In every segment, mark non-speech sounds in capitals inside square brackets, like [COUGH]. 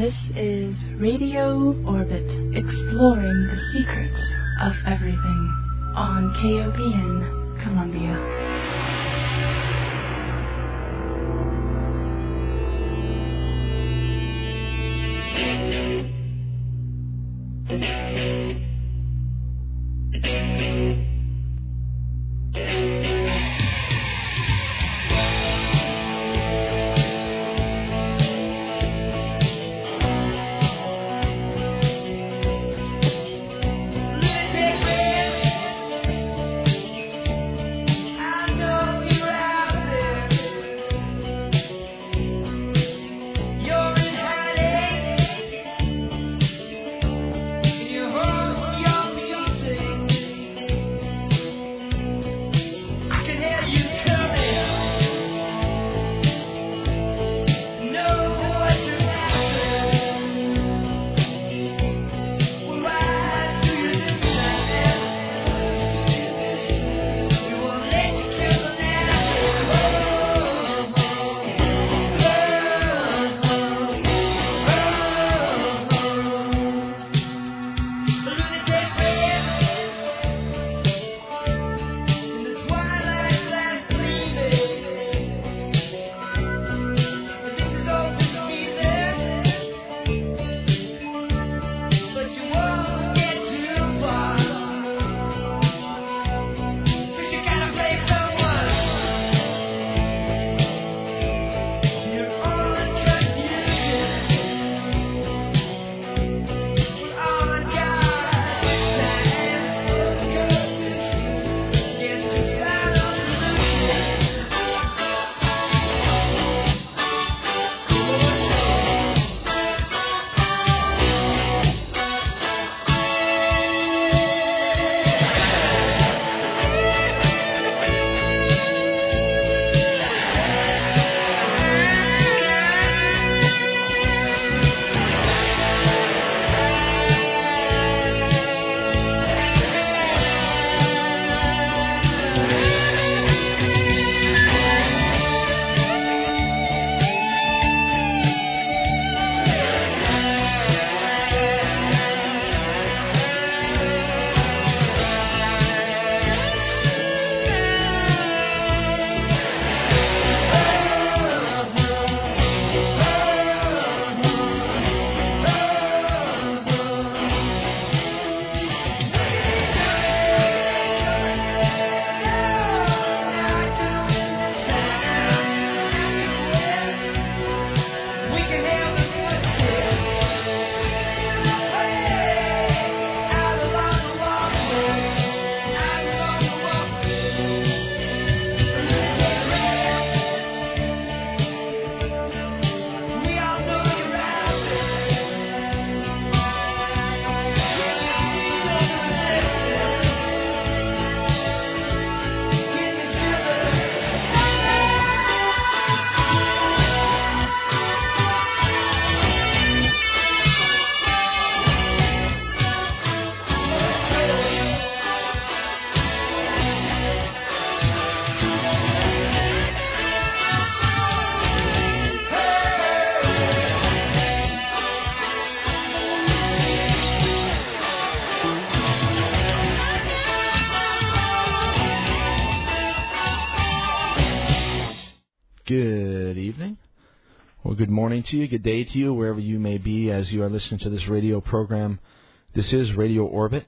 This is Radio Orbit, exploring the secrets of everything on KOPN Columbia. Morning to you, good day to you, wherever you may be as you are listening to this radio program. This is Radio Orbit.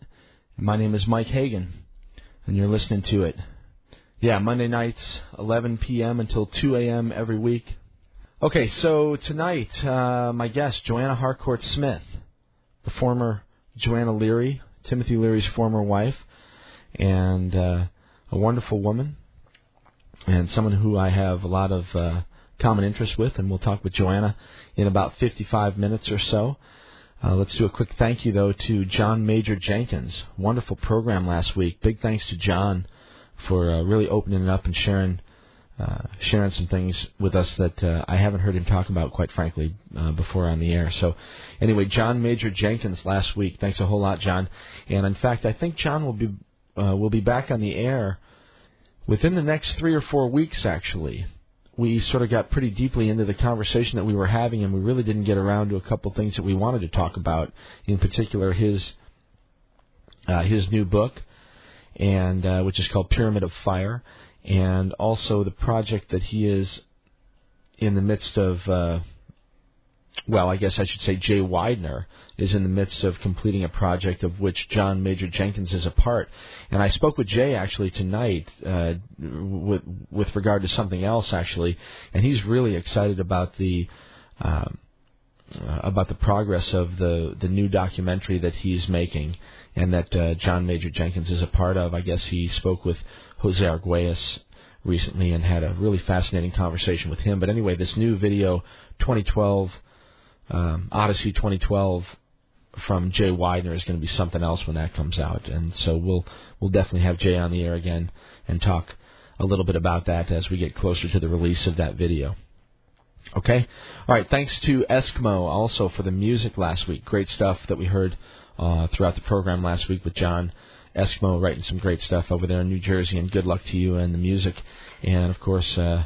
My name is Mike Hagan, and you're listening to it. Yeah, Monday nights, 11 p.m. until 2 a.m. every week. Okay, so tonight, uh, my guest, Joanna Harcourt Smith, the former Joanna Leary, Timothy Leary's former wife, and uh, a wonderful woman, and someone who I have a lot of uh, common interest with, and we'll talk with Joanna in about 55 minutes or so. Uh, let's do a quick thank you, though, to John Major Jenkins. Wonderful program last week. Big thanks to John for uh, really opening it up and sharing uh, sharing some things with us that uh, I haven't heard him talk about, quite frankly, uh, before on the air. So, anyway, John Major Jenkins last week. Thanks a whole lot, John. And in fact, I think John will be uh, will be back on the air within the next three or four weeks, actually. We sort of got pretty deeply into the conversation that we were having, and we really didn't get around to a couple things that we wanted to talk about. In particular, his uh, his new book, and uh, which is called Pyramid of Fire, and also the project that he is in the midst of. Well, I guess I should say Jay Weidner is in the midst of completing a project of which John Major Jenkins is a part. And I spoke with Jay actually tonight uh, with with regard to something else actually, and he's really excited about the. Um, uh, about the progress of the the new documentary that he's making, and that uh, John Major Jenkins is a part of. I guess he spoke with Jose Arguelles recently and had a really fascinating conversation with him. But anyway, this new video, 2012 um, Odyssey 2012 from Jay Weidner is going to be something else when that comes out, and so we'll we'll definitely have Jay on the air again and talk a little bit about that as we get closer to the release of that video. Okay, all right. Thanks to Eskimo also for the music last week. Great stuff that we heard uh, throughout the program last week with John Eskimo writing some great stuff over there in New Jersey. And good luck to you and the music, and of course uh,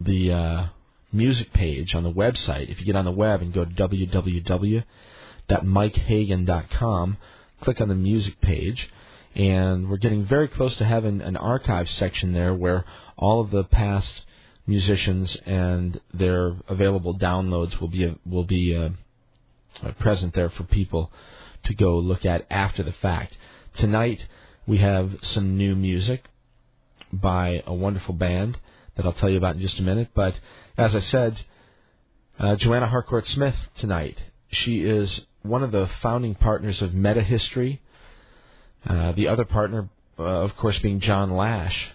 the uh, music page on the website. If you get on the web and go to www.mikehagan.com, click on the music page, and we're getting very close to having an archive section there where all of the past musicians and their available downloads will be will be uh, present there for people to go look at after the fact. Tonight we have some new music by a wonderful band that I'll tell you about in just a minute, but as I said, uh, Joanna Harcourt Smith tonight. She is one of the founding partners of Meta History. Uh, the other partner, uh, of course, being John Lash,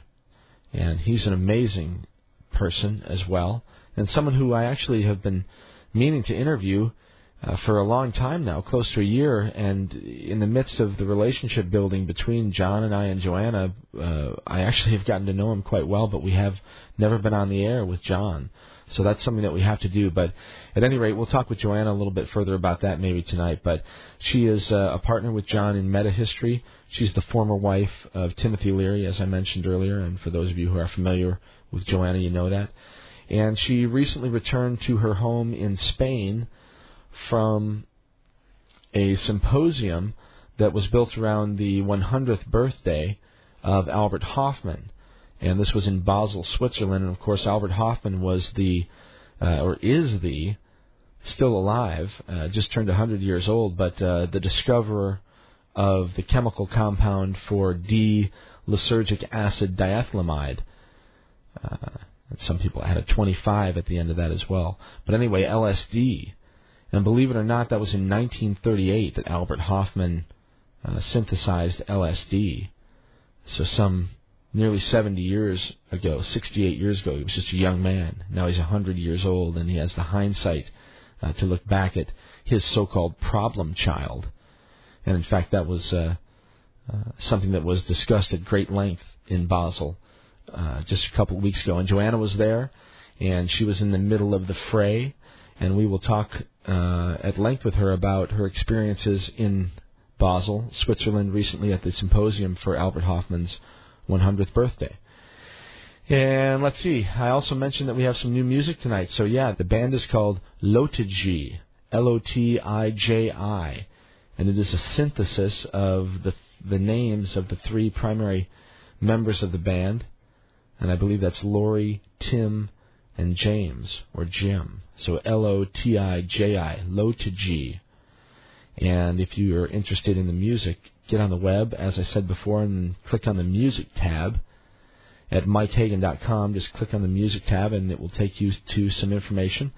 and he's an amazing person as well, and someone who I actually have been meaning to interview uh, for a long time now, close to a year. And in the midst of the relationship building between John and I and Joanna, uh, I actually have gotten to know him quite well, but we have never been on the air with John. So that's something that we have to do. But at any rate, we'll talk with Joanna a little bit further about that maybe tonight. But she is uh, a partner with John in meta history. She's the former wife of Timothy Leary, as I mentioned earlier. And for those of you who are familiar with Joanna, you know that. And she recently returned to her home in Spain from a symposium that was built around the 100th birthday of Albert Hofmann and this was in Basel, Switzerland. And of course, Albert Hofmann was the, uh, or is the, still alive, uh, just turned 100 years old, but uh, the discoverer of the chemical compound for D-lysergic acid diethylamide. Uh, some people had a 25 at the end of that as well. But anyway, LSD. And believe it or not, that was in 1938 that Albert Hofmann uh, synthesized LSD. So some nearly 70 years ago, 68 years ago, he was just a young man. Now he's 100 years old, and he has the hindsight uh, to look back at his so-called problem child. And in fact, that was uh, uh, something that was discussed at great length in Basel uh, just a couple of weeks ago. And Joanna was there, and she was in the middle of the fray. And we will talk uh, at length with her about her experiences in Basel, Switzerland, recently at the symposium for Albert Hofmann's 100th birthday. And let's see, I also mentioned that we have some new music tonight. So yeah, the band is called Lotiji, L-O-T-I-J-I, and it is a synthesis of the the names of the three primary members of the band, and I believe that's Laurie, Tim, and James or Jim. So L-O-T-I-J-I, Low to G. And if you are interested in the music, get on the web, as I said before, and click on the music tab at mikehagan.com. Just click on the music tab, and it will take you to some information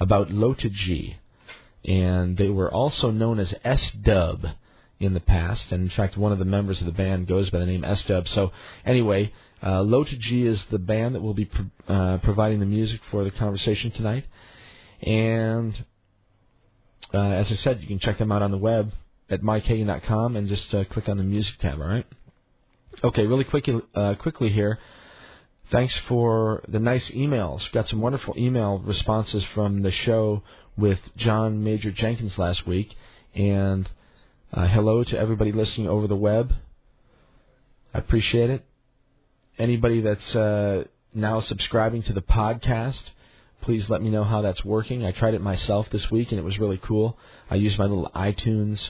about Low to G. And they were also known as S Dub in the past, and in fact, one of the members of the band goes by the name S Dub. So, anyway, uh, G is the band that will be pro- uh, providing the music for the conversation tonight. And uh, as I said, you can check them out on the web at mikehagan.com and just uh, click on the music tab. All right. Okay, really quickly, uh, quickly here. Thanks for the nice emails. Got some wonderful email responses from the show with John Major Jenkins last week, and uh, hello to everybody listening over the web. I appreciate it. Anybody that's uh, now subscribing to the podcast. Please let me know how that's working. I tried it myself this week and it was really cool. I used my little iTunes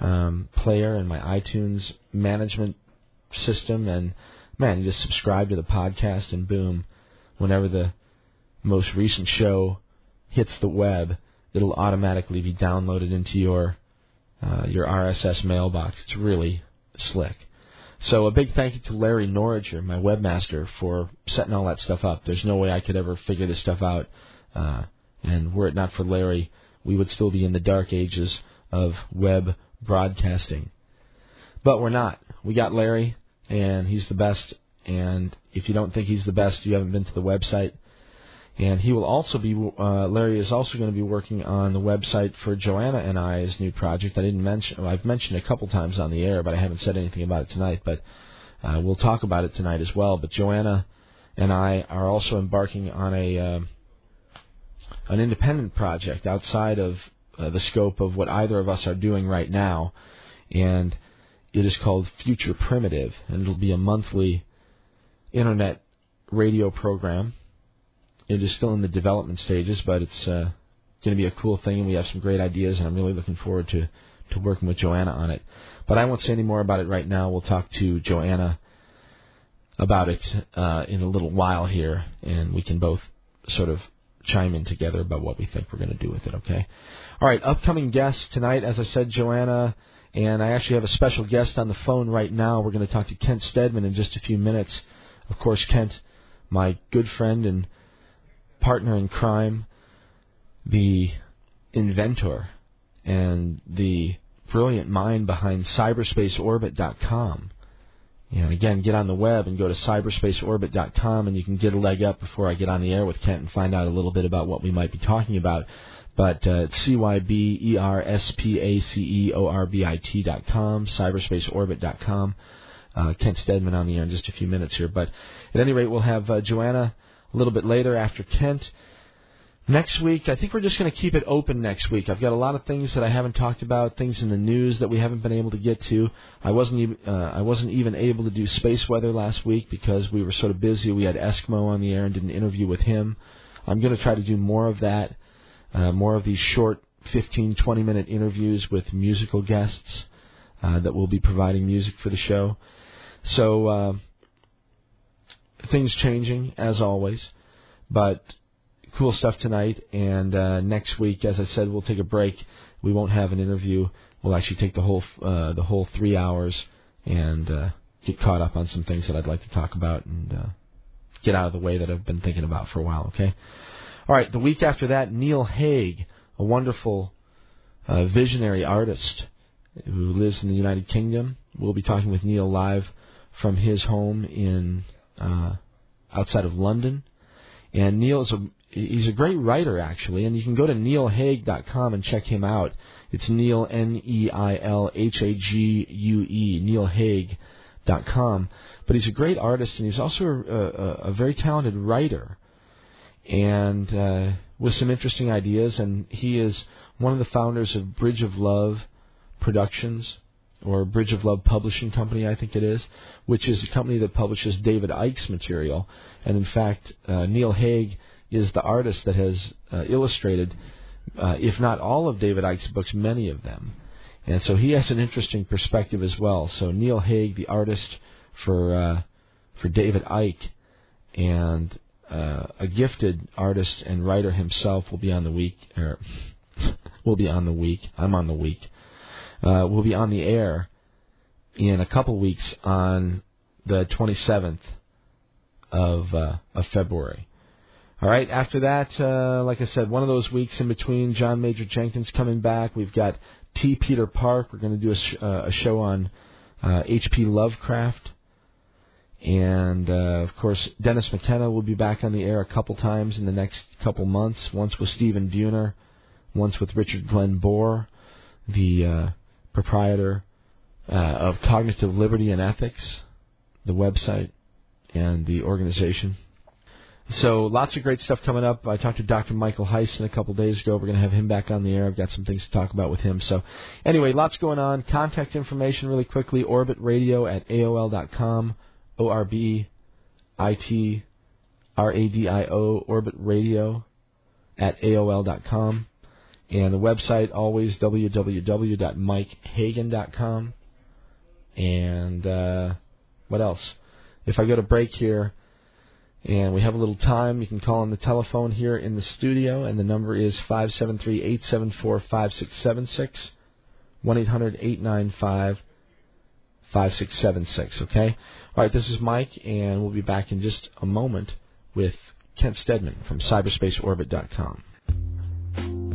um, player and my iTunes management system, and man, you just subscribe to the podcast and boom, whenever the most recent show hits the web, it'll automatically be downloaded into your uh, your RSS mailbox. It's really slick. So a big thank you to Larry Norriger, my webmaster, for setting all that stuff up. There's no way I could ever figure this stuff out, uh, and were it not for Larry, we would still be in the dark ages of web broadcasting. But we're not. We got Larry, and he's the best. And if you don't think he's the best, you haven't been to the website. And he will also be, uh, Larry is also going to be working on the website for Joanna and I's new project. I didn't mention, well, I've mentioned a couple times on the air, but I haven't said anything about it tonight. But uh, we'll talk about it tonight as well. But Joanna and I are also embarking on a uh, an independent project outside of uh, the scope of what either of us are doing right now, and it is called Future Primitive, and it'll be a monthly internet radio program it is still in the development stages, but it's uh, going to be a cool thing, and we have some great ideas, and I'm really looking forward to to working with Joanna on it. But I won't say any more about it right now. We'll talk to Joanna about it uh, in a little while here, and we can both sort of chime in together about what we think we're going to do with it. Okay. All right. Upcoming guests tonight, as I said, Joanna. And I actually have a special guest on the phone right now. We're going to talk to Kent Steadman in just a few minutes. Of course, Kent, my good friend and partner in crime, the inventor, and the brilliant mind behind cyberspaceorbit.com. And again, get on the web and go to cyberspaceorbit.com and you can get a leg up before I get on the air with Kent and find out a little bit about what we might be talking about. But uh, C-Y-B-E-R-S-P-A-C-E-O-R-B-I-T dot com, cyberspaceorbit.com. Uh, Kent Steadman on the air in just a few minutes here. But at any rate, we'll have uh, Joanna a little bit later after Kent. Next week, I think we're just going to keep it open next week. I've got a lot of things that I haven't talked about, things in the news that we haven't been able to get to. I wasn't even, uh, I wasn't even able to do space weather last week because we were sort of busy. We had Eskimo on the air and did an interview with him. I'm going to try to do more of that, uh, more of these short 15, 20 minute interviews with musical guests uh, that will be providing music for the show. So uh, things changing as always, but cool stuff tonight. And uh, next week, as I said, we'll take a break. We won't have an interview. We'll actually take the whole uh, the whole three hours and uh, get caught up on some things that I'd like to talk about and uh, get out of the way that I've been thinking about for a while. Okay. All right. The week after that, Neil Hague, a wonderful uh, visionary artist who lives in the United Kingdom. We'll be talking with Neil live from his home in uh, outside of London. And Neil is a he's a great writer actually, and you can go to neilhague.com and check him out. It's Neil N E I L H A G U E neilhague.com. But he's a great artist, and he's also a, a, a very talented writer, and uh, with some interesting ideas. And he is one of the founders of Bridge of Love Productions or Bridge of Love Publishing Company, I think it is, which is a company that publishes David Icke's material. And in fact, uh, Neil Hague is the artist that has uh, illustrated, uh, if not all of David Icke's books, many of them. And so he has an interesting perspective as well. So Neil Hague, the artist for uh, for David Icke, and uh, a gifted artist and writer himself will be on the week. [LAUGHS] Will be on the week. I'm on the week uh, will be on the air in a couple weeks on the 27th of uh, of February. All right. After that, uh, like I said, one of those weeks in between, John Major Jenkins coming back. We've got T. Peter Park. We're going to do a, sh- uh, a show on H.P. Uh, Lovecraft. And uh, of course, Dennis McKenna will be back on the air a couple times in the next couple months. Once with Stephen Buhner, once with Richard Glen Boire, the uh, proprietor uh, of Cognitive Liberty and Ethics, the website and the organization. So lots of great stuff coming up. I talked to Dr. Michael Hyson a couple days ago. We're going to have him back on the air. I've got some things to talk about with him. So anyway, lots going on. Contact information really quickly, orbitradio at AOL.com, O-R-B-I-T R A D I O Orbit Radio at AOL.com. And the website always www.mikehagan.com. And uh, what else? If I go to break here and we have a little time, you can call on the telephone here in the studio, and the number is 573 874 5676, 1 800 895 5676. Okay? All right, this is Mike, and we'll be back in just a moment with Kent Steadman from cyberspaceorbit.com.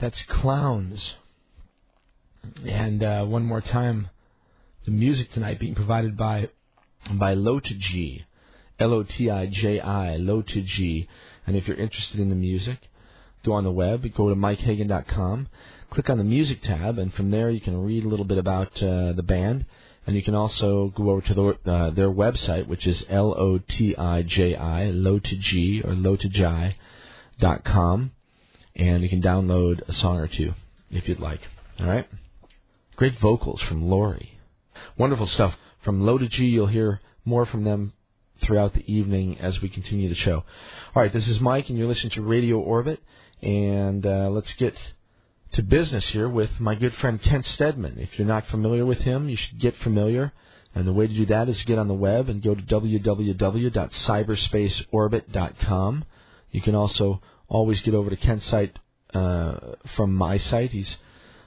that's Clowns. And uh, one more time, the music tonight being provided by by Lotiji, L-O-T-I-J-I, Lotiji. And if you're interested in the music, go on the web, go to mikehagan.com, click on the music tab, and from there you can read a little bit about uh, the band. And you can also go over to the, uh, their website, which is L-O-T-I-J-I, Lotiji, or Lotiji dot com and you can download a song or two if you'd like. All right? Great vocals from Lori. Wonderful stuff. From Loaded G, you'll hear more from them throughout the evening as we continue the show. All right, this is Mike, and you're listening to Radio Orbit, and uh, let's get to business here with my good friend Kent Steadman. If you're not familiar with him, you should get familiar. And the way to do that is to get on the web and go to www.cyberspaceorbit.com. You can also always get over to Kent's site uh, from my site. He's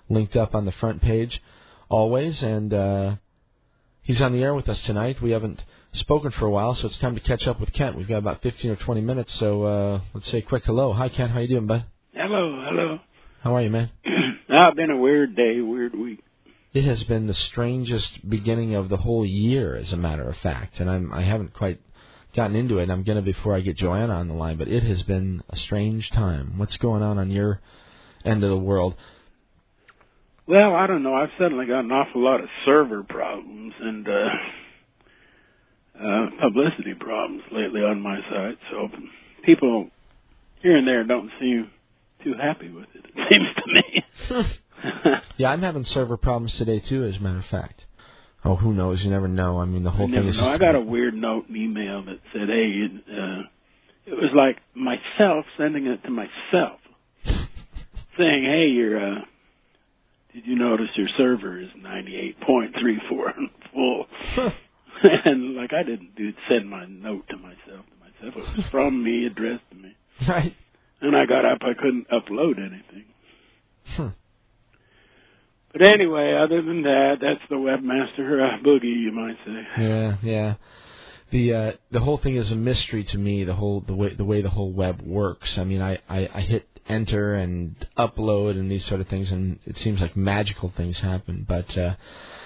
linked up on the front page. always, and uh, he's on the air with us tonight. We haven't spoken for a while, so it's time to catch up with Kent. We've got about 15 or 20 minutes, so uh, let's say a quick hello. Hi, Kent. How you doing, bud? Hello, hello. How are you, man? [CLEARS THROAT] Ah, it's been a weird day, weird week. It has been the strangest beginning of the whole year, as a matter of fact, and I'm I haven't quite gotten into it. And I'm going to before I get Joanna on the line, but it has been a strange time. What's going on on your end of the world? Well, I don't know. I've suddenly got an awful lot of server problems and uh, uh, publicity problems lately on my site. So people here and there don't seem too happy with it. It seems to me. [LAUGHS] yeah, I'm having server problems today too. As a matter of fact. Oh, who knows? You never know. I mean, the whole thing is. Know. I got a weird note and email that said, "Hey, uh, it was like myself sending it to myself, [LAUGHS] saying, "Hey, you're." Uh, did you notice your server is 98.34 full? [LAUGHS] and like I didn't do send my note to myself to myself. It was from me, addressed to me. [LAUGHS] Right. And I got up, I couldn't upload anything. Hmm. But anyway, other than that, that's the webmaster uh, boogie, you might say. Yeah, yeah. The uh, the whole thing is a mystery to me. The whole the way the way the whole web works. I mean, I, I I hit enter and upload and these sort of things, and it seems like magical things happen. But uh,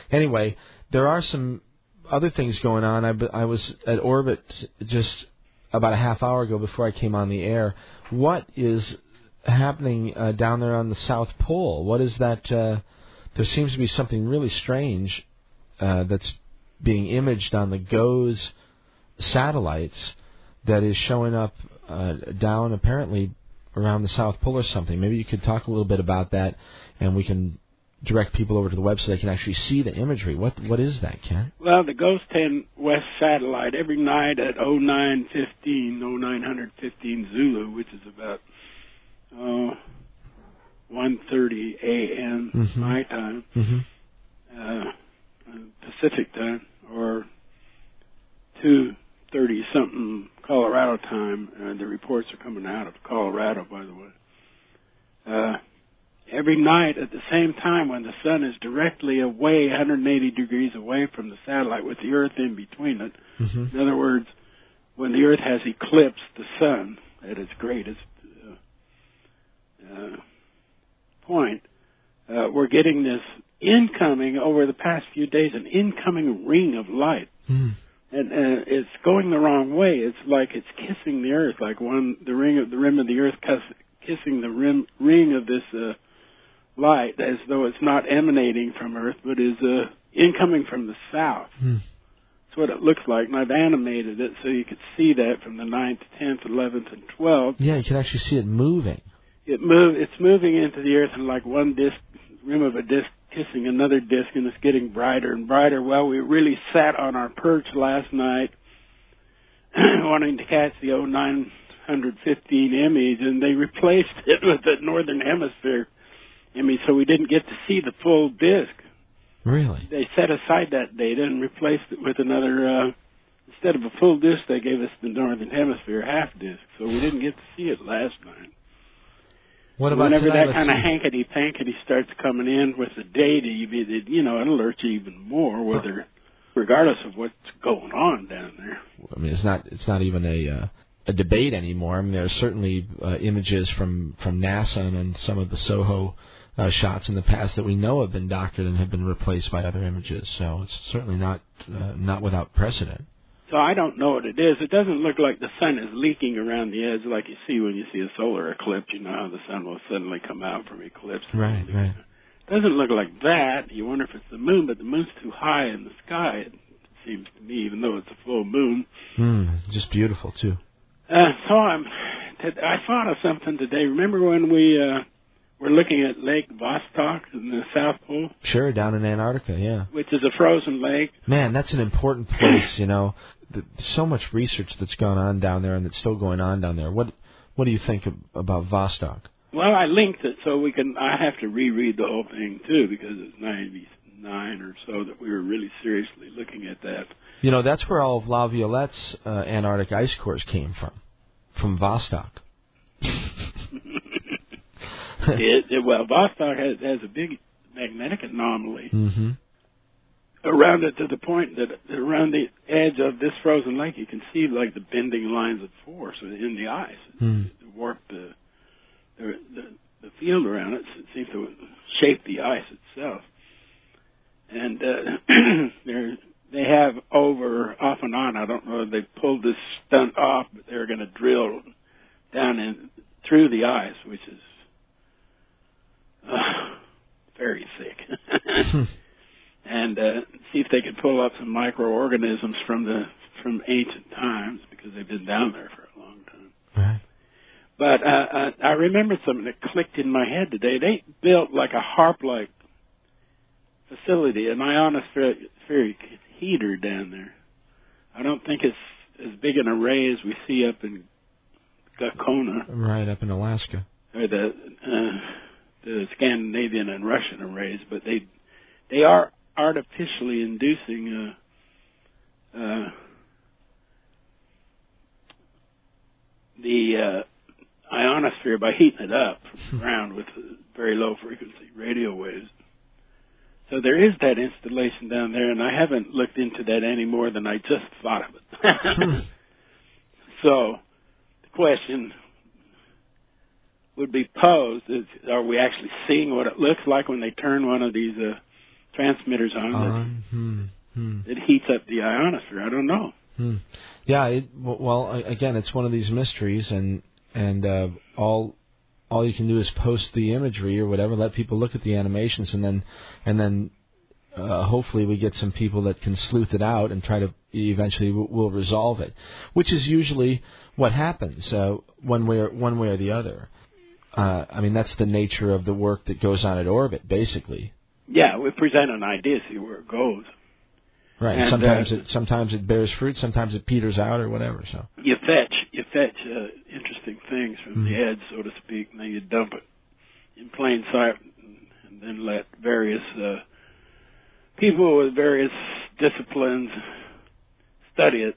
anyway, there are some other things going on. I I was at Orbit just about a half hour ago before I came on the air. What is happening uh, down there on the South Pole? What is that? Uh, there seems to be something really strange uh, that's being imaged on the GOES satellites that is showing up uh, down apparently around the South Pole or something. Maybe you could talk a little bit about that, and we can direct people over to the web so they can actually see the imagery. What what is that, Ken? Well, the GOES 10 West satellite every night at 0915, 0915 Zulu, which is about uh, 1:30 a.m. Mhm. my time, Mm-hmm. uh, Pacific time, or 2:30 something Colorado time. Uh, the reports are coming out of Colorado, by the way. Uh, every night at the same time when the sun is directly away, 180 degrees away from the satellite, with the Earth in between it. Mm-hmm. In other words, when the Earth has eclipsed the sun at its greatest uh, uh, point, uh, we're getting this incoming over the past few days, an incoming ring of light, Mm. and uh, it's going the wrong way. It's like it's kissing the Earth, like one the ring of the rim of the Earth kiss, kissing the rim ring of this uh, light, as though it's not emanating from Earth, but is uh, incoming from the south. Mm. That's what it looks like, and I've animated it so you could see that from the 9th, 10th, 11th, and 12th. Yeah, you can actually see it moving. It move, it's moving into the earth and like one disc, rim of a disc kissing another disc, and it's getting brighter and brighter. Well, we really sat on our perch last night, [CLEARS THROAT] wanting to catch the 0915 image, and they replaced it with the northern hemisphere image, so we didn't get to see the full disc Really? they set aside that data and replaced it with another. Uh, instead of a full disc, they gave us the northern hemisphere half disc, so we didn't get to see it last night. What about Whenever tonight? that kind of hankety pankety starts coming in with the data, you, be- it, you know, it alerts you even more, whether, regardless of what's going on down there. I mean, it's not it's not even a uh, a debate anymore. I mean, there's certainly uh, images from from NASA and some of the Soho uh, shots in the past that we know have been doctored and have been replaced by other images. So it's certainly not uh, not without precedent. So I don't know what it is. It doesn't look like the sun is leaking around the edge like you see when you see a solar eclipse. You know how the sun will suddenly come out from eclipse. Right, right. doesn't look like that. You wonder if it's the moon, but the moon's too high in the sky. It seems to me, even though it's a full moon. Mm, just beautiful too. Uh, so I'm. I thought of something today. Remember when we uh, were looking at Lake Vostok in the South Pole, Sure, down in Antarctica, yeah. which is a frozen lake? Man, that's an important place. You know, the, so much research that's gone on down there and that's still going on down there. What what do you think of, about Vostok? Well, I linked it so we can. I have to reread the whole thing too because it's ninety nine or so that we were really seriously looking at that. You know, that's where all of LaViolette's uh, Antarctic ice cores came from, from Vostok. [LAUGHS] [LAUGHS] it, it, well, Vostok has, has a big, magnetic anomaly Mm-hmm. around it to the point that around the edge of this frozen lake you can see like the bending lines of force in the ice to warp the the, the the field around it. It seems to shape the ice itself. And uh, [CLEARS THROAT] they're they have over off and on. I don't know if they pulled this stunt off, but they're going to drill down in through the ice, which is uh, [SIGHS] very thick. [LAUGHS] and uh, see if they could pull up some microorganisms from the from ancient times because they've been down there for a long time. Right. But uh, uh, I remembered something that clicked in my head today. They built like a HAARP-like facility, an ionospheric heater down there. I don't think it's as big an array as we see up in Gakona Right up in Alaska. or the uh, the Scandinavian and Russian arrays, but they they are artificially inducing uh, uh, the uh, ionosphere by heating it up from the [LAUGHS] ground with very low frequency radio waves. So there is that installation down there, and I haven't looked into that any more than I just thought of it. [LAUGHS] so the question would be posed is, are we actually seeing what it looks like when they turn one of these uh, transmitters on Um, hmm. Hmm. it heats up the ionosphere? I don't know. Hmm. Yeah. It, well, again, it's one of these mysteries, and and uh, all all you can do is post the imagery or whatever, let people look at the animations, and then and then uh, hopefully we get some people that can sleuth it out and try to eventually w- will resolve it, which is usually what happens uh, one way or one way or the other. Uh, I mean, that's the nature of the work that goes on at orbit, basically. Yeah, we present an idea, see where it goes. Right. And, sometimes uh, it sometimes it bears fruit, sometimes it peters out or whatever. So. You fetch, you fetch uh, interesting things from the Mhm. edge, so to speak, and then you dump it in plain sight, and, and then let various uh, people with various disciplines study it.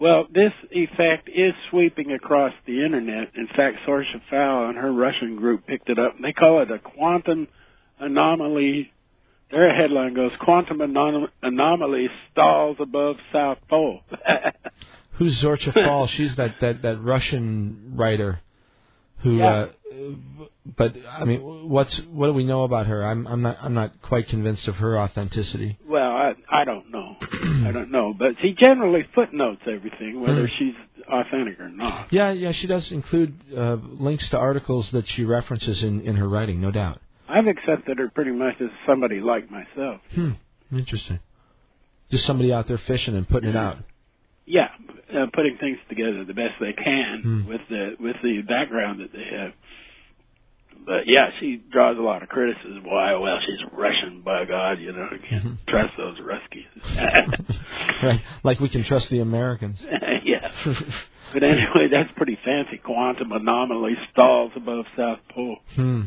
Well, this effect is sweeping across the internet. In fact, Sorcha Faal and her Russian group picked it up, and they call it a quantum anomaly. Their headline goes, "Quantum anom- anomaly stalls above South Pole." [LAUGHS] Who's Sorcha Faal? She's that, that, that Russian writer who. Yeah. Uh, but I mean, what's what do we know about her? I'm I'm not I'm not quite convinced of her authenticity. Well, I I don't know. [CLEARS THROAT] I don't know, but she generally footnotes everything, whether Hmm. she's authentic or not. Yeah, yeah, she does include uh, links to articles that she references in in her writing, no doubt. I've accepted her pretty much as somebody like myself. Hmm. Interesting. Just somebody out there fishing and putting it out. Yeah, uh, putting things together the best they can Hmm. with the with the background that they have. But yeah, she draws a lot of criticism. Why? Well, she's Russian, by God, you know, you can't Mhm. trust those Ruskies. [LAUGHS] right, like we can trust the Americans. [LAUGHS] yeah. But anyway, that's pretty fancy. Quantum anomaly stalls above South Pole. hmm.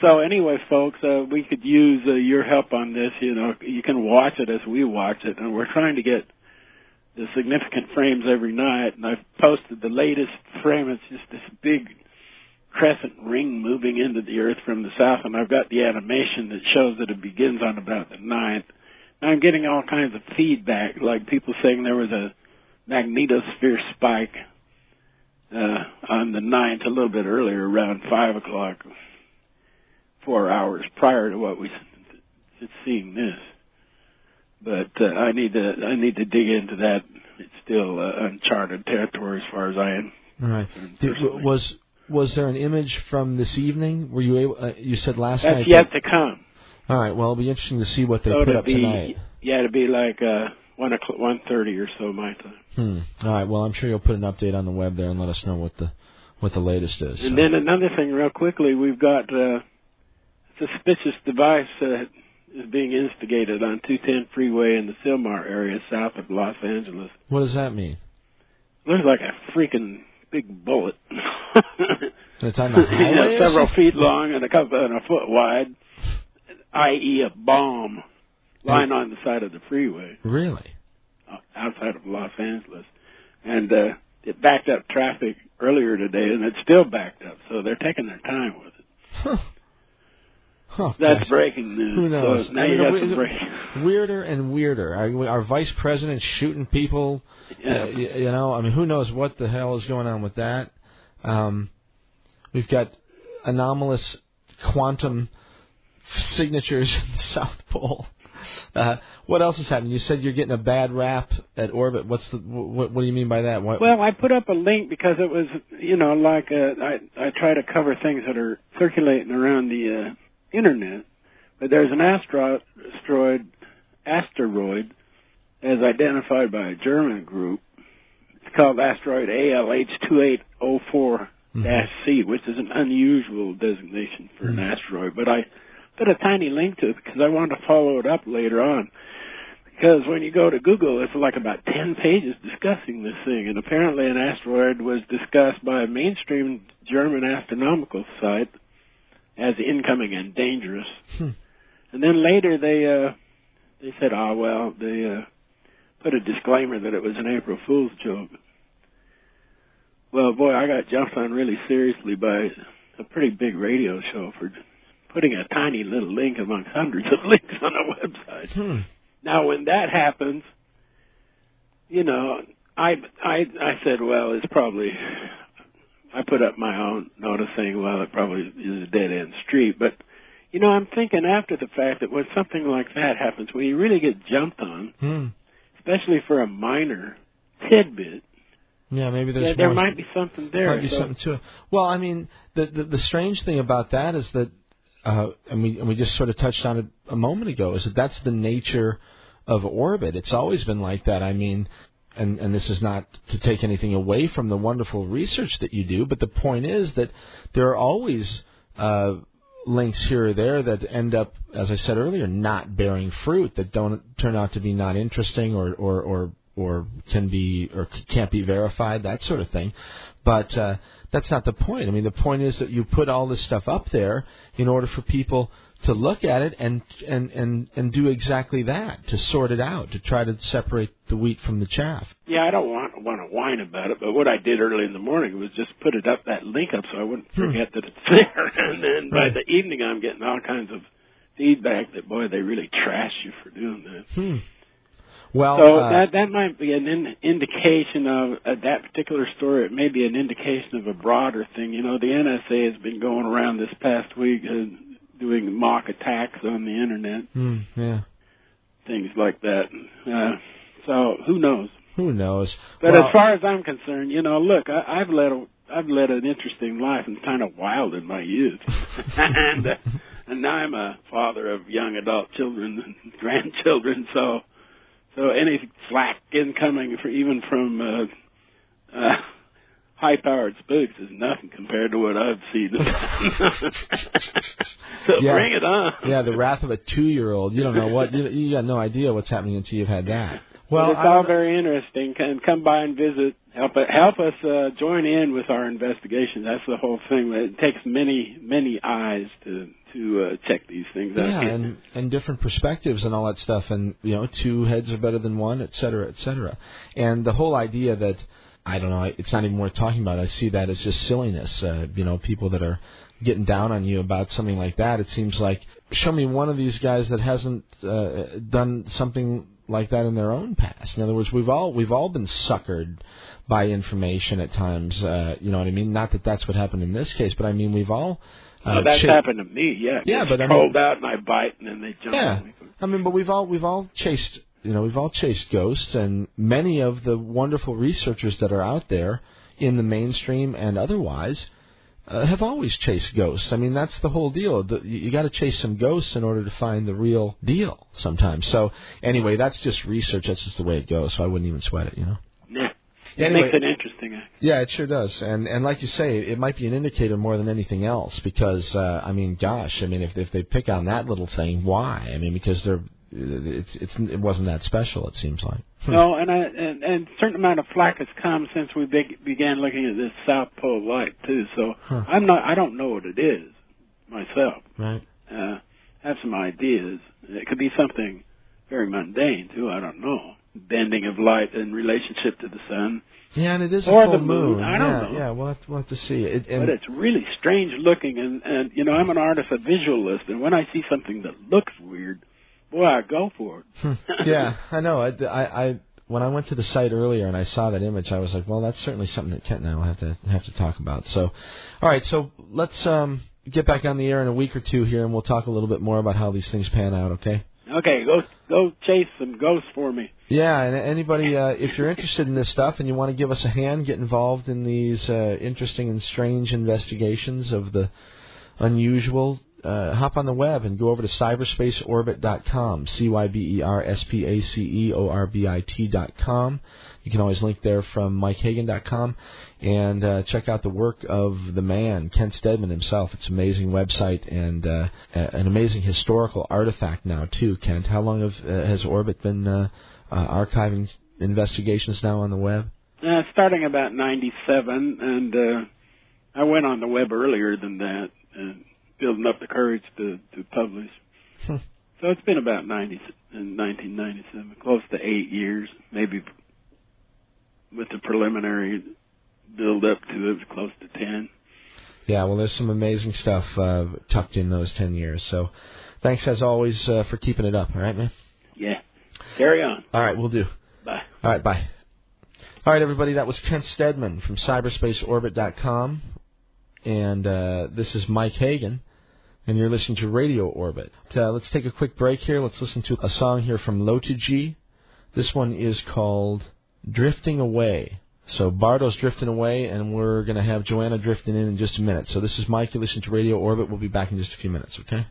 So anyway, folks, uh, we could use uh, your help on this. You know, you can watch it as we watch it, and we're trying to get the significant frames every night. And I've posted the latest frame. It's just this big crescent ring moving into the Earth from the south, and I've got the animation that shows that it begins on about the ninth. And I'm getting all kinds of feedback, like people saying there was a magnetosphere spike uh, on the ninth, a little bit earlier, around five o'clock four hours prior to what we seeing this. But uh, I need to I need to dig into that. It's still uh, uncharted territory as far as I am. All right. Did, was was there an image from this evening? Were you able? Uh, you said last That's night. yet to come. All right. Well, it'll be interesting to see what they so put up be tonight. yeah, it'll be like uh, one o'clock, one thirty or so my time. Hmm. All right. Well, I'm sure you'll put an update on the web there and let us know what the what the latest is. And so. then another thing, real quickly, we've got uh, a suspicious device that is being instigated on 210 freeway in the Sylmar area south of Los Angeles. what does that mean? Looks like a freaking big bullet. It's on the [LAUGHS] You know, highway. several feet long and a couple and a foot wide, i.e., a bomb lying on the side of the freeway Really? uh, outside of Los Angeles, and uh, it backed up traffic earlier today, and it's still backed up. So they're taking their time with it. Huh. Oh, [LAUGHS] That's gosh. breaking news. Who knows? So now I mean, you got some breaking. [LAUGHS] Weirder and weirder. Our, our vice president shooting people. Yeah. Uh, you, you know, I mean, who knows what the hell is going on with that? Um, we've got anomalous quantum signatures [LAUGHS] in the South Pole. Uh, what else is happening? You said you're getting a bad rap at orbit. What's the what? What do you mean by that? What, Well, I put up a link because it was, you know, like uh, I I try to cover things that are circulating around the uh, internet. But there's an asteroid, asteroid, as identified by a German group. It's called asteroid ALH2804 C, mm-hmm. which is an unusual designation for an mm-hmm. asteroid. But I put a tiny link to it because I wanted to follow it up later on. Because when you go to Google, it's like about 10 pages discussing this thing. And apparently an asteroid was discussed by a mainstream German astronomical site as incoming and dangerous. Hmm. And then later they, uh, they said, oh, well, they, uh, put a disclaimer that it was an April Fool's joke. Well, boy, I got jumped on really seriously by a pretty big radio show for putting a tiny little link amongst hundreds of [LAUGHS] links on a website. Hmm. Now, when that happens, you know, I I I said, well, it's probably. I put up my own notice saying, well, it probably is a dead end street, but. You know, I'm thinking after the fact that when something like that happens, when you really get jumped on, Hmm. especially for a minor tidbit, Yeah, maybe there's there, there more. might be something there. might be so, something to it. Well, I mean, the, the the strange thing about that is that, uh, and we and we just sort of touched on it a moment ago, is that that's the nature of orbit. It's always been like that. I mean, and and this is not to take anything away from the wonderful research that you do, but the point is that there are always uh, links here or there that end up, as I said earlier, not bearing fruit, that don't turn out to be not interesting or or or or can be or can't be verified, that sort of thing. But uh, that's not the point. I mean, the point is that you put all this stuff up there in order for people to look at it and and and and do exactly that, to sort it out, to try to separate the wheat from the chaff. Yeah, I don't want want to whine about it, but what I did early in the morning was just put it up that link up so I wouldn't Hmm. forget that it's [LAUGHS] there. And then by the evening, I'm getting all kinds of feedback that boy, they really trash you for doing that. Hmm. Well, so uh, that that might be an in, indication of uh, that particular story. It may be an indication of a broader thing. You know, the NSA has been going around this past week uh, doing mock attacks on the internet, hmm, yeah. things like that. Uh, so who knows? Who knows? But Well, as far as I'm concerned, you know, look, I, I've led a I've led an interesting life and kind of wild in my youth, [LAUGHS] and uh, and now I'm a father of young adult children and [LAUGHS] grandchildren. So so any slack incoming for even from uh, uh, high powered spooks is nothing compared to what I've seen. [LAUGHS] so Yeah. bring it on. yeah, the wrath of a two-year-old. You don't know what you, you got no idea what's happening until you've had that. Well, it's all very interesting. Can come by and visit. Help help us uh, join in with our investigation. That's the whole thing. It takes many many eyes to to uh, check these things out. yeah, and and different perspectives and all that stuff, and you know, two heads are better than one, et cetera, et cetera. And the whole idea that I don't know, it's not even worth talking about. I see that as just silliness. Uh, you know, people that are getting down on you about something like that. It seems like show me one of these guys that hasn't uh, done something like that in their own past. In other words, we've all we've all been suckered by information at times. Uh, you know what I mean? Not that that's what happened in this case, but I mean we've all. Uh, well, that's cha- happened to me. Yeah, Yeah, but I mean- out and I bite and then they jump Yeah. I mean, but we've all we've all chased you know we've all chased ghosts, and many of the wonderful researchers that are out there in the mainstream and otherwise uh, have always chased ghosts. I mean, that's the whole deal. The, you, you got to chase some ghosts in order to find the real deal sometimes. So anyway, that's just research. That's just the way it goes. So I wouldn't even sweat it. You know. Yeah, it Anyway- makes it interesting. Yeah, it sure does, and and like you say, it might be an indicator more than anything else. Because uh, I mean, gosh, I mean, if if they pick on that little thing, why? I mean, because they're it's it's it wasn't that special. It seems like. Hmm. No, and I and, and a certain amount of flack has come since we beg began looking at this South Pole light too. So Huh. I'm not. I don't know what it is myself. Right. Uh, have some ideas. It could be something very mundane too. I don't know. bending of light in relationship to the sun. Yeah, and it is Or a full the moon, I don't yeah, know. Yeah, we'll have to, we'll have to see it. And, but it's really strange looking, and and you know I'm an artist, a visualist, and when I see something that looks weird, boy, go for it. Hmm. yeah, I know. I, I, I when I went to the site earlier and I saw that image, I was like, well, that's certainly something that Kent and I will have to have to talk about. So, all right, so let's um, get back on the air in a week or two here, and we'll talk a little bit more about how these things pan out. Okay? Okay, go go chase some ghosts for me. Yeah, and anybody, uh, if you're interested in this stuff and you want to give us a hand, get involved in these uh, interesting and strange investigations of the unusual, uh, hop on the web and go over to cyberspaceorbit.com, C-Y-B-E-R-S-P-A-C-E-O-R-B-I-T.com. You can always link there from MikeHagan.com and uh, check out the work of the man, Kent Steadman himself. It's an amazing website and uh, an amazing historical artifact now too. Kent, how long have, uh, has Orbit been uh, uh, archiving investigations now on the web? Uh, starting about '97, and uh, I went on the web earlier than that, and building up the courage to to publish. Hmm. so it's been about 90 in 1997, close to eight years, maybe with the preliminary build up to it, close to 10. Yeah, well, there's some amazing stuff uh, tucked in those 10 years. So thanks, as always, uh, for keeping it up. All right, man? Yeah. Carry on. All right, we'll do. Bye. All right, bye. All right, everybody, that was Kent Steadman from cyberspaceorbit.com. And uh, this is Mike Hagan, and you're listening to Radio Orbit. Uh, let's take a quick break here. Let's listen to a song here from Lotu G. This one is called Drifting Away. So Bardo's drifting away, and we're going to have Joanna drifting in in just a minute. So this is Mike. You're listening to Radio Orbit. We'll be back in just a few minutes, okay?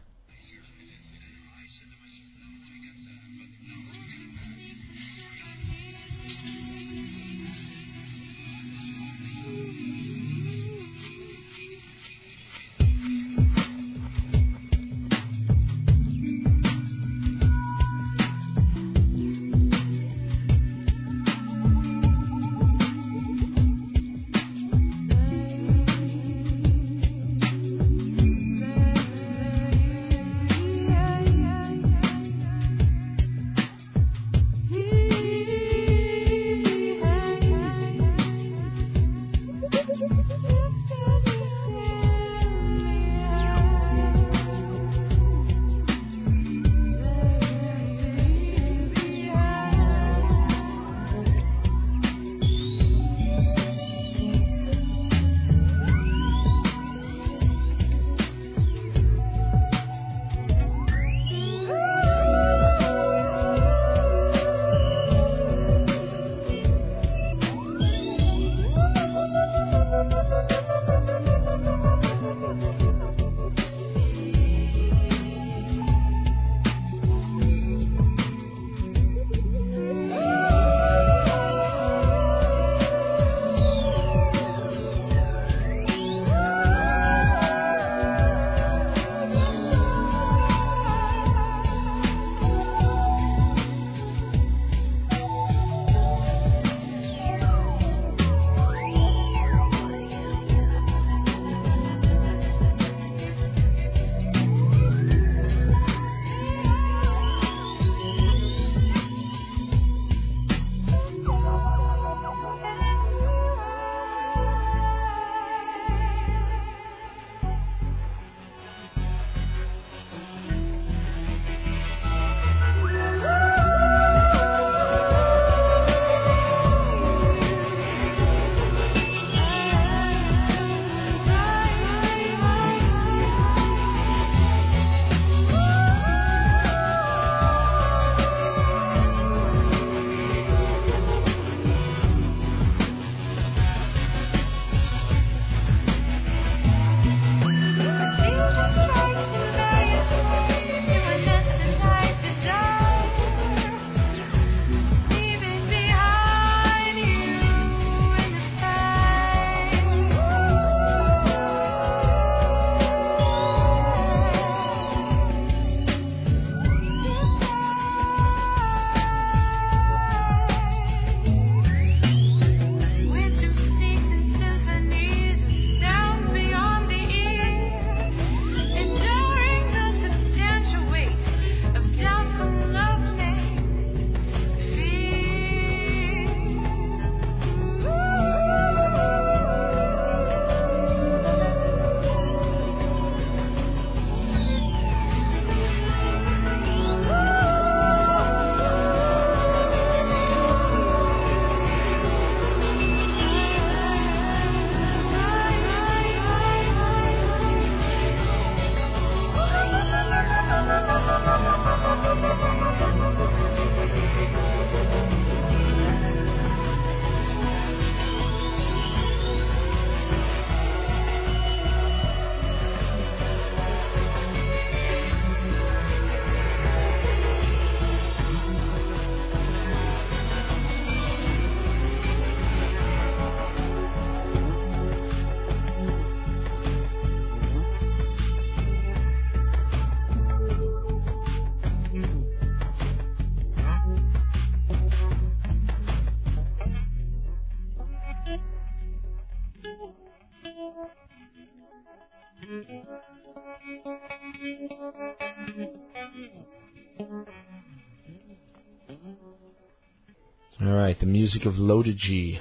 Music of Loda G.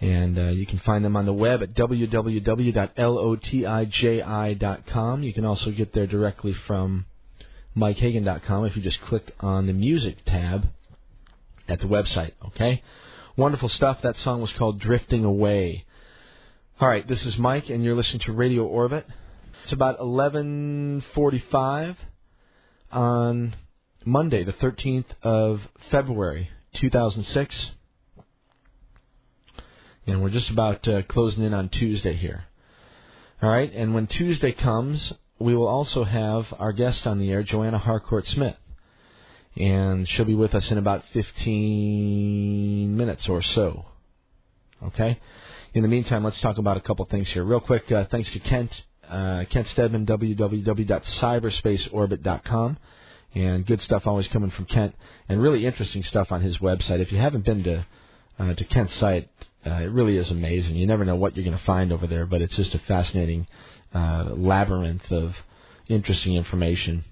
And uh, you can find them on the web at www.lotiji.com. You can also get there directly from MikeHagan.com if you just click on the music tab at the website. Okay? Wonderful stuff. That song was called Drifting Away. All right, this is Mike, and you're listening to Radio Orbit. It's about 11:45 on Monday, the 13th of February, 2006. And we're just about uh, closing in on Tuesday here. All right, and when Tuesday comes, we will also have our guest on the air, Joanna Harcourt Smith. And she'll be with us in about 15 minutes or so. Okay? In the meantime, let's talk about a couple things here. Real quick, uh, thanks to Kent, uh, Kent Steadman, www.cyberspaceorbit.com. And good stuff always coming from Kent, and really interesting stuff on his website. If you haven't been to uh, to Kent's site, uh, it really is amazing. You never know what you're going to find over there, but it's just a fascinating uh, labyrinth of interesting information.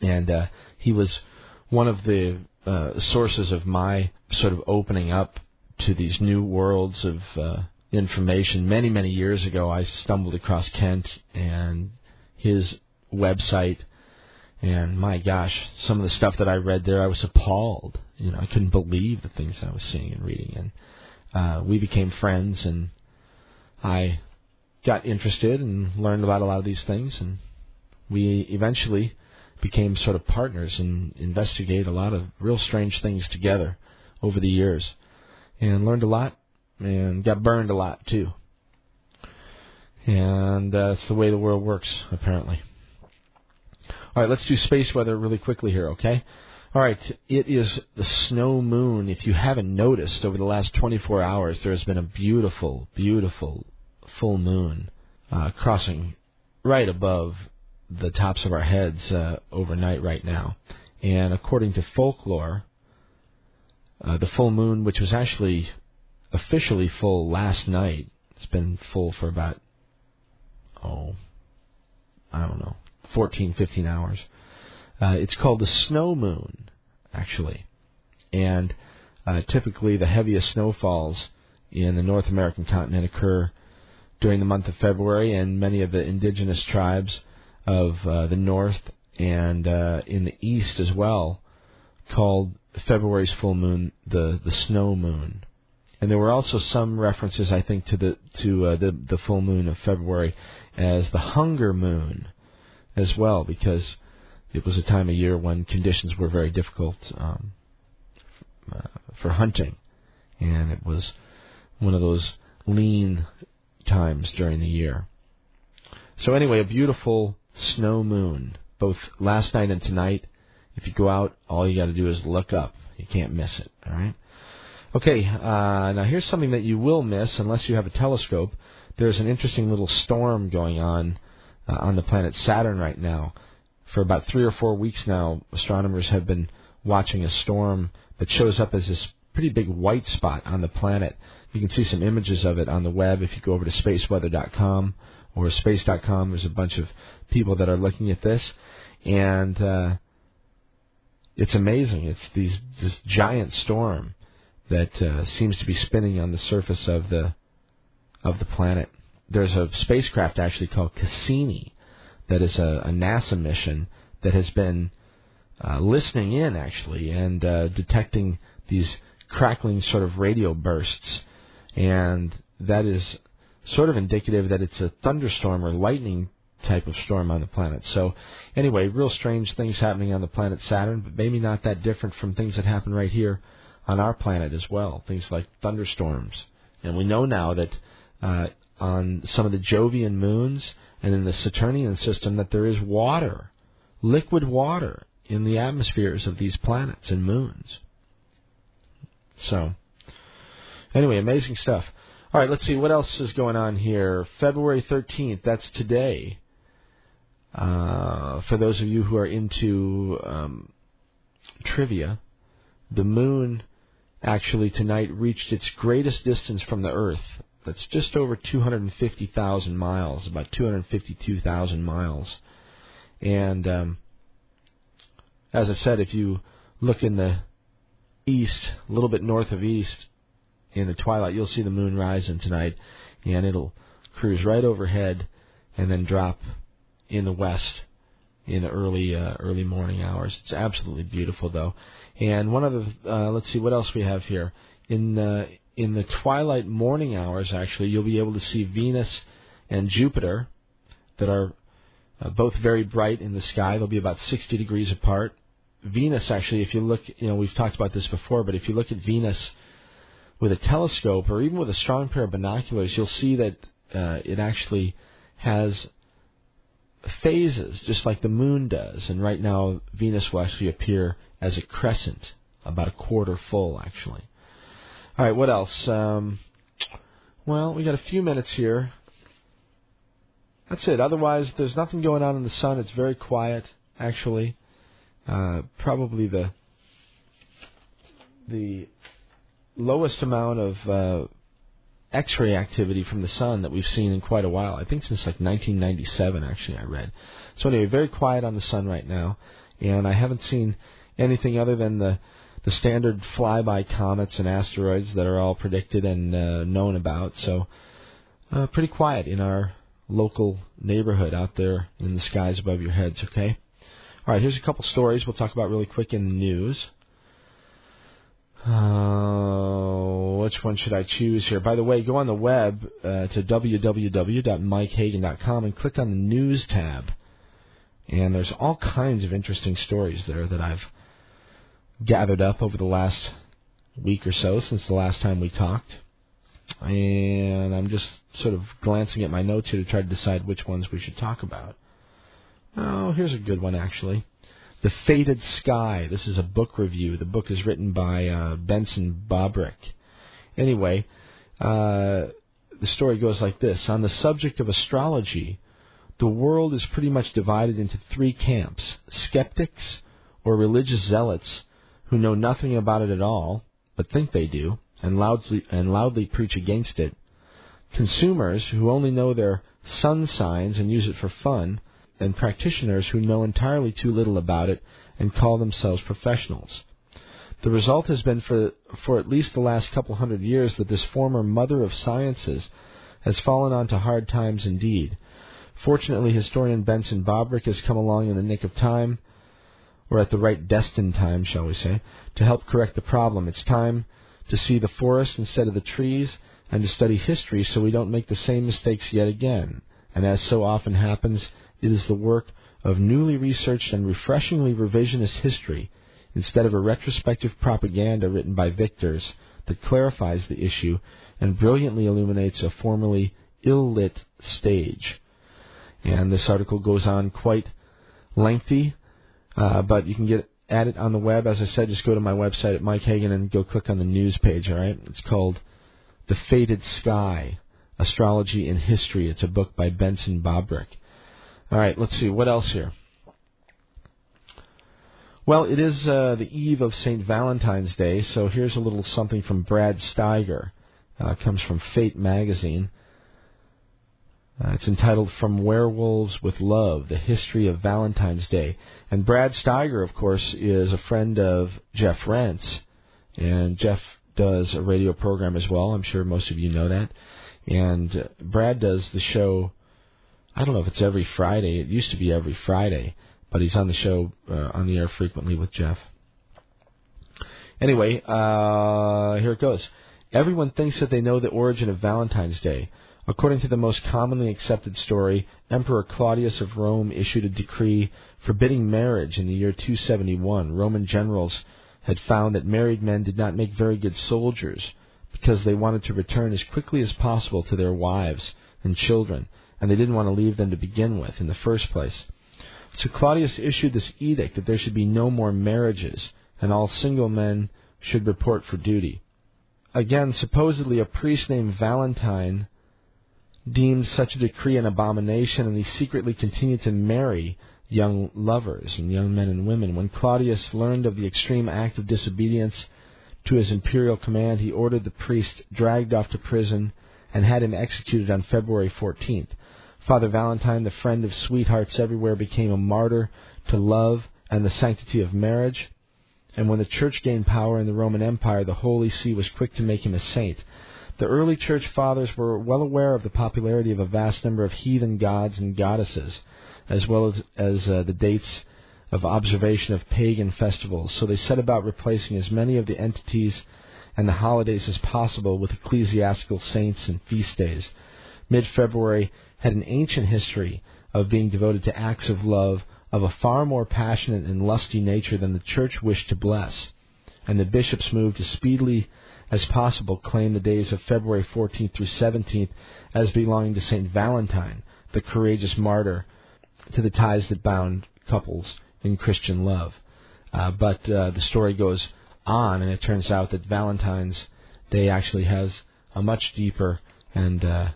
And uh, he was one of the uh, sources of my sort of opening up to these new worlds of uh, information. Many, many years ago, I stumbled across Kent and his website. And my gosh, some of the stuff that I read there, I was appalled. You know, I couldn't believe the things I was seeing and reading. And uh, we became friends, and I got interested and learned about a lot of these things, and we eventually became sort of partners and investigate a lot of real strange things together over the years, and learned a lot and got burned a lot too. And uh, that's the way the world works, apparently. All right, let's do space weather really quickly here, okay? All right, it is the snow moon. If you haven't noticed, over the last 24 hours, there has been a beautiful, beautiful full moon uh, crossing right above the tops of our heads uh, overnight right now. And according to folklore, uh, the full moon, which was actually officially full last night, it's been full for about, oh, I don't know, 14, 15 hours. Uh, it's called the snow moon, actually. And uh, typically, the heaviest snowfalls in the North American continent occur during the month of February, and many of the indigenous tribes of uh, the North and uh, in the East as well called February's full moon the the snow moon. And there were also some references, I think, to the to uh, the the full moon of February as the hunger moon, as well, because it was a time of year when conditions were very difficult um, uh, for hunting, and it was one of those lean times during the year. So anyway, a beautiful snow moon, both last night and tonight. If you go out, all you got to do is look up. You can't miss it. All right. Okay. Uh, now here's something that you will miss unless you have a telescope. There's an interesting little storm going on uh, on the planet Saturn right now for about three or four weeks now, astronomers have been watching a storm that shows up as this pretty big white spot on the planet. You can see some images of it on the web if you go over to spaceweather.com or space.com. There's a bunch of people that are looking at this, and uh, it's amazing. It's these this giant storm that uh, seems to be spinning on the surface of the of the planet. There's a spacecraft actually called Cassini that is a, a NASA mission that has been uh, listening in actually and uh, detecting these crackling sort of radio bursts, and that is sort of indicative that it's a thunderstorm or lightning type of storm on the planet. So, anyway, real strange things happening on the planet Saturn, but maybe not that different from things that happen right here on our planet as well. Things like thunderstorms, and we know now that uh, on some of the Jovian moons and in the Saturnian system that there is water, liquid water, in the atmospheres of these planets and moons. So, anyway, amazing stuff. All right, let's see what else is going on here. February 13th, that's today. Uh, for those of you who are into um, trivia, the moon actually tonight reached its greatest distance from the Earth that's just over 250,000 miles, about 252,000 miles. And um, as I said, if you look in the east, a little bit north of east, in the twilight, you'll see the moon rising tonight, and it'll cruise right overhead and then drop in the west in the early uh, early morning hours. It's absolutely beautiful though. And one of the uh, let's see what else we have here in uh, in the twilight morning hours. Actually, you'll be able to see Venus and Jupiter that are uh, both very bright in the sky. They'll be about 60 degrees apart. Venus, actually, if you look, you know, we've talked about this before, but if you look at Venus with a telescope or even with a strong pair of binoculars, you'll see that uh, it actually has phases, just like the moon does. And right now, Venus will actually appear as a crescent, about a quarter full, actually. All right, what else? Um, well, we got a few minutes here. That's it. Otherwise, there's nothing going on in the sun. It's very quiet, actually. Uh, probably the the lowest amount of uh, X-ray activity from the sun that we've seen in quite a while. I think since like 1997, actually, I read. So anyway, very quiet on the sun right now, and I haven't seen anything other than the the standard flyby comets and asteroids that are all predicted and uh, known about. So uh, pretty quiet in our local neighborhood out there in the skies above your heads. Okay. All right. Here's a couple stories we'll talk about really quick in the news. Uh, which one should I choose here? By the way, go on the web uh, to www.mikehagan.com and click on the news tab. And there's all kinds of interesting stories there that I've gathered up over the last week or so since the last time we talked. And I'm just sort of glancing at my notes here to try to decide which ones we should talk about. Oh, here's a good one actually. The Fated Sky. This is a book review. The book is written by uh, Benson Bobrick. Anyway, uh, the story goes like this On the subject of astrology, the world is pretty much divided into three camps skeptics or religious zealots who know nothing about it at all, but think they do, and loudly, and loudly preach against it, consumers who only know their sun signs and use it for fun, and practitioners who know entirely too little about it and call themselves professionals. The result has been for, for at least the last couple hundred years that this former mother of sciences has fallen onto hard times indeed. Fortunately, historian Benson Bobrick has come along in the nick of time, or at the right destined time, shall we say, to help correct the problem. It's time to see the forest instead of the trees and to study history so we don't make the same mistakes yet again. And as so often happens, it is the work of newly researched and refreshingly revisionist history, instead of a retrospective propaganda written by victors, that clarifies the issue and brilliantly illuminates a formerly ill lit stage. And this article goes on quite lengthy, uh, but you can get at it on the web. As I said, just go to my website at Mike Hagan and go click on the news page, all right? It's called The Fated Sky Astrology and History. It's a book by Benson Bobrick. All right, let's see. What else here? Well, it is uh, the eve of St. Valentine's Day, so here's a little something from Brad Steiger. Uh, comes from Fate magazine. Uh, it's entitled From Werewolves with Love The History of Valentine's Day. And Brad Steiger, of course, is a friend of Jeff Rense. And Jeff does a radio program as well. I'm sure most of you know that. And uh, Brad does the show I don't know if it's every Friday. It used to be every Friday, but he's on the show uh, on the air frequently with Jeff. Anyway, uh, here it goes. Everyone thinks that they know the origin of Valentine's Day. According to the most commonly accepted story, Emperor Claudius of Rome issued a decree forbidding marriage in the year 271. Roman generals had found that married men did not make very good soldiers because they wanted to return as quickly as possible to their wives and children and they didn't want to leave them to begin with in the first place. So Claudius issued this edict that there should be no more marriages, and all single men should report for duty. Again, supposedly a priest named Valentine deemed such a decree an abomination, and he secretly continued to marry young lovers and young men and women. When Claudius learned of the extreme act of disobedience to his imperial command, he ordered the priest dragged off to prison and had him executed on February 14th. Father Valentine, the friend of sweethearts everywhere, became a martyr to love and the sanctity of marriage. And when the Church gained power in the Roman Empire, the Holy See was quick to make him a saint. The early Church fathers were well aware of the popularity of a vast number of heathen gods and goddesses, as well as, as uh, the dates of observation of pagan festivals, so they set about replacing as many of the entities and the holidays as possible with ecclesiastical saints and feast days. Mid February had an ancient history of being devoted to acts of love of a far more passionate and lusty nature than the Church wished to bless, and the bishops moved to speedily as possible claim the days of February 14th through 17th as belonging to St. Valentine, the courageous martyr to the ties that bound couples in Christian love. Uh, but uh, the story goes on, and it turns out that Valentine's Day actually has a much deeper and uh,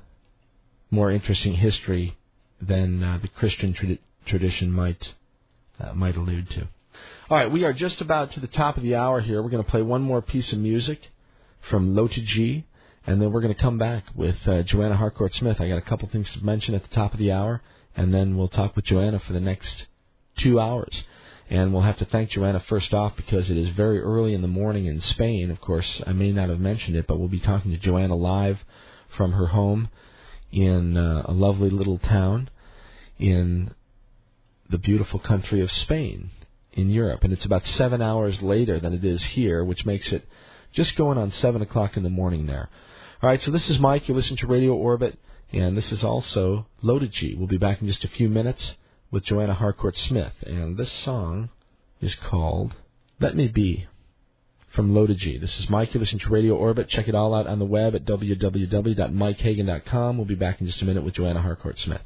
more interesting history than uh, the Christian trad- tradition might uh, might allude to. All right, we are just about to the top of the hour here. We're going to play one more piece of music from Low to G, and then we're going to come back with uh, Joanna Harcourt Smith. I got a couple things to mention at the top of the hour, and then we'll talk with Joanna for the next two hours. And we'll have to thank Joanna first off because it is very early in the morning in Spain. Of course, I may not have mentioned it, but we'll be talking to Joanna live from her home in uh, a lovely little town in the beautiful country of Spain in Europe. And it's about seven hours later than it is here, which makes it just going on 7 o'clock in the morning there. All right, so this is Mike. You listen to Radio Orbit, and this is also Loaded G. We'll be back in just a few minutes with Joanna Harcourt Smith. And this song is called Let Me Be from Loaded G. This is Mike. You listen to Radio Orbit. Check it all out on the web at www.mikehagan.com. We'll be back in just a minute with Joanna Harcourt Smith.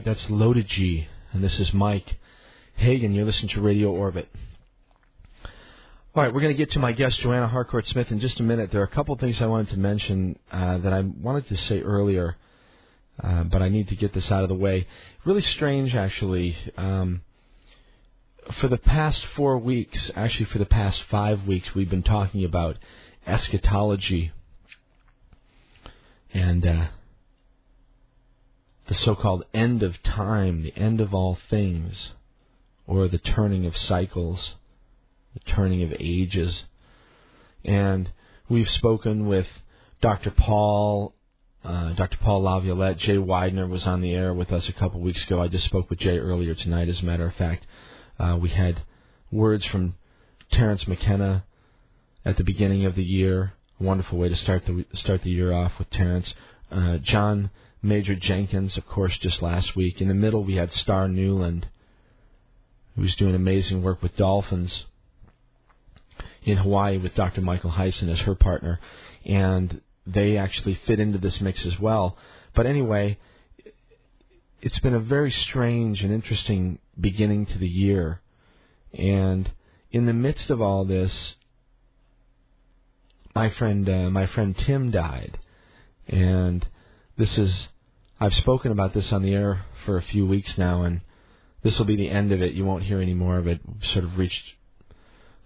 Right, that's Loaded G, and this is Mike Hagan. You're listening to Radio Orbit. All right, we're going to get to my guest, Joanna Harcourt Smith, in just a minute. There are a couple of things I wanted to mention uh, that I wanted to say earlier, uh, but I need to get this out of the way. Really strange, actually. Um, for the past four weeks, actually for the past five weeks, we've been talking about eschatology and uh, the so called end of time, the end of all things, or the turning of cycles, the turning of ages. And we've spoken with Dr. Paul, uh, Dr. Paul LaViolette. Jay Weidner was on the air with us a couple weeks ago. I just spoke with Jay earlier tonight, as a matter of fact. Uh, we had words from Terence McKenna at the beginning of the year. Wonderful way to start the start the year off with Terence. Uh, John Major Jenkins, of course, just last week. In the middle, we had Star Newland, who's doing amazing work with dolphins in Hawaii with Dr. Michael Hyson as her partner, and they actually fit into this mix as well. But anyway, it's been a very strange and interesting beginning to the year, and in the midst of all this, my friend uh, my friend Tim died, and this is I've spoken about this on the air for a few weeks now, and this will be the end of it. You won't hear any more of it. We've sort of reached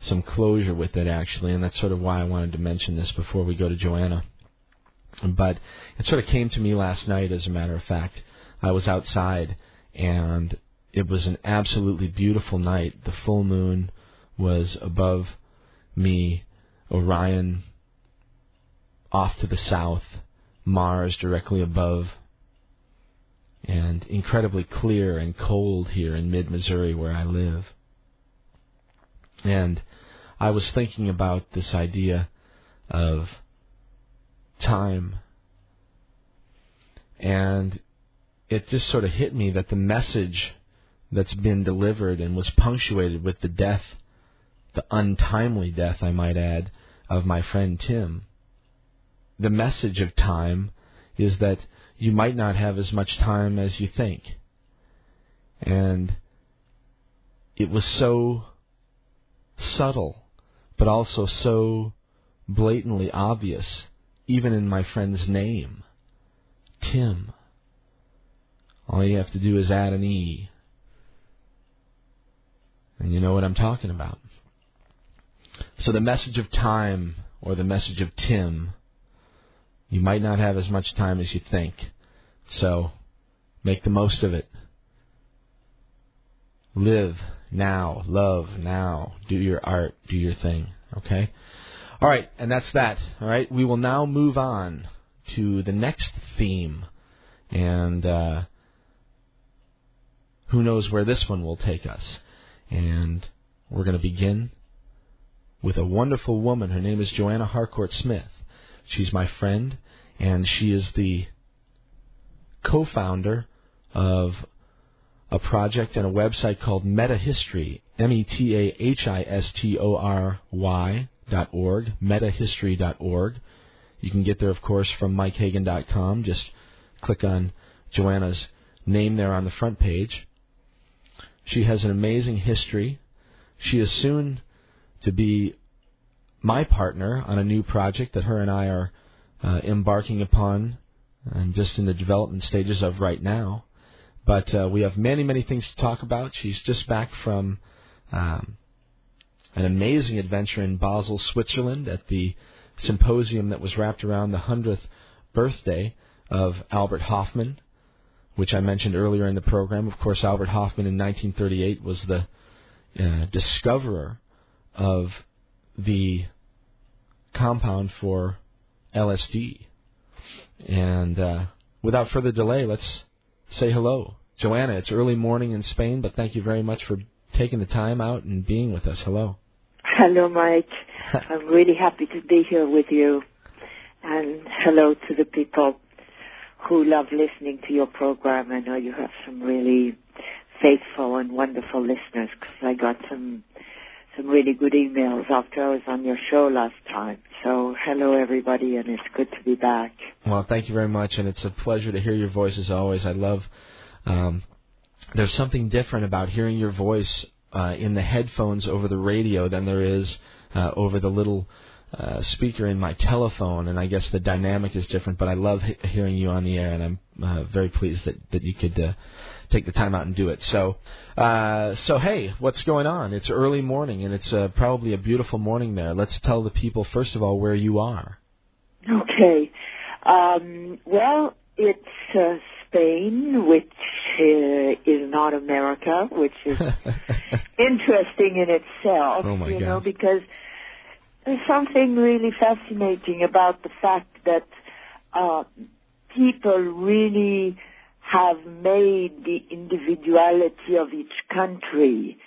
some closure with it actually, and that's sort of why I wanted to mention this before we go to Joanna. But it sort of came to me last night, as a matter of fact. I was outside, and it was an absolutely beautiful night. The full moon was above me, Orion off to the south, Mars directly above, and incredibly clear and cold here in mid Missouri where I live. And I was thinking about this idea of time. And it just sort of hit me that the message that's been delivered and was punctuated with the death, the untimely death, I might add, of my friend Tim. The message of time is that you might not have as much time as you think. And it was so subtle, but also so blatantly obvious, even in my friend's name Tim. All you have to do is add an E. And you know what I'm talking about. So the message of time, or the message of Tim, you might not have as much time as you think. So make the most of it. Live now. Love now. Do your art. Do your thing. Okay? All right, and that's that. All right, we will now move on to the next theme. And uh, who knows where this one will take us. And we're going to begin with a wonderful woman. Her name is Joanna Harcourt Smith. She's my friend, and she is the co founder of a project and a website called Metahistory, M E T A H I S T O R Y dot org, metahistory dot org. You can get there, of course, from MikeHagan.com. Just click on Joanna's name there on the front page. She has an amazing history. She is soon to be my partner on a new project that her and I are uh, embarking upon and just in the development stages of right now. But uh, we have many, many things to talk about. She's just back from um, an amazing adventure in Basel, Switzerland at the symposium that was wrapped around the 100th birthday of Albert Hofmann, which I mentioned earlier in the program. Of course, Albert Hofmann in 1938 was the uh, discoverer of the compound for LSD. And uh, without further delay, let's say hello. Joanna, it's early morning in Spain, but thank you very much for taking the time out and being with us. Hello. Hello, Mike. [LAUGHS] I'm really happy to be here with you. And hello to the people who love listening to your program. I know you have some really faithful and wonderful listeners because I got some some really good emails after I was on your show last time. So hello everybody and it's good to be back. Well, thank you very much and it's a pleasure to hear your voice as always. I love Um, there's something different about hearing your voice uh, in the headphones over the radio than there is uh, over the little uh, speaker in my telephone, and I guess the dynamic is different. But I love he- hearing you on the air, and I'm uh, very pleased that that you could uh, take the time out and do it. So, uh, so hey, what's going on? It's early morning, and it's uh, probably a beautiful morning there. Let's tell the people first of all where you are. Okay. Um, well, it's uh, Spain, which uh, is not America, which is [LAUGHS] interesting in itself. Oh, my you know, because there's something really fascinating about the fact that uh, people really have made the individuality of each country.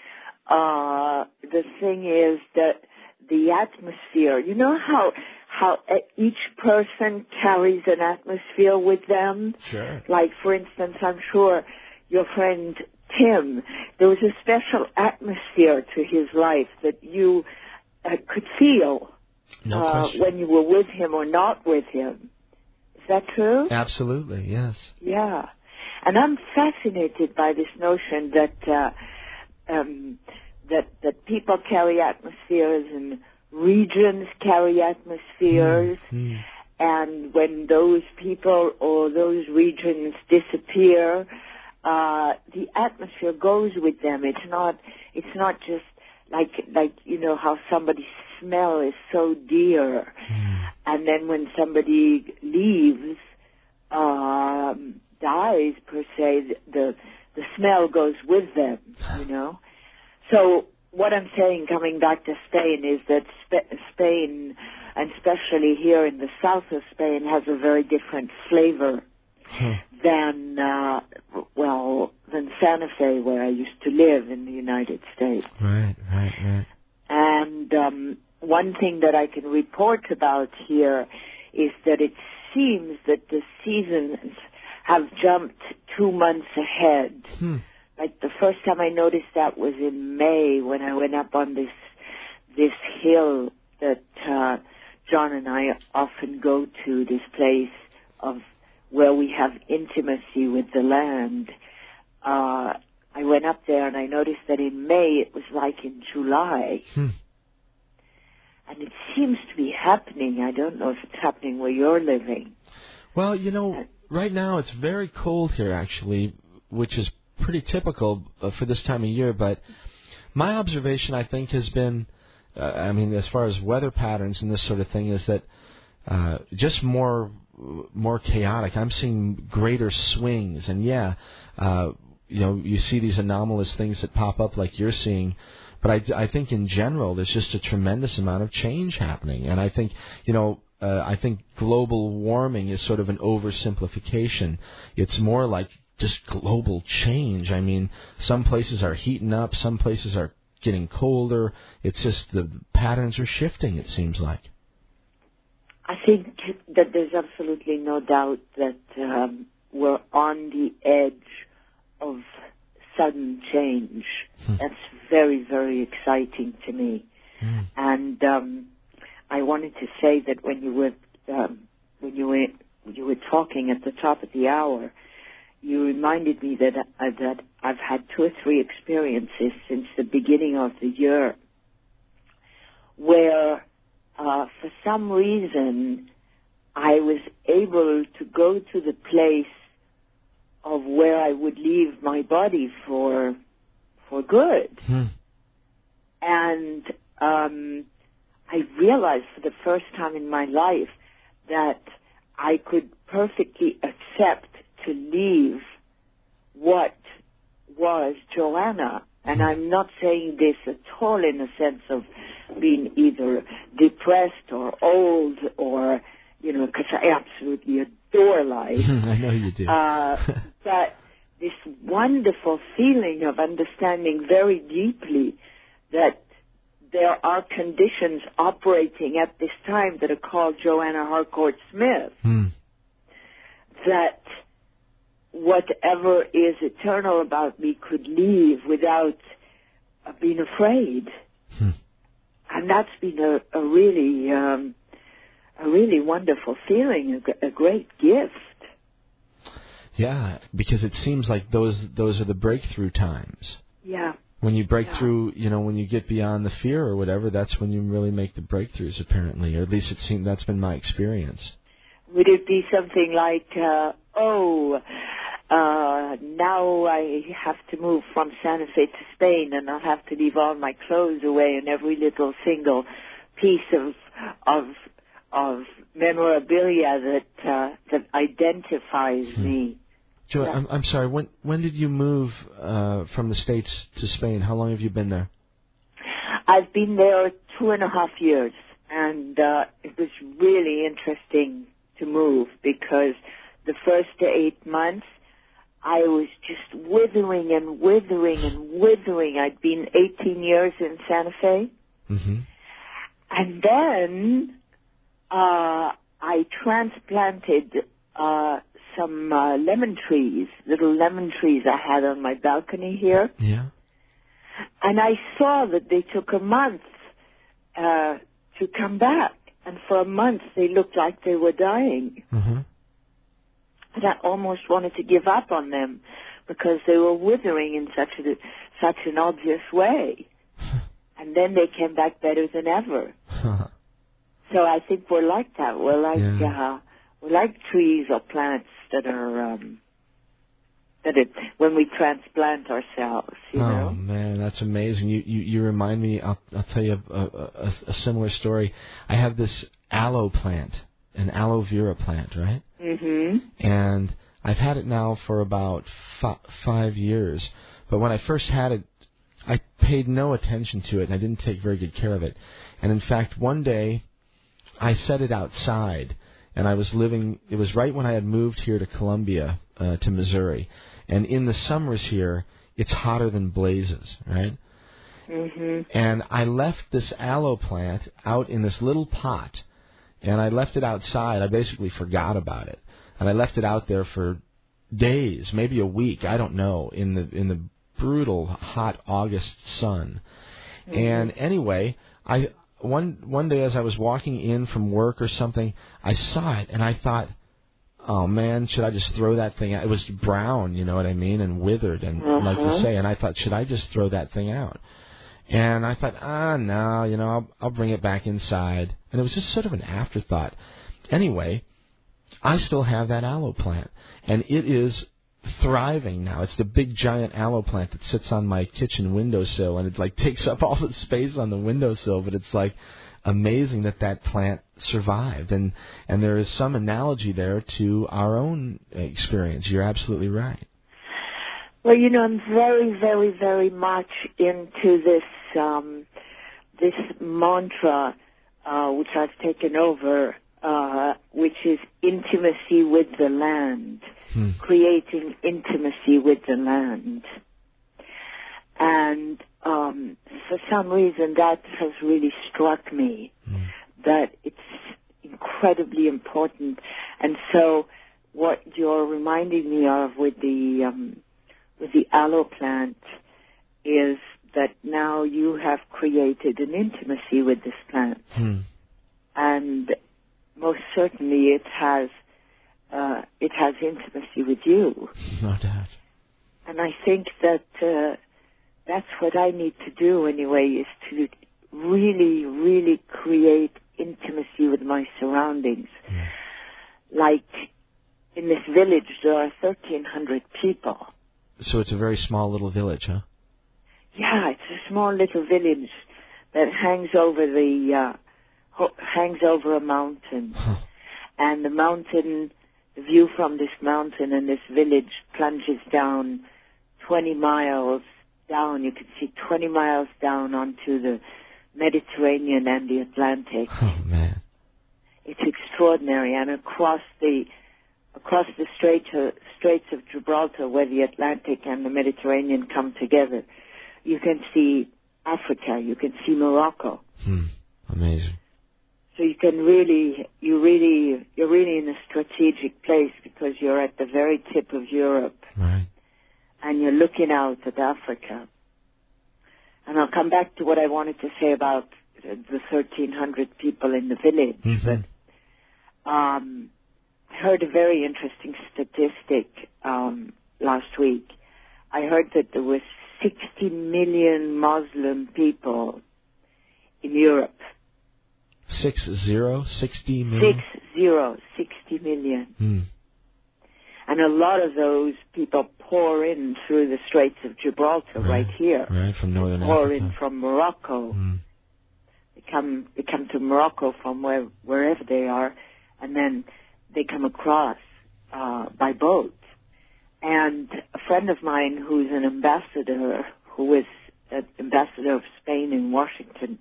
Uh, the thing is that the atmosphere, you know how how each person carries an atmosphere with them? Sure. Like, for instance, I'm sure your friend Tim, there was a special atmosphere to his life that you uh, could feel No uh, when you were with him or not with him. Is that true? Absolutely, yes. Yeah. And I'm fascinated by this notion that uh, um, that that people carry atmospheres and regions carry atmospheres, Mm. and when those people or those regions disappear, uh, the atmosphere goes with them. It's not it's not just like like you know how somebody's smell is so dear, and then when somebody leaves, um, dies per se, the the smell goes with them. You know, so what I'm saying, coming back to Spain, is that Sp- Spain, and especially here in the south of Spain, has a very different flavor Huh. than, uh, well, than Santa Fe, where I used to live in the United States. Right, right, right. And um, one thing that I can report about here is that it seems that the seasons have jumped two months ahead. Hmm. Like the first time I noticed that was in May when I went up on this this hill that uh, John and I often go to. This place of where we have intimacy with the land. Uh, I went up there and I noticed that in May it was like in July. Hmm. And it seems to be happening. I don't know if it's happening where you're living. Well, you know, right now it's very cold here, actually, which is pretty typical uh, for this time of year. But my observation, I think, has been, uh, I mean, as far as weather patterns and this sort of thing, is that uh, just more more chaotic. I'm seeing greater swings, and yeah, uh, you know, you see these anomalous things that pop up like you're seeing. But I, I think in general, there's just a tremendous amount of change happening, and I think, you know, uh, I think global warming is sort of an oversimplification. It's more like just global change. I mean, some places are heating up, some places are getting colder. It's just the patterns are shifting. It seems like. I think that there's absolutely no doubt that um, we're on the edge of sudden change. That's very, very exciting to me. Mm. And um, I wanted to say that when you were um, when you were you were talking at the top of the hour, you reminded me that uh, that I've had two or three experiences since the beginning of the year where, uh, for some reason, I was able to go to the place of where I would leave my body for for good Hmm. and um, I realized for the first time in my life that I could perfectly accept to leave what was Joanna. And I'm not saying this at all in a sense of being either depressed or old or, you know, because I absolutely adore life. [LAUGHS] I know you do. Uh, [LAUGHS] but this wonderful feeling of understanding very deeply that there are conditions operating at this time that are called Joanna Harcourt Smith, Hmm. that whatever is eternal about me could leave without uh, being afraid. Hmm. And that's been a, a really, um, a really wonderful feeling, a great gift. Yeah, because it seems like those those are the breakthrough times. Yeah. When you break Yeah. through, you know, when you get beyond the fear or whatever, that's when you really make the breakthroughs. Apparently, or at least it seems that's been my experience. Would it be something like, uh, oh, uh, now I have to move from Santa Fe to Spain and I'll have to leave all my clothes away and every little single piece of, of, of memorabilia that, uh, that identifies Hmm. me. Joy, Yeah. I'm I'm sorry. When when did you move uh, from the states to Spain? How long have you been there? I've been there two and a half years, and uh, it was really interesting to move because the first eight months I was just withering and withering and withering. I'd been 18 years in Santa Fe, Mm-hmm. and then uh, I transplanted uh, some uh, lemon trees, little lemon trees I had on my balcony here. Yeah. And I saw that they took a month uh, to come back. And for a month, they looked like they were dying. Mm-hmm. And I almost wanted to give up on them because they were withering in such a, such an obvious way. [LAUGHS] And then they came back better than ever. [LAUGHS] So I think we're like that. We're like Yeah. uh, we're like trees or plants that are um, that it when we transplant ourselves. You oh know. man, that's amazing. You you, you remind me. I'll I'll tell you a, a, a, similar story. I have this aloe plant, an aloe vera plant, right? Mhm. and I've had it now for about fi- five years. But when I first had it, I paid no attention to it, and I didn't take very good care of it. And in fact, one day, I set it outside, and I was living. It was right when I had moved here to Columbia, uh, to Missouri, and in the summers here, it's hotter than blazes, right? Mm-hmm. and I left this aloe plant out in this little pot, and I left it outside. I basically forgot about it, and I left it out there for days, maybe a week. I don't know in the in the brutal hot August sun. And anyway, I one one day as I was walking in from work or something, I saw it and I thought, "Oh man, should I just throw that thing out?" It was brown, you know what I mean, and withered and like you Uh-huh. say, and I thought, "Should I just throw that thing out?" And I thought, ah, no, you know, I'll, I'll bring it back inside. And it was just sort of an afterthought. Anyway, I still have that aloe plant, and it is thriving now. It's the big giant aloe plant that sits on my kitchen windowsill, and it like [LAUGHS] takes up all the space on the windowsill. But it's like amazing that that plant survived, and and there is some analogy there to our own experience. You're absolutely right. Well, you know, I'm very, very, very much into this um, this mantra, uh, which I've taken over, uh, which is intimacy with the land, Hmm. creating intimacy with the land. And um, for some reason, that has really struck me Hmm. that it's incredibly important. And so, what you're reminding me of with the um, with the aloe plant is that now you have created an intimacy with this plant, Hmm. and most certainly it has uh, it has intimacy with you. No doubt. And I think that uh, that's what I need to do anyway, is to really, really create intimacy with my surroundings. Like in this village, there are 1,300 people. So it's a very small little village, huh? Yeah, it's a small little village that hangs over the uh, ho- hangs over a mountain, Huh. and the mountain, view from this mountain and this village plunges down 20 miles down. You can see 20 miles down onto the Mediterranean and the Atlantic. Oh man. It's extraordinary, and across the across the Strait uh, Straits of Gibraltar, where the Atlantic and the Mediterranean come together, you can see Africa, you can see Morocco. Hmm. Amazing. So you can really, you really, you're really in a strategic place because you're at the very tip of Europe Right. and you're looking out at Africa. And I'll come back to what I wanted to say about the 1,300 people in the village. Mhm. um, I heard a very interesting statistic um, last week. I heard that there was 60 million Muslim people in Europe. Six zero, sixty million. Six zero, 60 million. Hmm. And a lot of those people pour in through the Straits of Gibraltar right, Right. here. Right from northern pour Africa. in from Morocco. Hmm. They come they come to Morocco from where wherever they are, and then they come across uh, by boat. And a friend of mine who's an ambassador, who is an ambassador of Spain in Washington,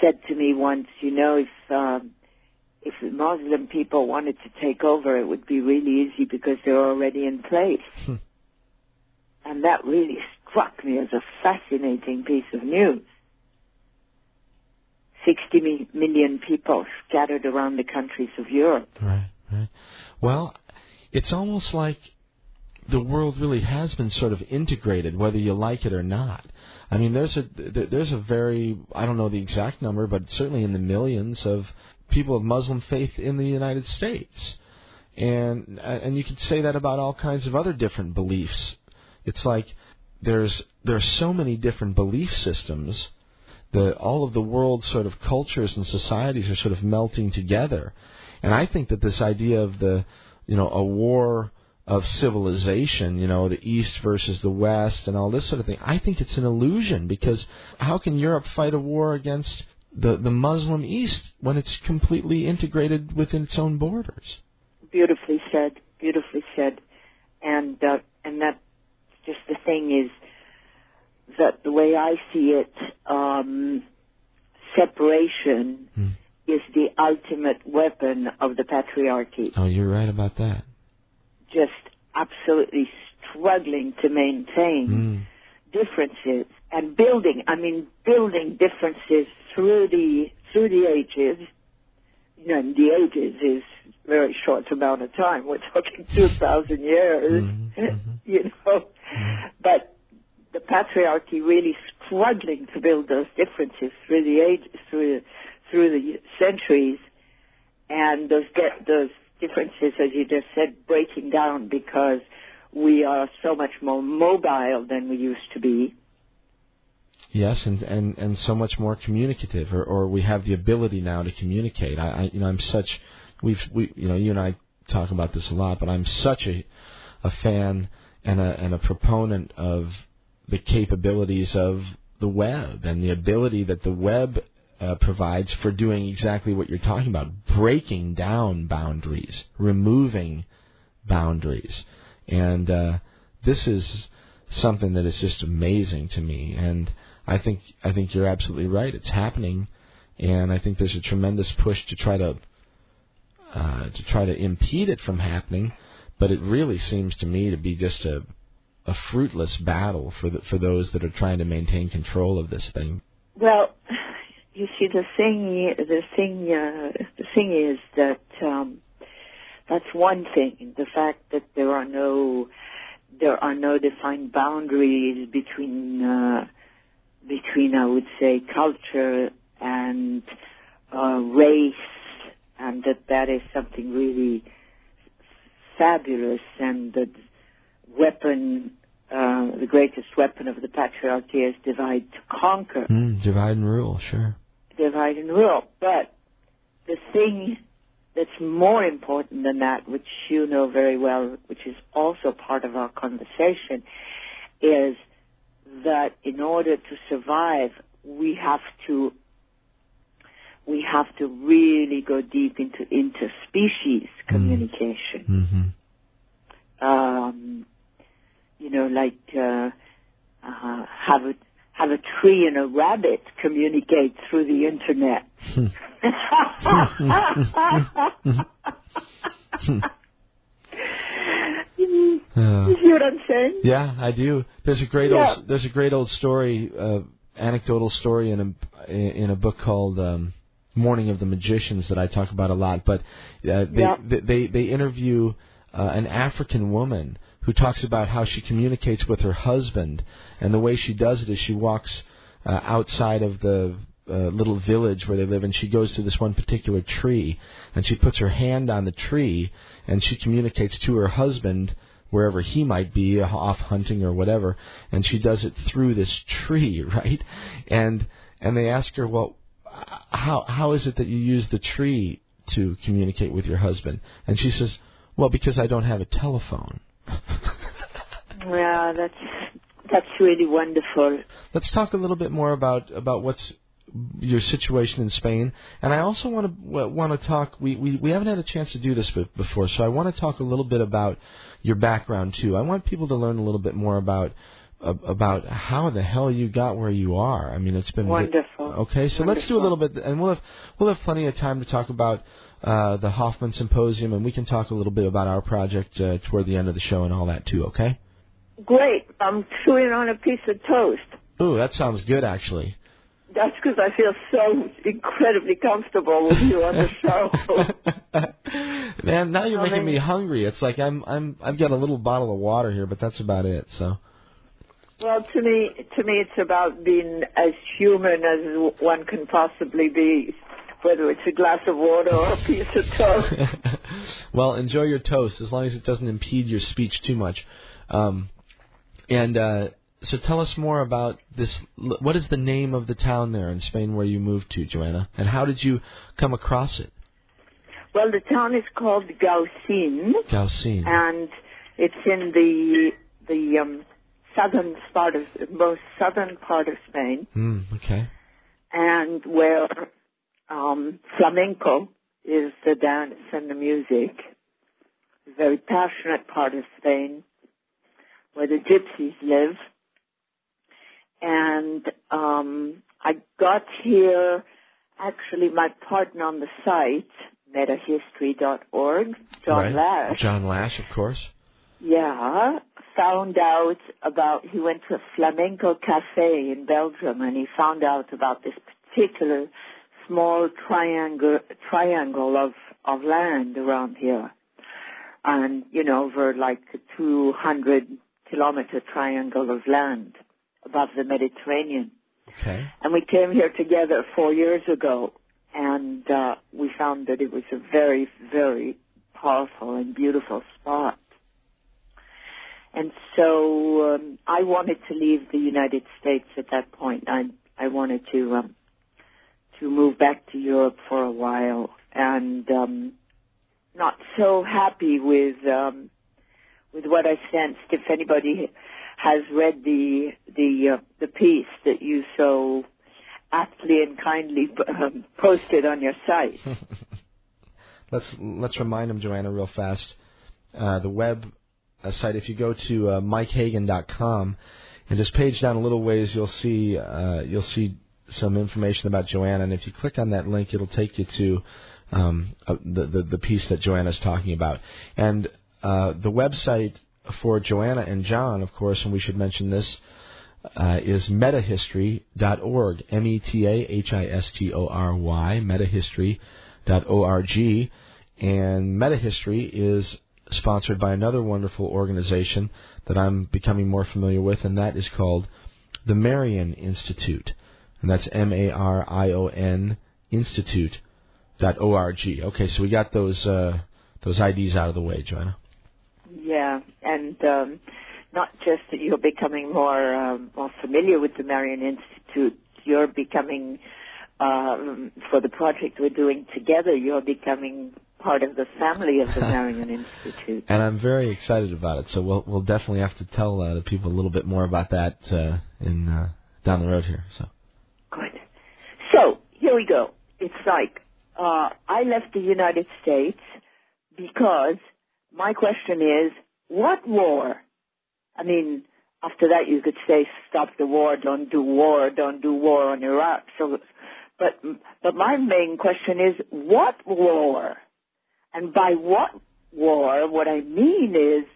said to me once, you know, if um, if the Muslim people wanted to take over, it would be really easy because they're already in place. Hmm. and that really struck me as a fascinating piece of news. 60 mi- million people scattered around the countries of Europe. Right, right. Well, it's almost like the world really has been sort of integrated, whether you like it or not. I mean, there's a there's a very I don't know the exact number, but certainly in the millions of people of Muslim faith in the United States, and and you could say that about all kinds of other different beliefs. It's like there's there's so many different belief systems. that all of the world's sort of cultures and societies are sort of melting together, and I think that this idea of the you know a war of civilization, you know, the East versus the West and all this sort of thing. I think it's an illusion because how can Europe fight a war against the, the Muslim East when it's completely integrated within its own borders? Beautifully said, beautifully said. And, uh, and that's just the thing is that the way I see it, um, separation Hmm. is the ultimate weapon of the patriarchy. Oh, you're right about that. Just absolutely struggling to maintain Mm. differences and building i mean building differences through the through the ages. You know and the ages is a very short amount of time. We're talking [LAUGHS] 2000 years Mhm, mhm. [LAUGHS] you know. But the patriarchy really struggling to build those differences through the age through through the centuries. And those get those differences as you just said breaking down because we are so much more mobile than we used to be. Yes, and, and, and so much more communicative, or, or we have the ability now to communicate. I, I you know I'm such we've we you know you and I talk about this a lot, but I'm such a a fan and a and a proponent of the capabilities of the web and the ability that the web uh, provides for doing exactly what you're talking about, breaking down boundaries, removing boundaries, and uh, this is something that is just amazing to me. And I think I think you're absolutely right. It's happening, and I think there's a tremendous push to try to uh, to try to impede it from happening. But it really seems to me to be just a a fruitless battle for the, for those that are trying to maintain control of this thing. Well, you see, the thing, the thing, uh, the thing is that um, that's one thing. The fact that there are no there are no defined boundaries between uh, between, I would say, culture and uh, race, and that that is something really fabulous, and that weapon, uh, the greatest weapon of the patriarchy is divide to conquer Mm, divide and rule, sure. Divide and rule. But the thing that's more important than that, which you know very well, which is also part of our conversation, is that in order to survive, we have to we have to really go deep into interspecies communication. hmm Um, you know, like uh, uh, have a have a tree and a rabbit communicate through the internet. [LAUGHS] you Uh, see what I'm saying? Yeah, I do. There's a great Yeah. old there's a great old story, uh, anecdotal story in a in a book called um, Morning of the Magicians that I talk about a lot. But uh, they, Yeah. they they they interview uh, an African woman who talks about how she communicates with her husband, and the way she does it is she walks uh, outside of the uh, little village where they live, and she goes to this one particular tree, and she puts her hand on the tree, and she communicates to her husband wherever he might be, off hunting or whatever, and she does it through this tree, [LAUGHS] right? And and they ask her, well, how how is it that you use the tree to communicate with your husband? And she says, well, because I don't have a telephone. [LAUGHS] yeah, that's that's really wonderful. Let's talk a little bit more about about what's your situation in Spain, and I also want to want to talk. We, we we haven't had a chance to do this before, so I want to talk a little bit about your background too. I want people to learn a little bit more about about how the hell you got where you are. I mean, it's been wonderful. Okay, so wonderful. let's do a little bit, and we'll have we'll have plenty of time to talk about uh, the Hofmann Symposium, and we can talk a little bit about our project uh, toward the end of the show and all that too. Okay. Great. I'm chewing on a piece of toast. Ooh, that sounds good, actually. That's because I feel so incredibly comfortable with you on the [LAUGHS] show. [LAUGHS] Man, now you're making me hungry. It's like I'm I'm I've got a little bottle of water here, but that's about it. So. Well, to me, to me, it's about being as human as one can possibly be, whether it's a glass of water or a piece of toast. [LAUGHS] well, enjoy your toast as long as it doesn't impede your speech too much. Um, and uh, so, tell us more about this. What is the name of the town there in Spain where you moved to, Joanna? And how did you come across it? Well, the town is called Gaucin. Gaucin. And it's in the the um, southern part of most southern part of Spain. Mm, okay. And where um, flamenco is the dance and the music. A very passionate part of Spain where the gypsies live. And um, I got here, actually my partner on the site, metahistory.org, John right. Lash. John Lash, of course. Yeah, found out about, he went to a flamenco cafe in Belgium and he found out about this particular small triangle, triangle of, of land around here. And, you know, over like a 200 kilometer triangle of land above the Mediterranean. Okay. And we came here together four years ago, and uh, we found that it was a very, very powerful and beautiful spot. And so um, I wanted to leave the United States at that point. I I wanted to um, to move back to Europe for a while, and um, not so happy with um, with what I sensed. If anybody has read the the uh, the piece that you so aptly and kindly um, posted on your site. [LAUGHS] let's let's remind them, Joanna, real fast. Uh, the web uh, site. If you go to uh, mikehagan.com and just page down a little ways, you'll see uh, you'll see some information about Joanna. And if you click on that link, it'll take you to um, uh, the, the the piece that Joanna's talking about. And uh, the website for Joanna and John, of course, and we should mention this, uh, is metahistory.org. M E T A H I S T O R Y, metahistory.org. And Metahistory is sponsored by another wonderful organization that I'm becoming more familiar with, and that is called the Marion Institute. And that's M A R I O N Institute. Dot org. Okay, so we got those uh, those IDs out of the way, Joanna. Yeah, and um, not just that you're becoming more um, more familiar with the Marion Institute, you're becoming um, for the project we're doing together. You're becoming part of the family of the [LAUGHS] Marion Institute. And I'm very excited about it. So we'll we'll definitely have to tell uh, the people a little bit more about that uh, in uh, down the road here. So. So here we go. It's like uh, I left the United States because my question is, what war? I mean, after that you could say, stop the war, don't do war, don't do war on Iraq. So, but, but my main question is, what war? And by what war, what I mean is,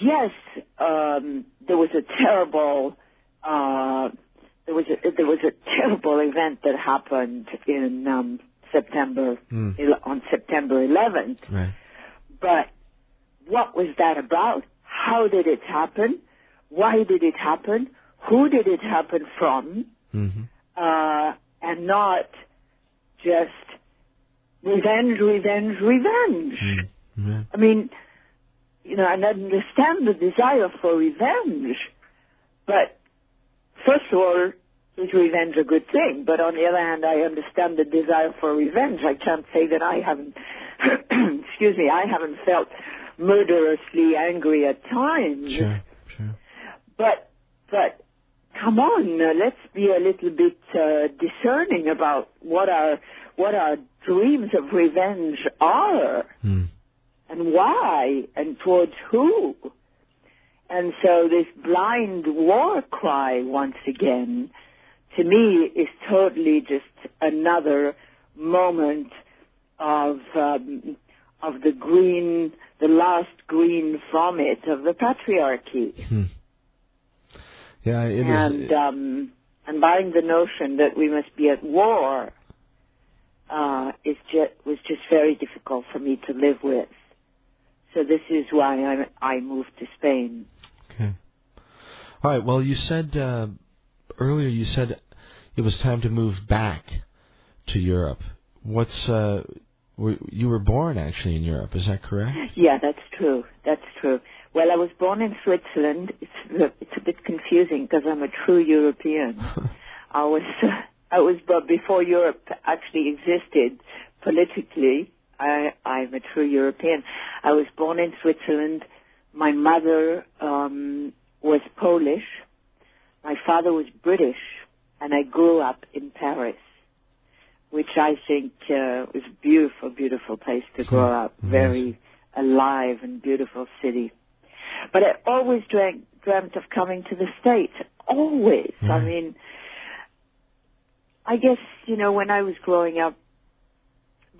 yes, um, there was a terrible, uh, there was a, there was a [LAUGHS] terrible event that happened in um, September mm. on September 11th. Right. But what was that about? How did it happen? Why did it happen? Who did it happen from? Mm-hmm. Uh, and not just revenge, revenge, revenge. Mm. Yeah. I mean, you know, and I understand the desire for revenge, but first of all, is revenge a good thing? But on the other hand, I understand the desire for revenge. I can't say that I haven't, [CLEARS THROAT] excuse me, I haven't felt murderously angry at times. Sure, sure. But, but, come on, uh, let's be a little bit uh, discerning about what our what our dreams of revenge are Mm. and why and towards who. And so this blind war cry once again to me is totally just another moment of um, of the green the last green vomit of the patriarchy. Hmm. Yeah, it is. and um and buying the notion that we must be at war uh is just was just very difficult for me to live with. So this is why I I moved to Spain. All right. Well, you said uh, earlier you said it was time to move back to Europe. What's uh, were, you were born actually in Europe? Is that correct? Yeah, that's true. That's true. Well, I was born in Switzerland. It's it's a bit confusing because I'm a true European. [LAUGHS] I was I was but before Europe actually existed politically. I I'm a true European. I was born in Switzerland. My mother um, was Polish. My father was British, and I grew up in Paris, which I think uh, was a beautiful, beautiful place to grow up. Yes. Very alive and beautiful city. But I always dreamt, dreamt of coming to the States. Always. I mean, I guess you know when I was growing up,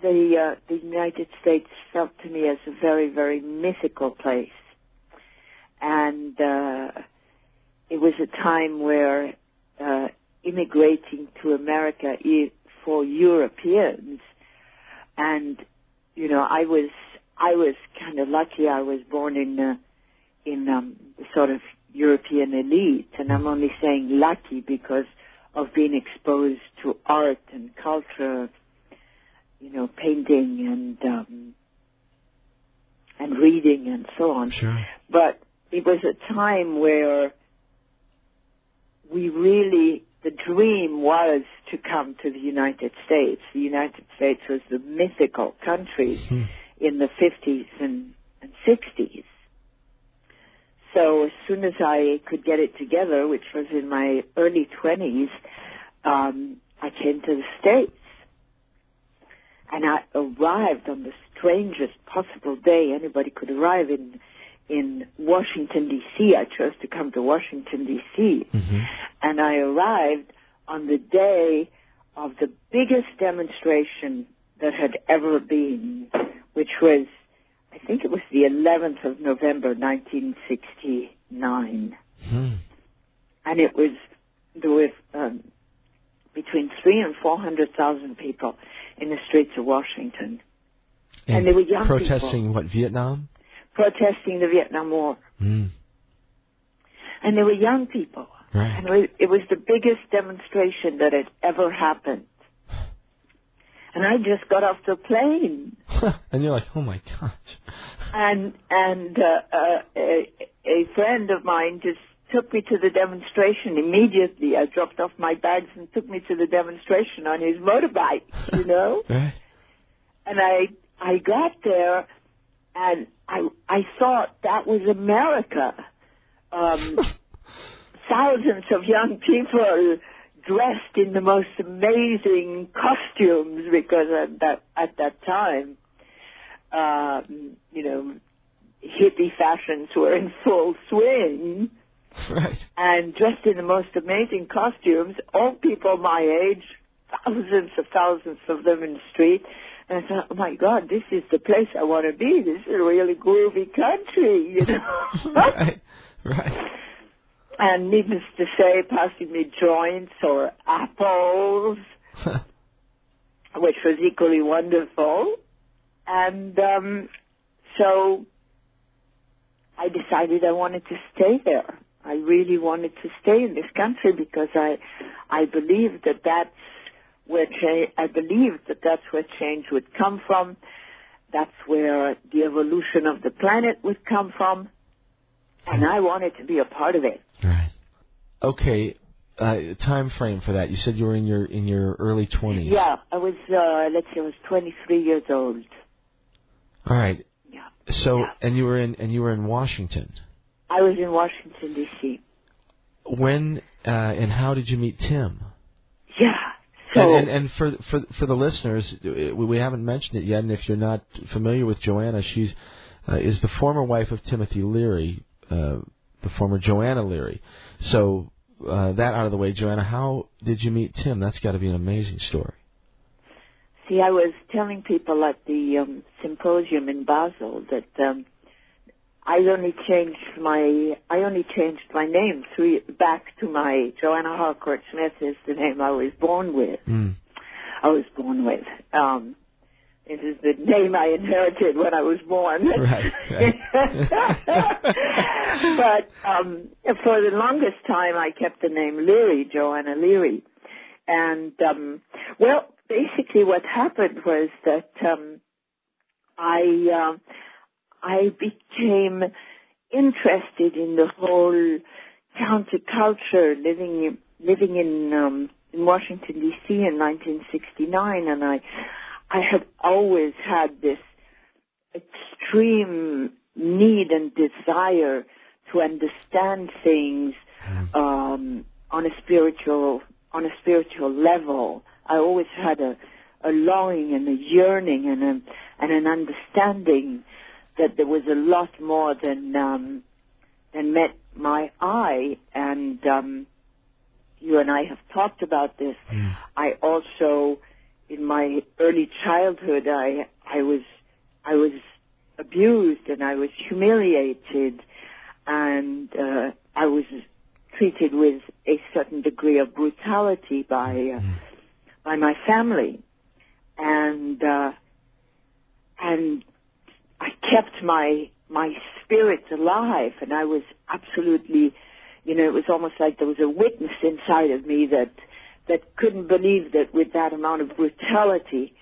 the uh, the United States felt to me as a very very mythical place, and uh, it was a time where uh, immigrating to America for Europeans, and you know I was I was kind of lucky. I was born in uh, in um, the sort of European elite, and I'm only saying lucky because of being exposed to art and culture, you know, painting and um, and reading and so on. Sure. But it was a time where we really the dream was to come to the United States. The United States was the mythical country Hmm. in the 50s and, and 60s. So as soon as I could get it together, which was in my early 20s, um, I came to the States. And I arrived on the strangest possible day anybody could arrive in, in Washington D.C. I chose to come to Washington D.C. hmm And I arrived on the day of the biggest demonstration that had ever been, which was, I think it was the 11th of November, 1969. Hmm. And it was, there were um, between three and 400,000 people in the streets of Washington And they were young protesting what Vietnam? Protesting the Vietnam War. Hmm. And they were young people. Right. And it was- it was the biggest demonstration that had ever happened. And I just got off the plane, [LAUGHS] and you're like, oh my gosh. and and uh, uh, a, a friend of mine just took me to the demonstration immediately. I dropped off my bags and took me to the demonstration on his motorbike. You know, [LAUGHS] Right. and I I got there, and I I thought that was America. Um, [LAUGHS] thousands of young people dressed in the most amazing costumes because at that at that time, um, you know, hippie fashions were in full swing Right. and dressed in the most amazing costumes. All people my age, thousands of thousands of them in the street. And I thought, oh my God, this is the place I want to be. This is a really groovy country, you know. [LAUGHS] right. Right. and needless to say, passing me joints or apples, [LAUGHS] which was equally wonderful. And um, so I decided I wanted to stay there. I really wanted to stay in this country because I, I believe that that's where change, I believed that that's where change would come from. That's where the evolution of the planet would come from. And I wanted to be a part of it. Right. Okay. Uh, time frame for that? You said you were in your in your early twenties. Yeah, I was. Uh, let's see, I was 23 years old. All right. Yeah. So, Yeah. and you were in and you were in Washington. I was in Washington D.C. When uh, and how did you meet Tim? Yeah. So and, and, and for for for the listeners, we we haven't mentioned it yet. And if you're not familiar with Joanna, she's uh, is the former wife of Timothy Leary, uh, the former Joanna Leary. So uh, that out of the way, Joanna, how did you meet Tim? That's got to be an amazing story. See, I was telling people at the um, symposium in Basel that um, I only changed my I only changed my name three back to my Joanna Harcourt Smith is the name I was born with. Mm. I was born with. Um, it is the name I inherited when I was born. Right, [LAUGHS] but um, for the longest time, I kept the name Leary, Joanna Leary. And um, well, basically, what happened was that um, I uh, I became interested in the whole counterculture living in, living in um, in Washington D.C. in 1969, and I I had always had this extreme need and desire to understand things um, on a spiritual on a spiritual level. I always had a a longing and a yearning and a and an understanding that there was a lot more than um, than met my eye and um, you and I have talked about this. Mm. I also in my early childhood I I was I was abused and I was humiliated and uh, I was treated with a certain degree of brutality by uh, Mm. by my family and uh, and I kept my my spirit alive and I was absolutely you know it was almost like there was a witness inside of me that that couldn't believe that with that amount of brutality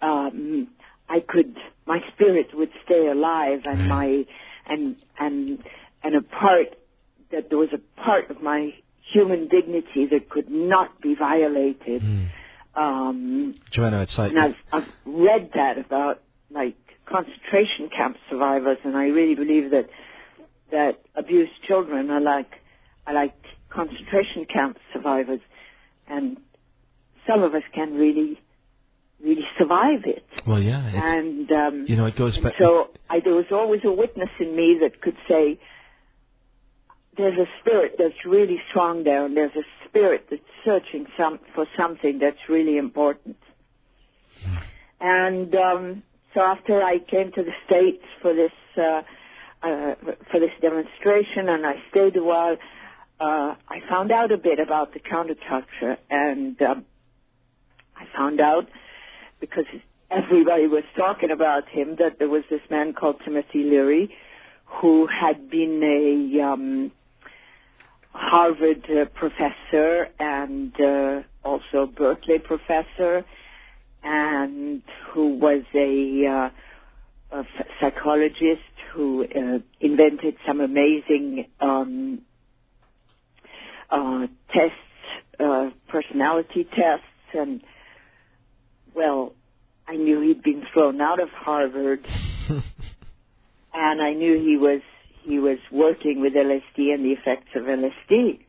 um I could my spirit would stay alive and my and and and a part that there was a part of my human dignity that could not be violated Mm. um Joanna, it's like and I've, I've read that about like concentration camp survivors, and I really believe that that abused children are like are like concentration camp survivors, and some of us can really really survive it. well, yeah. And um, you know, it goes back. so I, there was always a witness in me that could say, "There's a spirit that's really strong there, and there's a spirit that's searching some for something that's really important." And um, so after I came to the states for this uh, uh, for this demonstration, and I stayed a while, uh, I found out a bit about the counterculture, and um, I found out because everybody was talking about him that there was this man called Timothy Leary who had been a um, Harvard uh, professor and uh, also Berkeley professor, and who was a, uh, a psychologist who uh, invented some amazing um, uh, tests, uh, personality tests, and well, I knew he'd been thrown out of Harvard, [LAUGHS] and I knew he was he was working with LSD and the effects of LSD,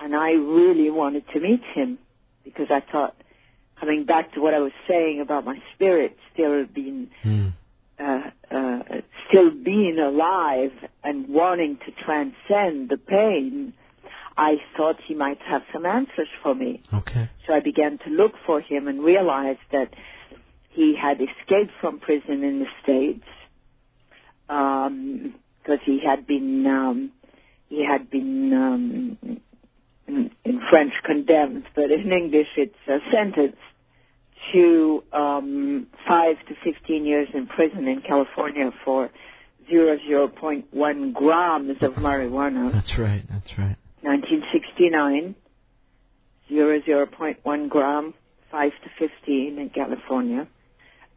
and I really wanted to meet him because I thought, coming back to what I was saying about my spirit still being Mm. uh, uh, still being alive and wanting to transcend the pain, I thought he might have some answers for me. Okay. So I began to look for him and realized that he had escaped from prison in the States because he had been um, he had been um, in, in French condemned, but in English it's uh, sentenced to um, five to fifteen years in prison in California for zero zero point one grams of marijuana. That's right. That's right. 1969, 0.1 gram, 5 to 15 in California.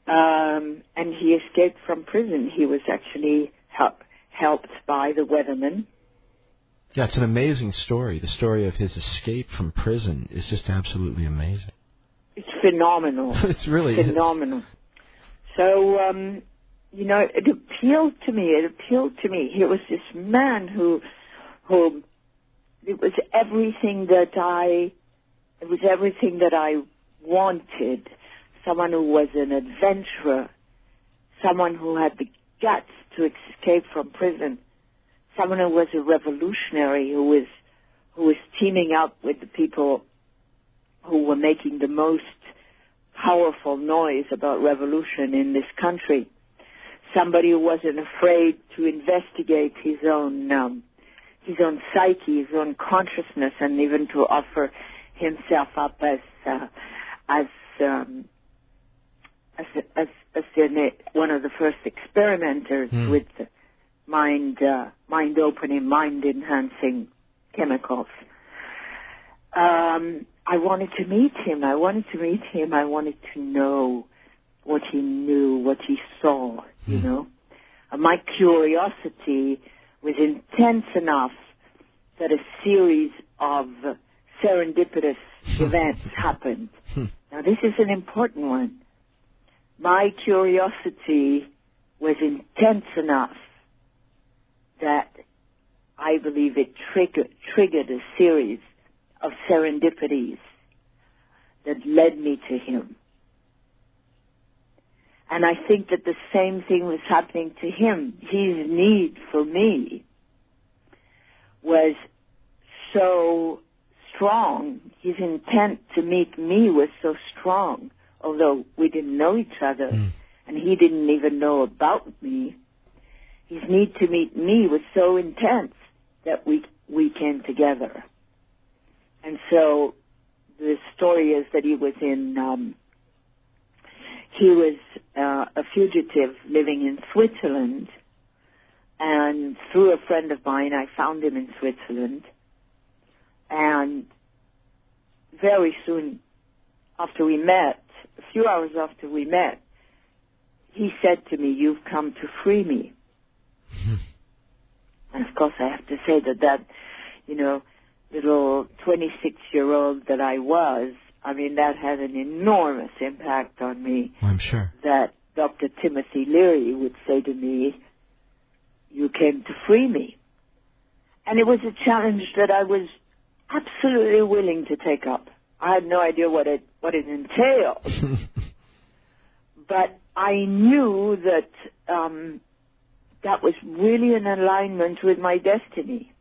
Um, and he escaped from prison. He was actually help, helped by the weatherman. Yeah, it's an amazing story. The story of his escape from prison is just absolutely amazing. It's phenomenal. [LAUGHS] it's really is. phenomenal. So, um, you know, it appealed to me. It appealed to me. He was this man who, who, it was everything that I, it was everything that I wanted. Someone who was an adventurer. Someone who had the guts to escape from prison. Someone who was a revolutionary who was, who was teaming up with the people who were making the most powerful noise about revolution in this country. Somebody who wasn't afraid to investigate his own um, his own psyche, his own consciousness, and even to offer himself up as uh, as um, as as, as one of the first experimenters Hmm. with mind uh, mind opening, mind enhancing chemicals. Um, I wanted to meet him. I wanted to meet him. I wanted to know what he knew, what he saw. You Hmm. know, uh, my curiosity was intense enough that a series of serendipitous events happened. Hmm. Now, this is an important one. My curiosity was intense enough that I believe it triggered, triggered a series of serendipities that led me to him. And I think that the same thing was happening to him. His need for me was so strong. His intent to meet me was so strong, although we didn't know each other Mm. and he didn't even know about me. His need to meet me was so intense that we we came together. And so the story is that he was in um, he was uh, a fugitive living in Switzerland, and through a friend of mine, I found him in Switzerland, and very soon after we met, a few hours after we met, he said to me, "You've come to free me." And of course, I have to say that that, you know, little 26 year old that I was, I mean, that had an enormous impact on me I'm sure. that Dr. Timothy Leary would say to me, you came to free me. And it was a challenge that I was absolutely willing to take up. I had no idea what it, what it entailed, [LAUGHS] but I knew that, um, that was really in alignment with my destiny.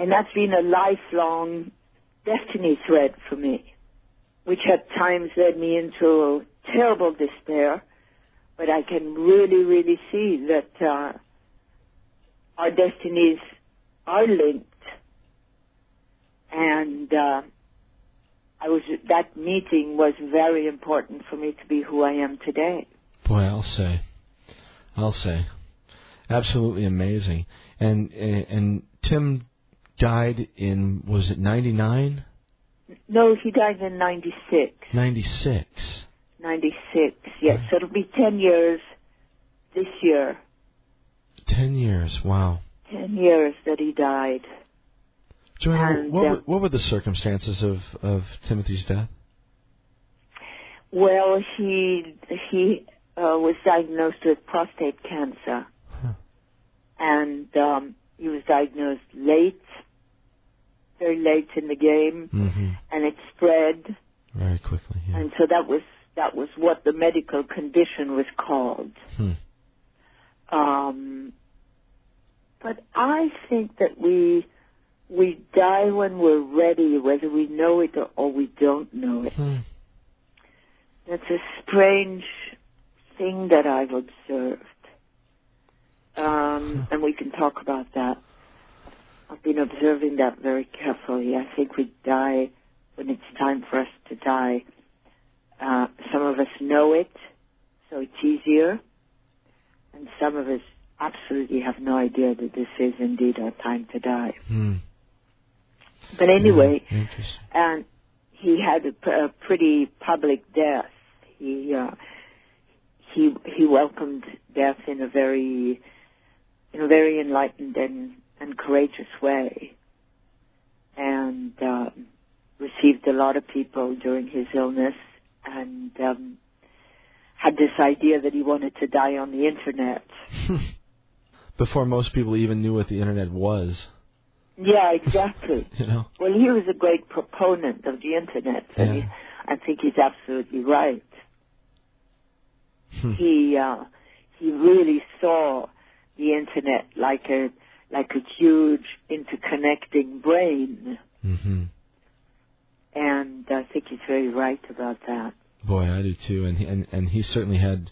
And that's been a lifelong destiny thread for me, which at times led me into terrible despair. But I can really, really see that uh, our destinies are linked, and uh, I was that meeting was very important for me to be who I am today. Boy, I'll say, I'll say, absolutely amazing. And and, and Tim died in was it ninety nine? No, he died in '96. Ninety six. 96, yes. So it'll be 10 years this year. Ten years. Wow. 10 years that he died. Joanna, And, what uh, were, what were the circumstances of of Timothy's death? Well, he he uh, was diagnosed with prostate cancer, Huh. and um, he was diagnosed late, very late in the game, hmm and it spread, Very quickly. Yeah. and so that was that was what the medical condition was called. Hmm. Um, but I think that we we die when we're ready, whether we know it or, or we don't know it. Hmm. That's a strange thing that I've observed. Um, and we can talk about that. I've been observing that very carefully. I think we die when it's time for us to die. Uh, some of us know it, so it's easier. And some of us absolutely have no idea that this is indeed our time to die. Hmm. But anyway, Yeah, and he had a pretty public death. He uh, he he welcomed death in a very in a very enlightened and and courageous way, and um, received a lot of people during his illness, and um, had this idea that he wanted to die on the internet. [LAUGHS] Before most people even knew what the internet was, Yeah, [LAUGHS] exactly. you know. Well, he was a great proponent of the internet, and Yeah. he, I think he's absolutely right. Hmm. He uh, he really saw the internet like a like a huge interconnecting brain, hmm and I think he's very right about that. Boy, I do too, and he, and and he certainly had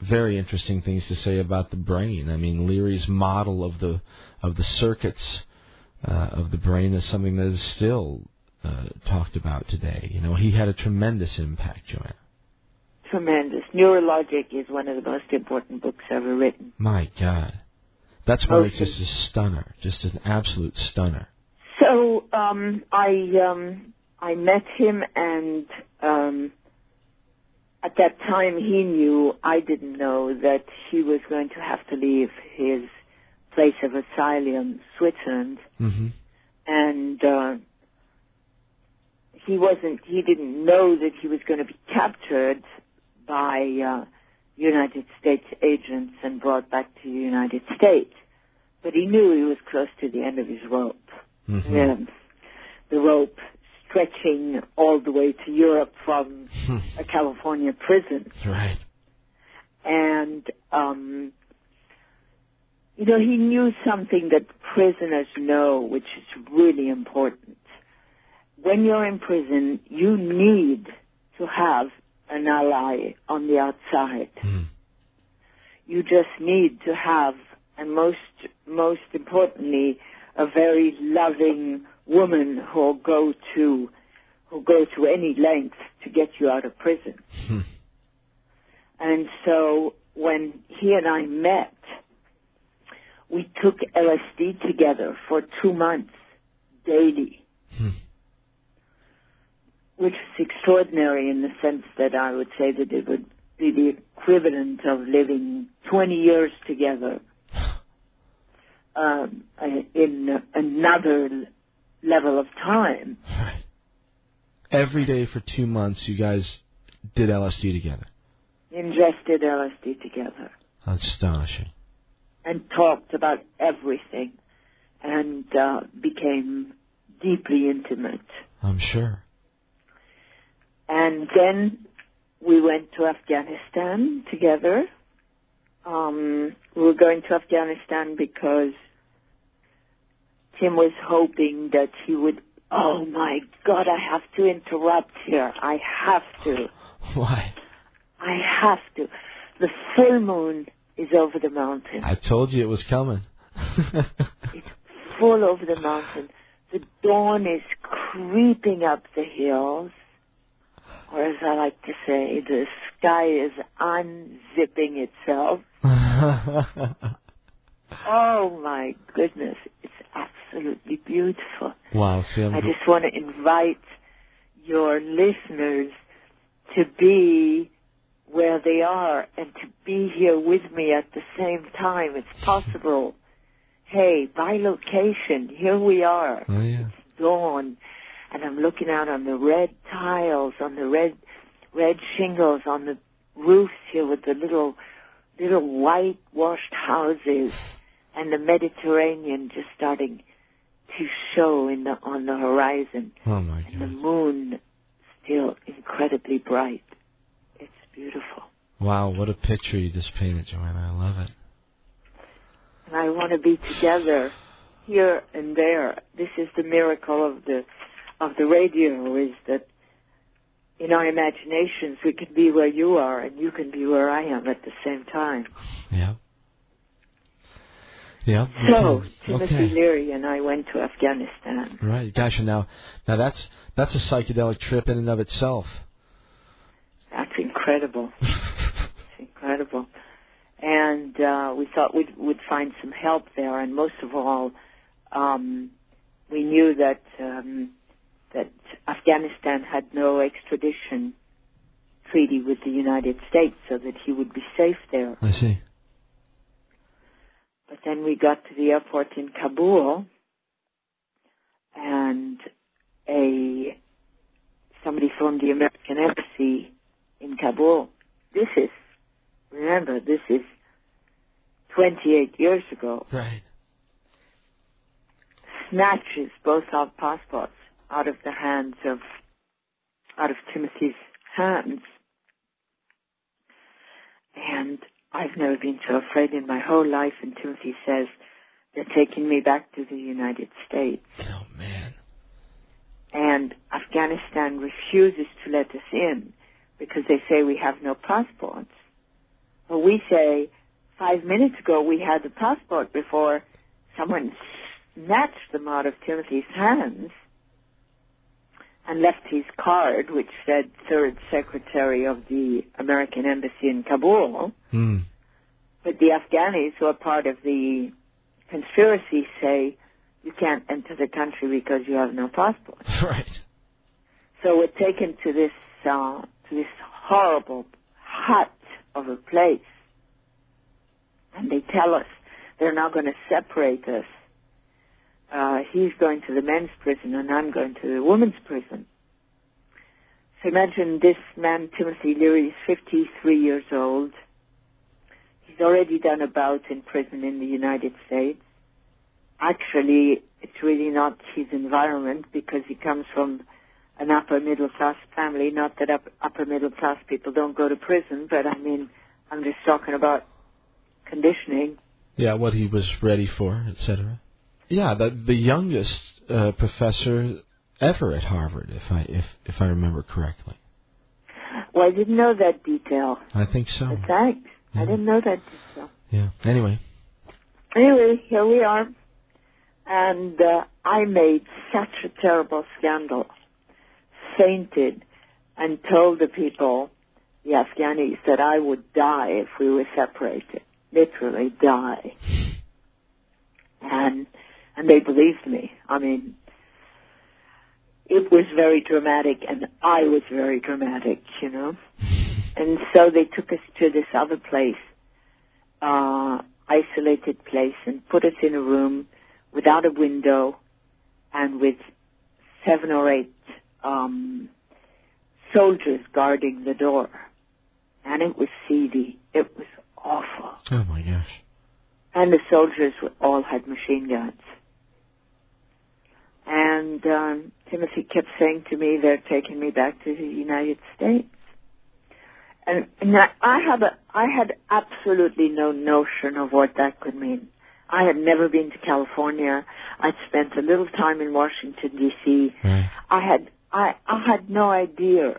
very interesting things to say about the brain. I mean, Leary's model of the of the circuits uh, of the brain is something that is still uh, talked about today. You know, he had a tremendous impact, Joanna. Tremendous. Neurologic is one of the most important books ever written. My God, that's why it's just a stunner, just an absolute stunner. So um, I um, I met him, and um, at that time he knew I didn't know that he was going to have to leave his place of asylum, Switzerland, hmm and uh, he wasn't. He didn't know that he was going to be captured by uh, United States agents and brought back to the United States. But he knew he was close to the end of his rope hmm yeah, the rope stretching all the way to Europe from a California prison. Right. And, um, you know, he knew something that prisoners know, which is really important. When you're in prison, you need to have an ally on the outside. Mm. You just need to have, and most, most importantly, a very loving woman who'll go to, who'll go to any length to get you out of prison. Hmm. And so when he and I met, we took LSD together for two months daily, Hmm. Which is extraordinary in the sense that I would say that it would be the equivalent of living 20 years together [SIGHS] um, in another level of time. Right. Every day for two months, you guys did LSD together. Ingested LSD together. Astonishing. and talked about everything and uh, became deeply intimate. I'm sure. And then we went to Afghanistan together. Um, we were going to Afghanistan because Tim was hoping that he would. Oh my God! I have to interrupt here. I have to. [LAUGHS] Why? I have to. The full moon is over the mountain. I told you it was coming. [LAUGHS] It's full over the mountain. The dawn is creeping up the hills, or as I like to say, the sky is unzipping itself. [LAUGHS] Oh my goodness, it's absolutely beautiful. wow. See, I'm just want to invite your listeners to be where they are and to be here with me at the same time. It's [LAUGHS] possible. Hey, by location, here we are. Oh yeah. Dawn, and I'm looking out on the red tiles, on the red, red shingles, on the roofs here with the little, little whitewashed houses, and the Mediterranean just starting to show in the on the horizon Oh my God. and the moon still incredibly bright. It's beautiful. Wow. What a picture you just painted, Joanna. I love it. And I want to be together here and there. This is the miracle of the of the radio is that in our imaginations we can be where you are and you can be where I am at the same time. Yeah. Yeah. So. Timothy okay. Leary and I went to Afghanistan. Right. Gosh. Now, now that's that's a psychedelic trip in and of itself. That's incredible. [LAUGHS] It's incredible. And uh, we thought we'd, we'd find some help there, and most of all, um, we knew that um, that Afghanistan had no extradition treaty with the United States, so that he would be safe there. I see. But then we got to the airport in Kabul, and a somebody from the American embassy in Kabul. This is remember this is 28 years ago. Right. Snatches both our passports out of the hands of out of Timothy's hands. And I've never been so afraid in my whole life. And Timothy says, they're taking me back to the United States. Oh man. And Afghanistan refuses to let us in because they say we have no passports. Well, we say, five minutes ago we had the passport before someone snatched them out of Timothy's hands and left his card, which said third secretary of the American embassy in Kabul. Hmm. But the Afghanis who are part of the conspiracy say you can't enter the country because you have no passport. [LAUGHS] Right. So we're taken to this uh, to this horrible hut of a place, and they tell us they're now going to separate us. Uh, he's going to the men's prison, and I'm going to the women's prison. So imagine this man, Timothy Leary, is 53 years old. He's already done a bout in prison in the United States. Actually, it's really not his environment because he comes from an upper middle class family. Not that up, upper middle class people don't go to prison, but I mean, I'm just talking about conditioning. Yeah, what he was ready for, etc. Yeah, the the youngest uh, professor ever at Harvard, if I if if I remember correctly. Well, I didn't know that detail. I think so. But thanks. I didn't know that detail. Yeah. Anyway. Anyway, here we are. And uh, I made such a terrible scandal, fainted, and told the people, the Afghanis, that I would die if we were separated. Literally die. [LAUGHS] And and they believed me. I mean, it was very dramatic, and I was very dramatic, you know. [LAUGHS] And so they took us to this other place, uh, isolated place, and put us in a room without a window and with seven or eight um, soldiers guarding the door. And it was seedy. It was awful. Oh my gosh. And the soldiers all had machine guns. And um, Timothy kept saying to me, "They're taking me back to the United States." And, and I, I had a, I had absolutely no notion of what that could mean. I had never been to California. I'd spent a little time in Washington D.C. Right. I had I, I had no idea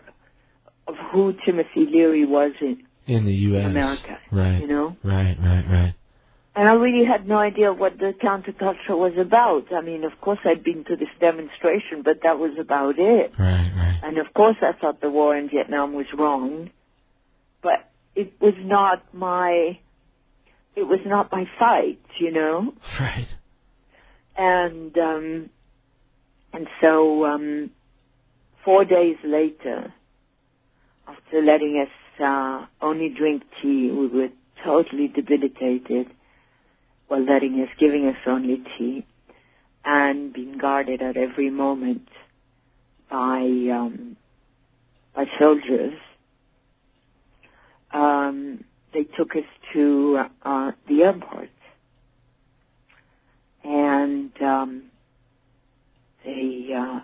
of who Timothy Leary was in, In the U.S. in America. Right. You know. Right. Right. Right. And I really had no idea what the counterculture was about. I mean, of course I'd been to this demonstration, but that was about it. Right. Right. And of course I thought the war in Vietnam was wrong. But it was not my, it was not my fight, you know? Right. And, um, and so, um, four days later, after letting us, uh, only drink tea, we were totally debilitated while letting us, giving us only tea, and being guarded at every moment by, um, by soldiers. Um, they took us to, uh, the airport. And, um, they, uh,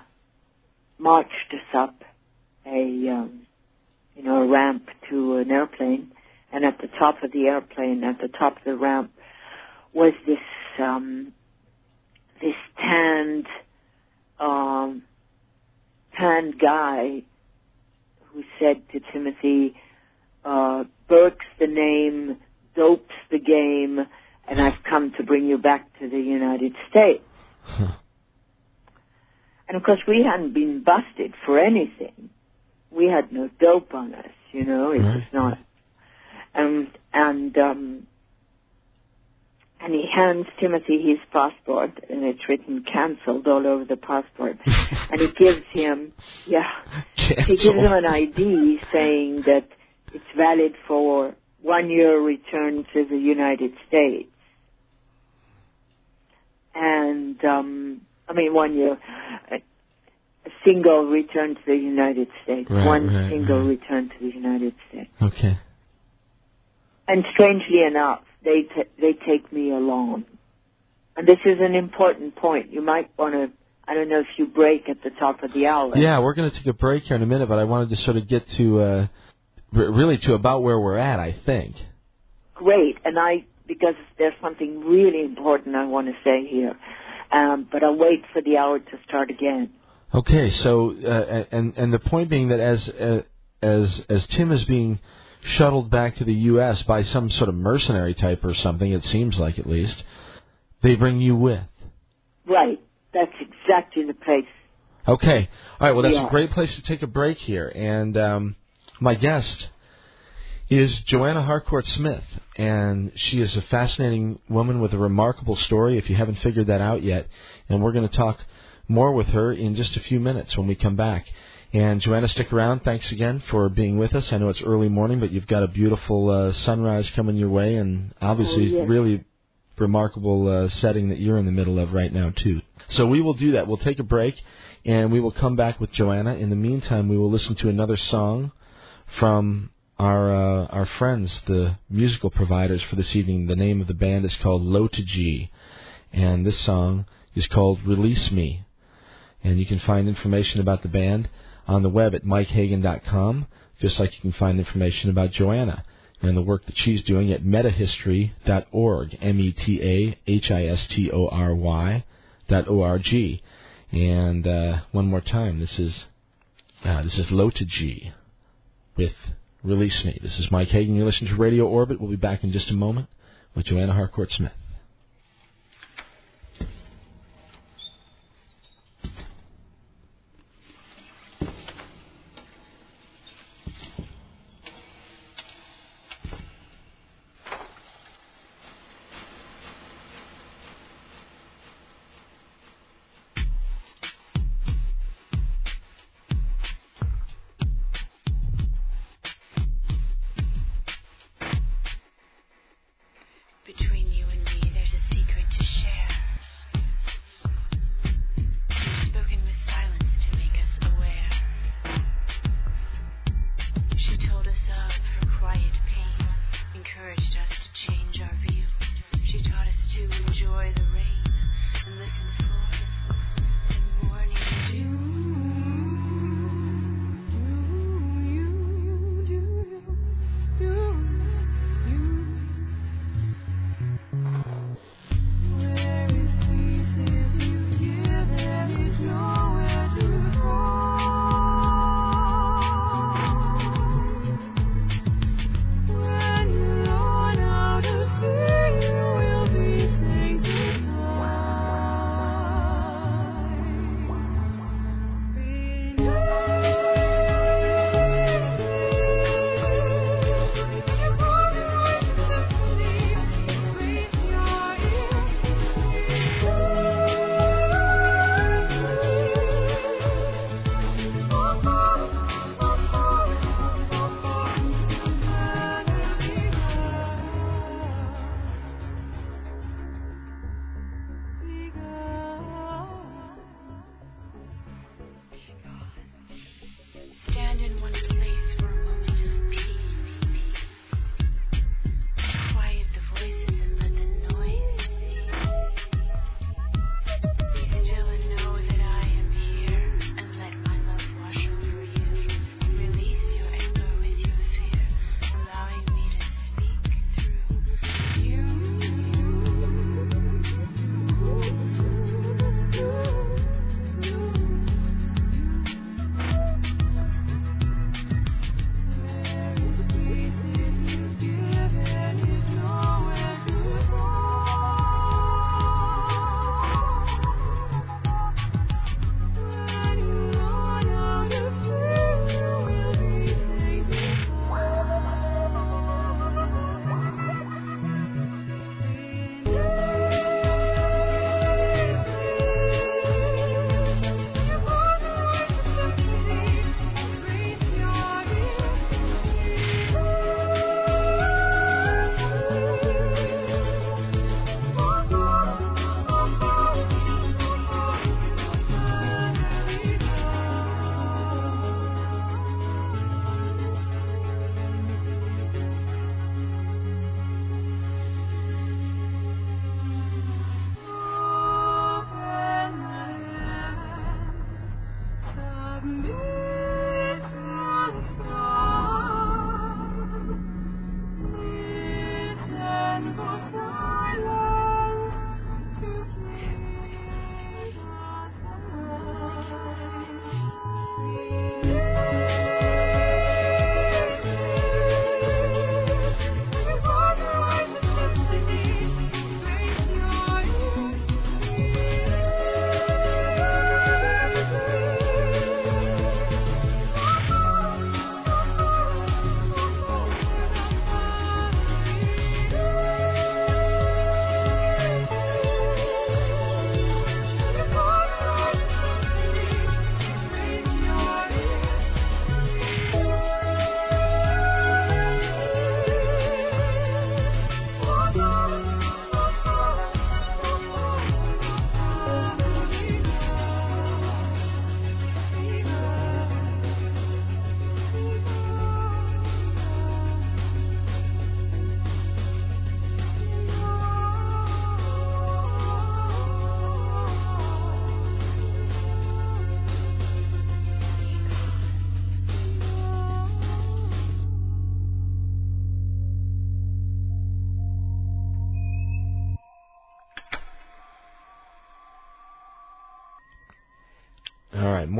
marched us up a, um, you know, a ramp to an airplane, and at the top of the airplane, at the top of the ramp, was this um, this tanned, um, tanned guy who said to Timothy, uh, "Burke's the name, dope's the game, and I've come to bring you back to the United States." Huh. And of course, we hadn't been busted for anything. We had no dope on us, you know. It was not. And and um, and he hands Timothy his passport, and it's written "cancelled" all over the passport. [LAUGHS] and he gives him, yeah, he gives him an ID saying that it's valid for one year return to the United States. And um, I mean, one year, a, a single return to the United States, Right, one right, single right. return to the United States. Okay. And strangely enough, they t- they take me along. And this is an important point. You might want to. I don't know if you break at the top of the hour. Yeah, we're going to take a break here in a minute, but I wanted to sort of get to uh, r- really to about where we're at. I think. Great. And I because there's something really important I want to say here. Um, but I'll wait for the hour to start again. Okay, so uh, and and the point being that as uh, as as Tim is being shuttled back to the U.S. by some sort of mercenary type or something, it seems like at least, they bring you with. Right. That's exactly the place. Okay, all right. Well, that's Yeah. a great place to take a break here, and um, my guest is Joanna Harcourt Smith, and she is a fascinating woman with a remarkable story. If you haven't figured that out yet, and we're going to talk more with her in just a few minutes when we come back. And Joanna, stick around. Thanks again for being with us. I know it's early morning, but you've got a beautiful uh, sunrise coming your way, and obviously, Oh, yes. really remarkable uh, setting that you're in the middle of right now too. So we will do that. We'll take a break, and we will come back with Joanna. In the meantime, we will listen to another song from our uh, our friends, the musical providers for this evening. The name of the band is called Low to G, and this song is called Release Me. And you can find information about the band on the web at mikehagan.com, just like you can find information about Joanna and the work that she's doing at metahistory.org, M-E-T-A-H-I-S-T-O-R-Y dot O-R-G. And uh, one more time, this is uh, this is Low to G with Release Me. This is Mike Hagan. You're listening to Radio Orbit. We'll be back in just a moment with Joanna Harcourt Smith.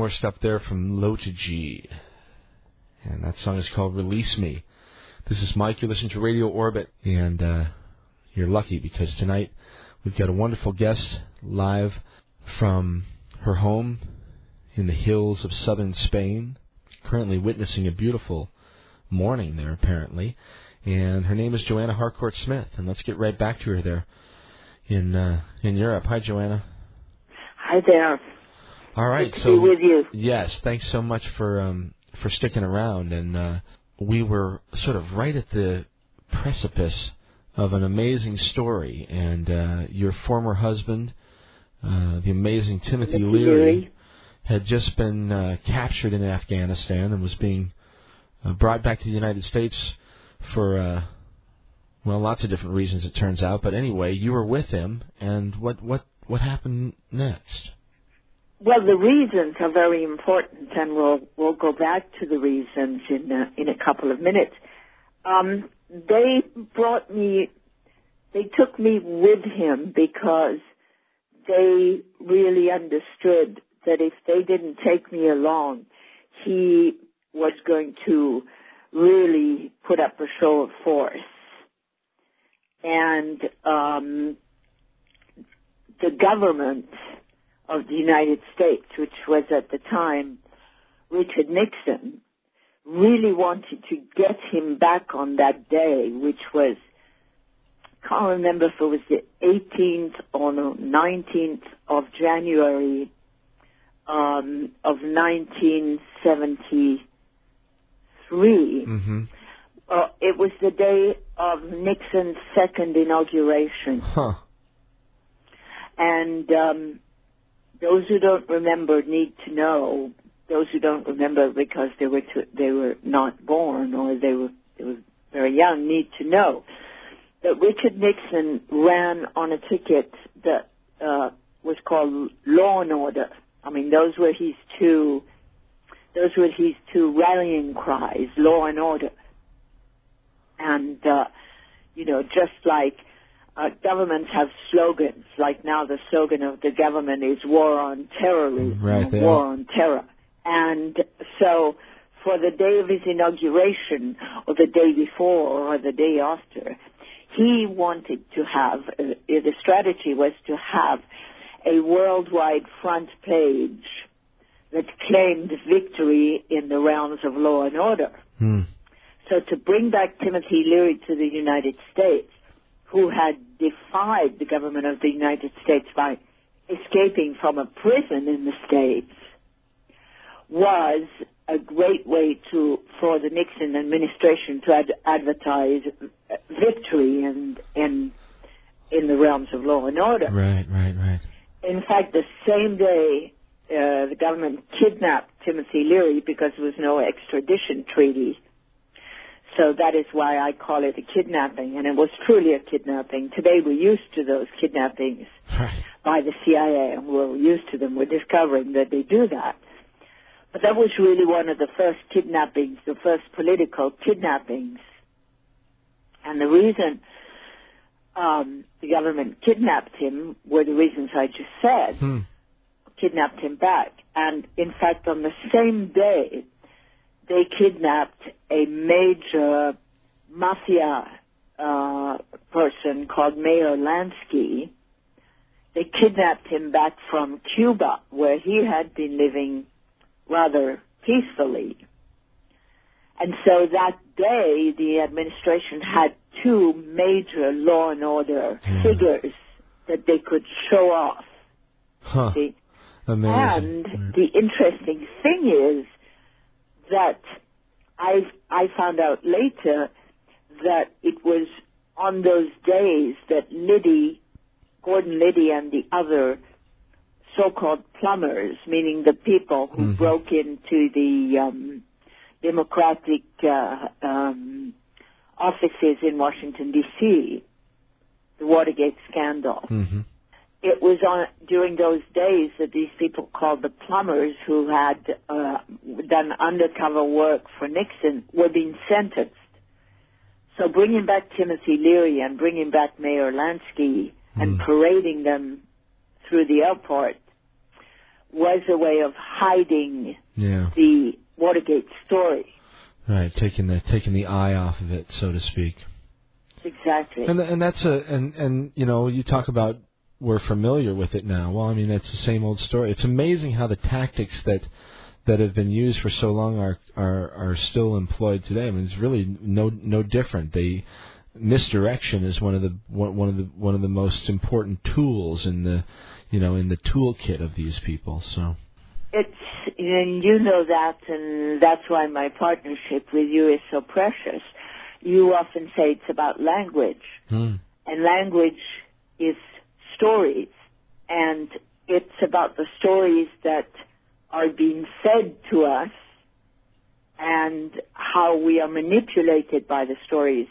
More stuff there from Low to G. And that song is called Release Me. This is Mike. You're listening to Radio Orbit, and uh, you're lucky because tonight we've got a wonderful guest live from her home in the hills of southern Spain, currently witnessing a beautiful morning there, apparently. And her name is Joanna Harcourt Smith, and let's get right back to her there in uh, in Europe. Hi, Joanna. Hi there. All right, so with you. yes, thanks so much for um, for sticking around, and uh, we were sort of right at the precipice of an amazing story, and uh, your former husband, uh, the amazing Timothy Timothy Leary, Leary. had just been uh, captured in Afghanistan and was being uh, brought back to the United States for uh, well, lots of different reasons it turns out. But anyway, you were with him, and what what what happened next? Well, the reasons are very important, and we'll we'll go back to the reasons in a, in a couple of minutes. Um, they brought me, they took me with him because they really understood that if they didn't take me along, he was going to really put up a show of force. And um, the government of the United States, which was at the time Richard Nixon, really wanted to get him back on that day, which was, I can't remember if it was the 18th or no, 19th of January um, of 1973. Mm-hmm. Uh, it was the day of Nixon's second inauguration. Huh. And um, those who don't remember need to know. Those who don't remember because they were too, they were not born or they were they were very young need to know that Richard Nixon ran on a ticket that uh, was called Law and Order. I mean, those were his two those were his two rallying cries: Law and Order. And uh, you know, just like uh, governments have slogans. Like now, the slogan of the government is "War on Terrorism," Right, "War on Terror." And so, for the day of his inauguration, or the day before, or the day after, he wanted to have uh, the strategy was to have a worldwide front page that claimed victory in the realms of law and order. Hmm. So to bring back Timothy Leary to the United States, who had defied the government of the United States by escaping from a prison in the States, was a great way to for the Nixon administration to ad- advertise victory and in in the realms of law and order. Right, right, right. In fact, the same day uh, the government kidnapped Timothy Leary because there was no extradition treaty. So that is why I call it a kidnapping, and it was truly a kidnapping. Today we're used to those kidnappings Right. by the CIA, and we're used to them. We're discovering that they do that. But that was really one of the first kidnappings, the first political kidnappings. And the reason um, the government kidnapped him were the reasons I just said Hmm. kidnapped him back. And in fact, on the same day, they kidnapped a major mafia uh, person called Meyer Lansky. They kidnapped him back from Cuba, where he had been living rather peacefully. And so that day, the administration had two major law and order Yeah. figures that they could show off. Huh. And Right. the interesting thing is that I I found out later that it was on those days that Liddy, Gordon Liddy, and the other so-called plumbers, meaning the people who Mhm. broke into the um, Democratic uh, um, offices in Washington D.C., the Watergate scandal Mm-hmm. It was on during those days that these people called the plumbers who had uh, done undercover work for Nixon were being sentenced. So bringing back Timothy Leary and bringing back Meyer Lansky and Hmm. parading them through the airport was a way of hiding Yeah. the Watergate story. Right. Taking the taking the eye off of it, so to speak. Exactly. And and that's a and and you know you talk about we're familiar with it now. Well, I mean it's the same old story. It's amazing how the tactics that that have been used for so long are are are still employed today. I mean it's really no no different. They misdirection is one of the one one of the one of the most important tools in the you know in the toolkit of these people. So It's and you know that, and that's why my partnership with you is so precious. You often say it's about language, hmm. and language is stories, and it's about the stories that are being fed to us, and how we are manipulated by the stories,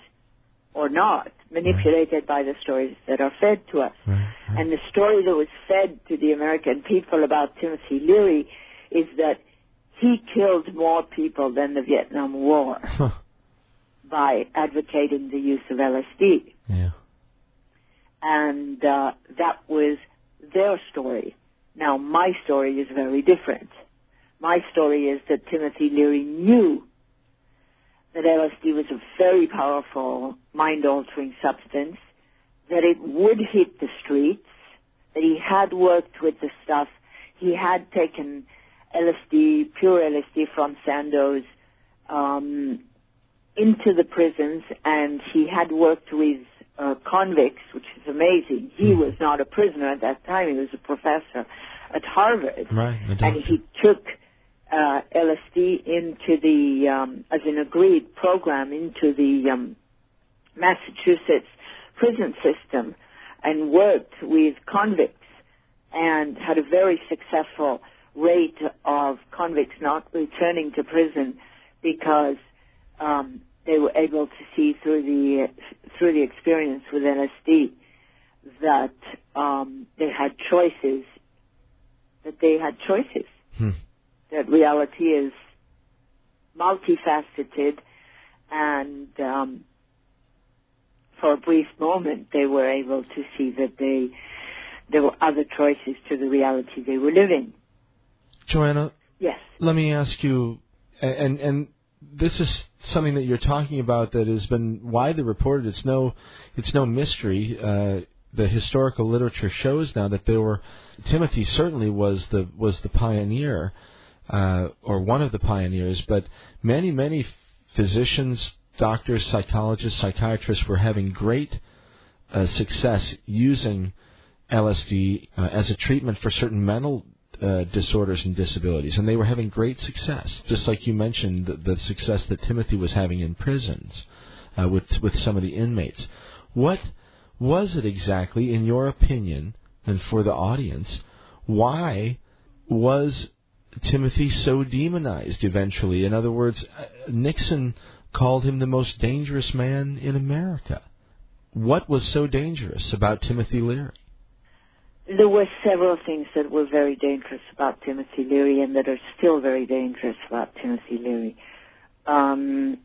or not manipulated by the stories that are fed to us. right, right. And the story that was fed to the American people about Timothy Leary is that he killed more people than the Vietnam War Huh. by advocating the use of LSD. yeah And uh, that was their story. Now, my story is very different. My story is that Timothy Leary knew that LSD was a very powerful mind-altering substance, that it would hit the streets, that he had worked with the stuff. He had taken LSD, pure LSD from Sandoz, um, into the prisons, and he had worked with uh, convicts, which is amazing. He was not a prisoner at that time; he was a professor at Harvard right. And he took uh, LSD into the um, as an agreed program into the um, Massachusetts prison system and worked with convicts and had a very successful rate of convicts not returning to prison because um, they were able to see through the through the experience with LSD that um, they had choices that they had choices Hmm. that reality is multifaceted and um, for a brief moment they were able to see that they there were other choices to the reality they were living. Joanna, Yes. let me ask you, and and this is something that you're talking about that has been widely reported. It's no, it's no mystery. Uh, the historical literature shows now that there were Timothy certainly was the was the pioneer, uh, or one of the pioneers, but many many physicians, doctors, psychologists, psychiatrists were having great uh, success using LSD uh, as a treatment for certain mental uh, disorders and disabilities, and they were having great success. Just like you mentioned, the, the success that Timothy was having in prisons uh, with with some of the inmates. What was it exactly, in your opinion, and for the audience, why was Timothy so demonized eventually? In other words, uh, Nixon called him the most dangerous man in America. What was so dangerous about Timothy Leary? There were several things that were very dangerous about Timothy Leary and that are still very dangerous about Timothy Leary. Um,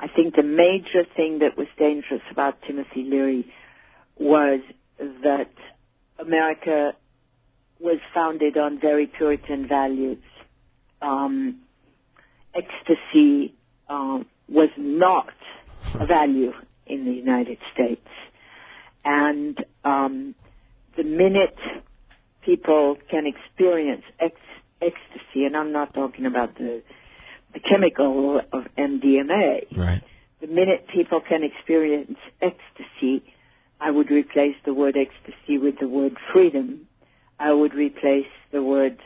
I think the major thing that was dangerous about Timothy Leary was that America was founded on very Puritan values. Um, ecstasy um, was not a value in the United States. And um, the minute people can experience ex- ecstasy, and I'm not talking about the, the chemical of MDMA, Right. the minute people can experience ecstasy, I would replace the word ecstasy with the word freedom. I would replace the word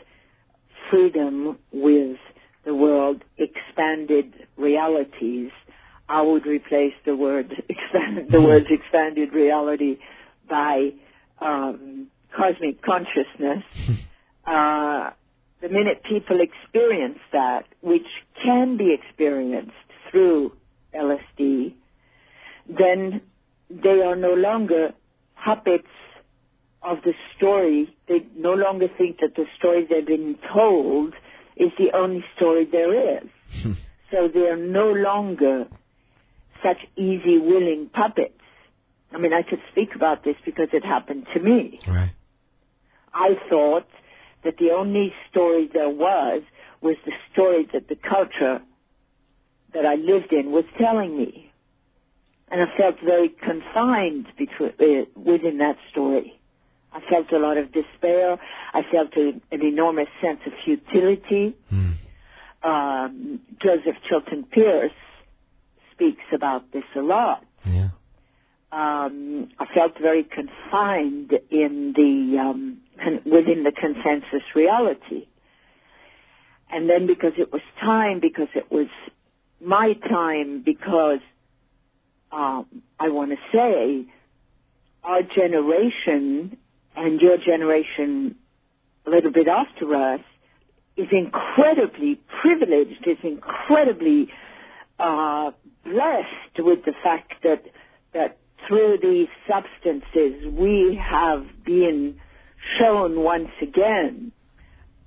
freedom with the word expanded realities. I would replace the word [LAUGHS] expand, the mm-hmm. words expanded reality by um, cosmic consciousness. [LAUGHS] uh, the minute people experience that, which can be experienced through LSD, then they are no longer puppets of the story. They no longer think that the story they've been told is the only story there is. so they are no longer such easy, willing puppets. I mean, I could speak about this because it happened to me. Right. I thought that the only story there was was the story that the culture that I lived in was telling me. And I felt very confined between, uh, within that story. I felt a lot of despair. I felt a, an enormous sense of futility. Mm. Um, Joseph Chilton Pearce speaks about this a lot. Yeah. Um, I felt very confined in the um, con- within the consensus reality. And then because it was time, because it was my time, because um, I want to say our generation and your generation a little bit after us is incredibly privileged, is incredibly uh, blessed with the fact that that through these substances we have been shown once again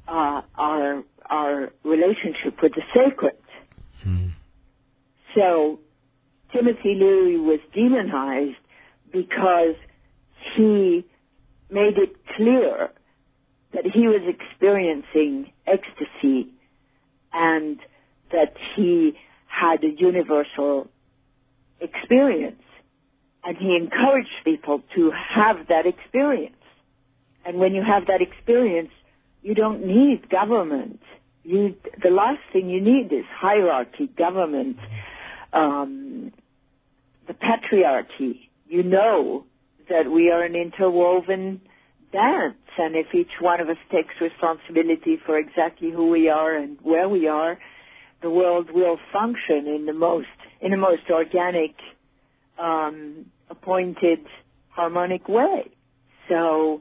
uh, our our relationship with the sacred. Mm. So Timothy Leary was demonized because he made it clear that he was experiencing ecstasy and that he had a universal experience. And he encouraged people to have that experience. And when you have that experience, you don't need government. You, the last thing you need is hierarchy, government, um, the patriarchy. You know that we are an interwoven dance, and if each one of us takes responsibility for exactly who we are and where we are, the world will function in the most in the most organic, um, appointed, harmonic way. So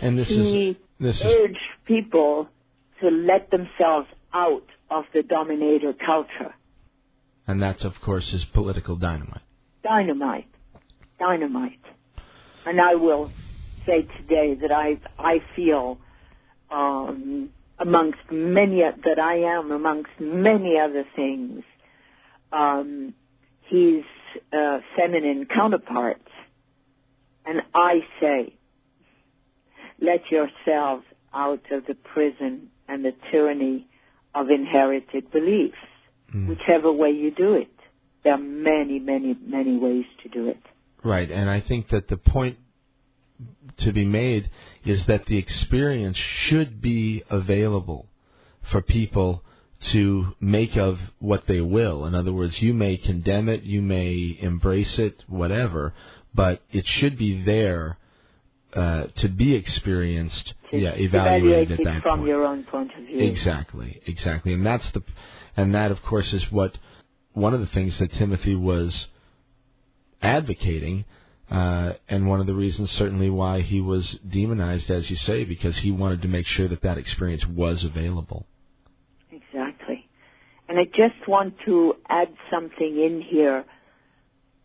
And this he is this is urged people to let themselves out of the dominator culture. and that's of course is political dynamite. Dynamite. Dynamite. And I will say today that I I feel um, amongst many that I am amongst many other things um, his uh, feminine counterparts, and I say, let yourselves out of the prison and the tyranny of inherited beliefs, Mm. whichever way you do it. There are many, many, many ways to do it. Right, and I think that the point to be made is that the experience should be available for people to make of what they will. In other words, you may condemn it, you may embrace it, whatever, but it should be there uh, to be experienced, To yeah, evaluate evaluated at that from point. your own point of view. Exactly, exactly, and that's the, and that of course is what one of the things that Timothy was advocating, uh, and one of the reasons certainly why he was demonized, as you say, because he wanted to make sure that that experience was available. And I just want to add something in here.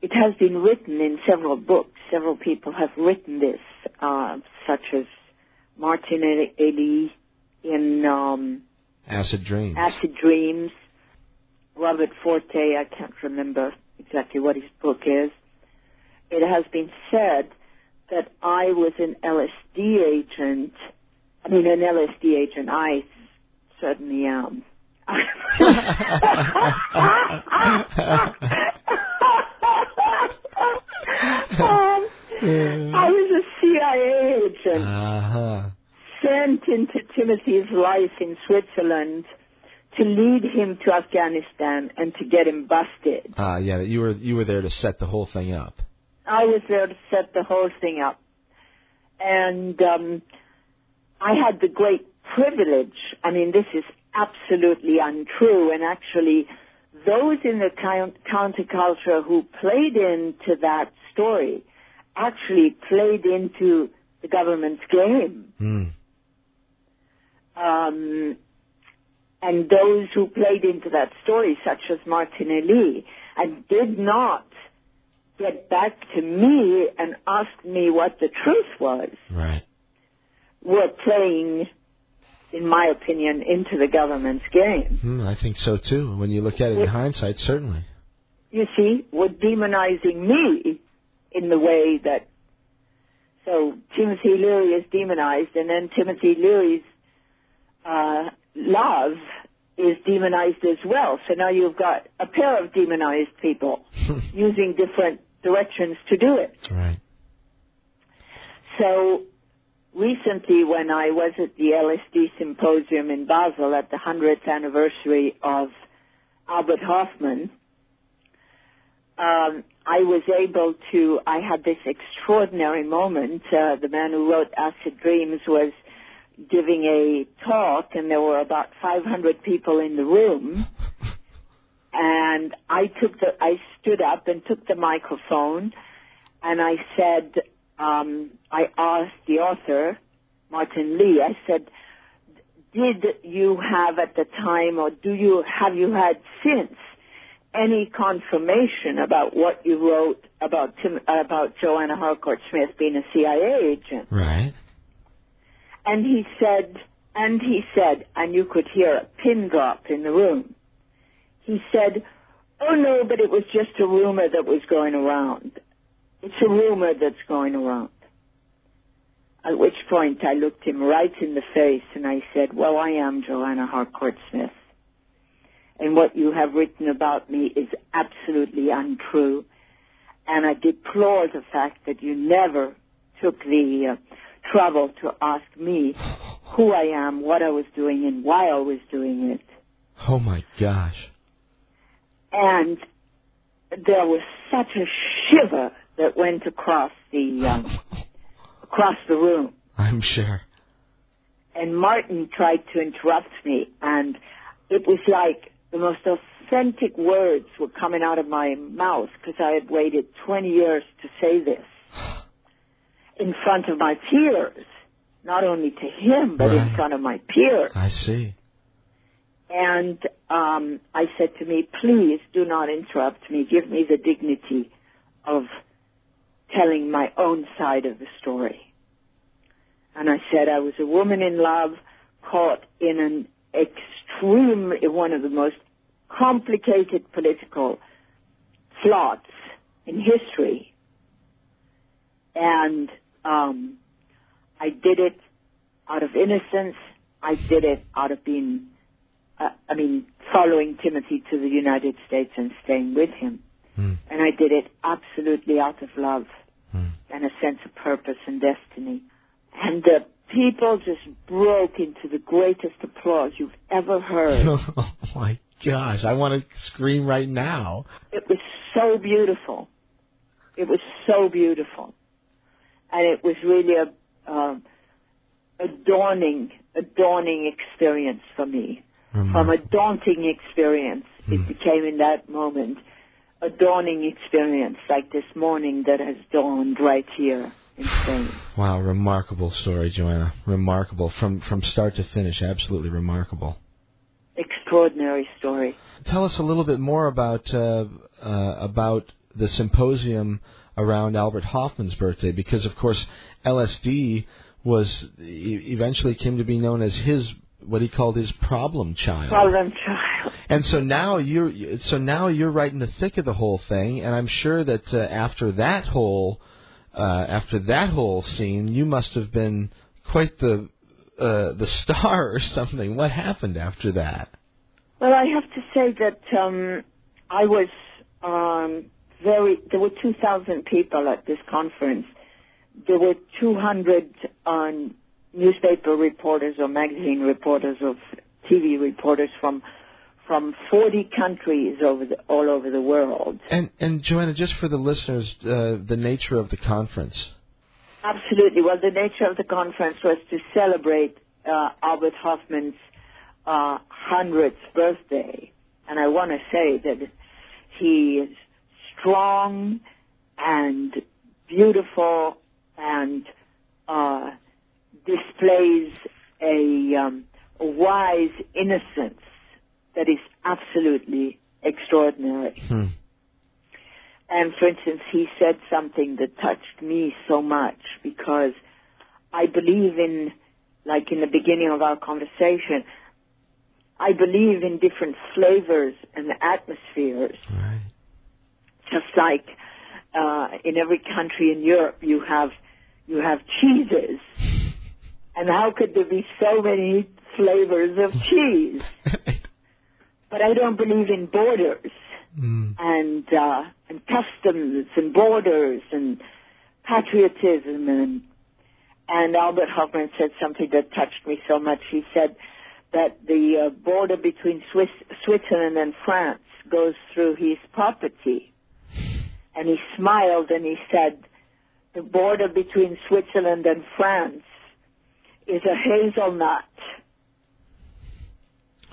It has been written in several books. Several people have written this, uh, such as Martin Lee in um, Acid dreams. Acid Dreams, Robert Forte, I can't remember exactly what his book is. It has been said that I was an LSD agent. I mean, an LSD agent. I certainly am. Um, I was a CIA agent Uh-huh. sent into Timothy's life in Switzerland to lead him to Afghanistan and to get him busted. Uh, yeah, you were you were there to set the whole thing up. I was there to set the whole thing up. And um, I had the great privilege, I mean, this is absolutely untrue, and actually, those in the counterculture who played into that story actually played into the government's game. Mm. um, and those who played into that story, such as Martin Lee, and did not get back to me and ask me what the truth was, Right. were playing, in my opinion, into the government's game. Mm, I think so too. When you look at it in hindsight, certainly. You see, were demonizing me in the way that. So Timothy Leary is demonized, and then Timothy Leary's uh, love is demonized as well. So now you've got a pair of demonized people [LAUGHS] using different directions to do it. Right. So recently when I was at the LSD symposium in Basel at the 100th anniversary of Albert Hofmann, um, I was able to, I had this extraordinary moment. Uh, the man who wrote Acid Dreams was giving a talk and there were about 500 people in the room. And I took the, I stood up and took the microphone and I said, um, I asked the author, Martin Lee, I said, did you have at the time or do you, have you had since any confirmation about what you wrote about Tim, about Joanna Harcourt Smith being a CIA agent? Right. And he said, and he said, and you could hear a pin drop in the room. He said, oh no, but it was just a rumor that was going around. It's a rumor that's going around. At which point I looked him right in the face and I said, well, I am Joanna Harcourt Smith. And what you have written about me is absolutely untrue. And I deplore the fact that you never took the uh, trouble to ask me who I am, what I was doing, and why I was doing it. Oh my gosh. And there was such a shiver that went across the um, across the room. I'm sure. And Martin tried to interrupt me, and it was like the most authentic words were coming out of my mouth because I had waited 20 years to say this [SIGHS] in front of my peers, not only to him but Right. in front of my peers. I see. And um, I said to me, please do not interrupt me. Give me the dignity of telling my own side of the story. And I said I was a woman in love caught in an extreme, one of the most complicated political plots in history. And um, I did it out of innocence. I did it out of being uh, I mean, following Timothy to the United States and staying with him. Hmm. And I did it absolutely out of love Hmm. and a sense of purpose and destiny. And the people just broke into the greatest applause you've ever heard. [LAUGHS] oh my gosh. I want to scream right now. it was so beautiful. It was so beautiful. And it was really a, um a dawning, a dawning experience for me. From a daunting experience, it Hmm. became in that moment a dawning experience like this morning that has dawned right here in Spain. Wow, remarkable story, Joanna. Remarkable from from start to finish. Absolutely remarkable. Extraordinary story. Tell us a little bit more about uh, uh, about the symposium around Albert Hofmann's birthday, because of course LSD was eventually came to be known as his what he called his problem child. Problem child. And so now you're so now you're right in the thick of the whole thing, and I'm sure that uh, after that whole uh, after that whole scene, you must have been quite the uh, the star or something. What happened after that? Well, I have to say that um, I was um, very. There were 2,000 people at this conference. There were 200 um, newspaper reporters or magazine reporters or TV reporters from from 40 countries over the, all over the world. And and Joanna, just for the listeners, uh, the nature of the conference. Absolutely. Well, the nature of the conference was to celebrate uh, Albert Hofmann's uh, 100th birthday. And I want to say that he is strong and beautiful and uh, displays a, um, a wise innocence that is absolutely extraordinary. Hmm. And for instance, he said something that touched me so much because I believe in, like in the beginning of our conversation, I believe in different flavors and atmospheres. Right. Just like uh, in every country in Europe, you have you have cheeses, [LAUGHS] and how could there be so many flavors of cheese. [LAUGHS] but I don't believe in borders Mm. and uh, and customs and borders and patriotism and and Albert Hofmann said something that touched me so much. He said that the uh, border between Swiss, Switzerland and France goes through his property. And he smiled and he said, the border between Switzerland and France is a hazelnut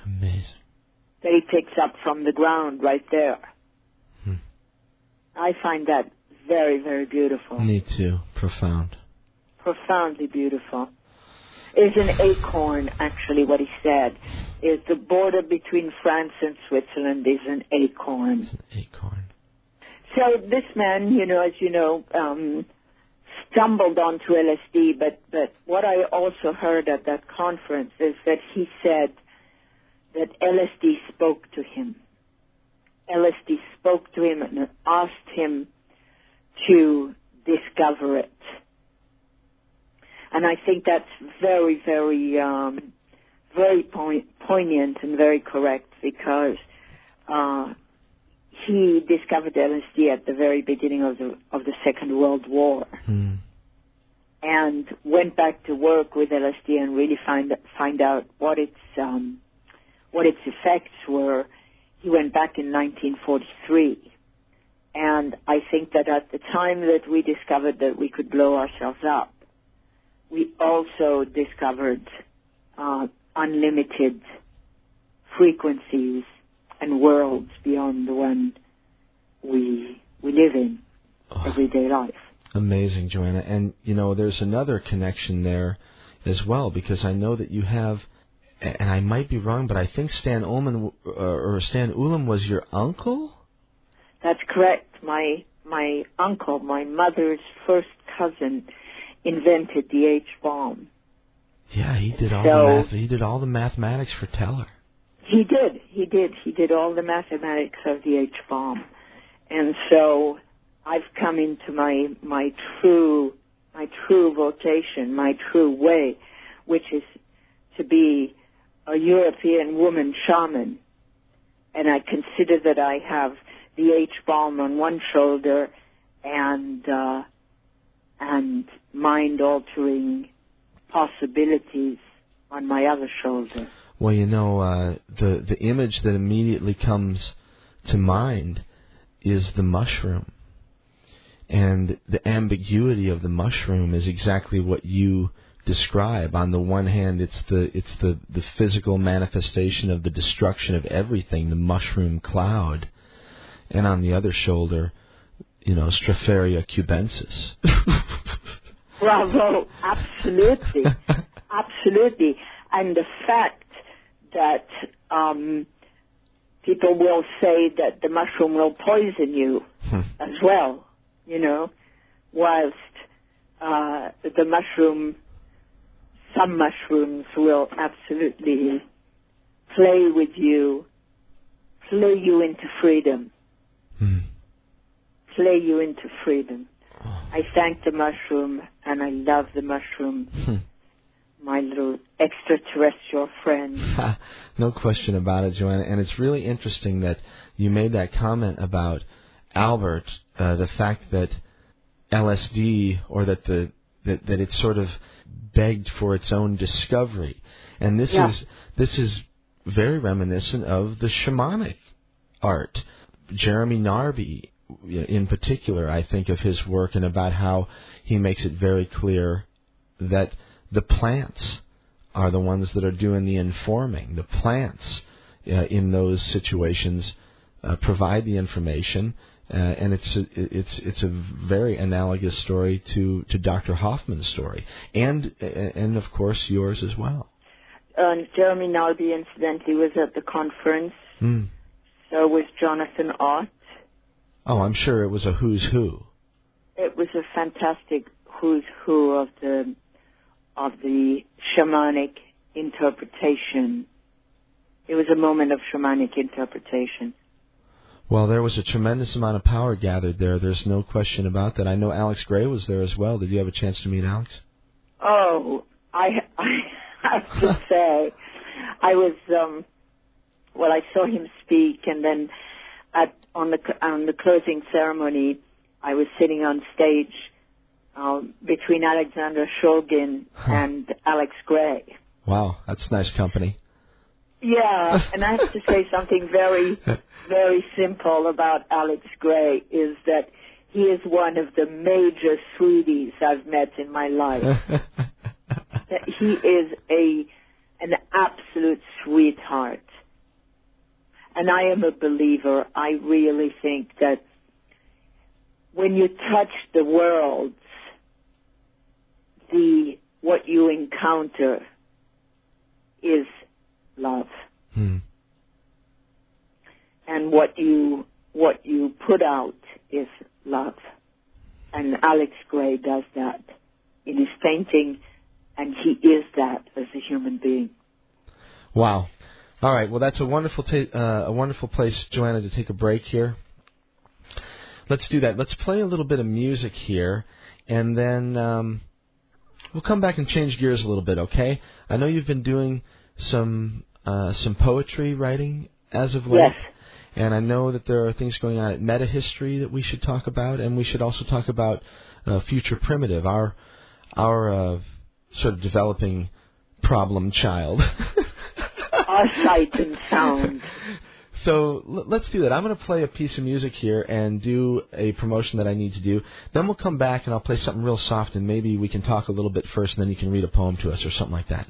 Amazing. That he picks up from the ground right there. Hmm. I find that very, very beautiful. Me too. Profound. profoundly beautiful. Is an acorn, actually, what he said, is the border between France and Switzerland is an acorn. It's an acorn. So this man, you know, as you know, um, stumbled onto LSD, but, but what I also heard at that conference is that he said that LSD spoke to him. LSD spoke to him and asked him to discover it. And I think that's very, very, um, very poignant and very correct because uh, he discovered LSD at the very beginning of the of the Second World War Hmm. and went back to work with LSD and really find find out what its um, what its effects were. He went back in 1943, and I think that at the time that we discovered that we could blow ourselves up, we also discovered uh, unlimited frequencies and worlds beyond the one we we live in Oh, everyday life. amazing, Joanna. And you know, there's another connection there as well because I know that you have, and I might be wrong, but I think Stan Ullman uh, or Stan Ulam was your uncle. That's correct. My my uncle, my mother's first cousin, invented the H bomb. Yeah, he did all So- the math. He did all the mathematics for Teller. He did. He did. He did all the mathematics of the H bomb, and so I've come into my my true my true vocation, my true way, which is to be a European woman shaman, and I consider that I have the H bomb on one shoulder and uh, and mind altering possibilities on my other shoulder. Well, you know, uh, the the image that immediately comes to mind is the mushroom, and the ambiguity of the mushroom is exactly what you describe. On the one hand, it's the it's the the physical manifestation of the destruction of everything, the mushroom cloud, and on the other shoulder, you know, Stropharia cubensis. [LAUGHS] Bravo, absolutely, [LAUGHS] absolutely. And the fact that um, people will say that the mushroom will poison you Hmm. as well, you know, whilst uh, the mushroom, some mushrooms will absolutely play with you, play you into freedom, Hmm. play you into freedom. Oh. I thank the mushroom and I love the mushroom, Hmm. my little extraterrestrial friend. [LAUGHS] No question about it, Joanna. And it's really interesting that you made that comment about Albert, uh, the fact that LSD, or that the that, that it sort of begged for its own discovery, and this Yeah. is this is very reminiscent of the shamanic art. Jeremy Narby, in particular, I think of his work and about how he makes it very clear that the plants are the ones that are doing the informing. The plants uh, in those situations uh, provide the information, uh, and it's a, it's it's a very analogous story to, to Dr. Hofmann's story, and and of course yours as well. Uh, Jeremy Narby, incidentally, was at the conference. Hmm. So was Jonathan Ott. Oh, I'm sure it was a who's who. It was a fantastic who's who of the of the shamanic interpretation. It was a moment of shamanic interpretation. Well, there was a tremendous amount of power gathered there. There's no question about that. I know Alex Grey was there as well. Did you have a chance to meet Alex? Oh, I [LAUGHS] I have to [LAUGHS] say I was um, well, I saw him speak, and then at on the on the closing ceremony, I was sitting on stage um, between Alexander Shulgin and Alex Grey. Wow, that's nice company. Yeah, [LAUGHS] and I have to say something very, very simple about Alex Grey is that he is one of the major sweeties I've met in my life. [LAUGHS] he is a an absolute sweetheart. And I am a believer. I really think that when you touch the world, the what you encounter is love. Hmm. And what you what you put out is love. And Alex Grey does that in his painting and he is that as a human being. Wow. All right. Well, that's a wonderful ta- uh, a wonderful place, Joanna, to take a break here. Let's do that. Let's play a little bit of music here, and then um, we'll come back and change gears a little bit. Okay? I know you've been doing some uh, some poetry writing as of late. Yes. And I know that there are things going on at Meta History that we should talk about, and we should also talk about uh, Future Primitive, our our uh, sort of developing problem child. [LAUGHS] Our sight and sound. [LAUGHS] So l- let's do that. I'm going to play a piece of music here and do a promotion that I need to do. Then we'll come back and I'll play something real soft and maybe we can talk a little bit first and then you can read a poem to us or something like that.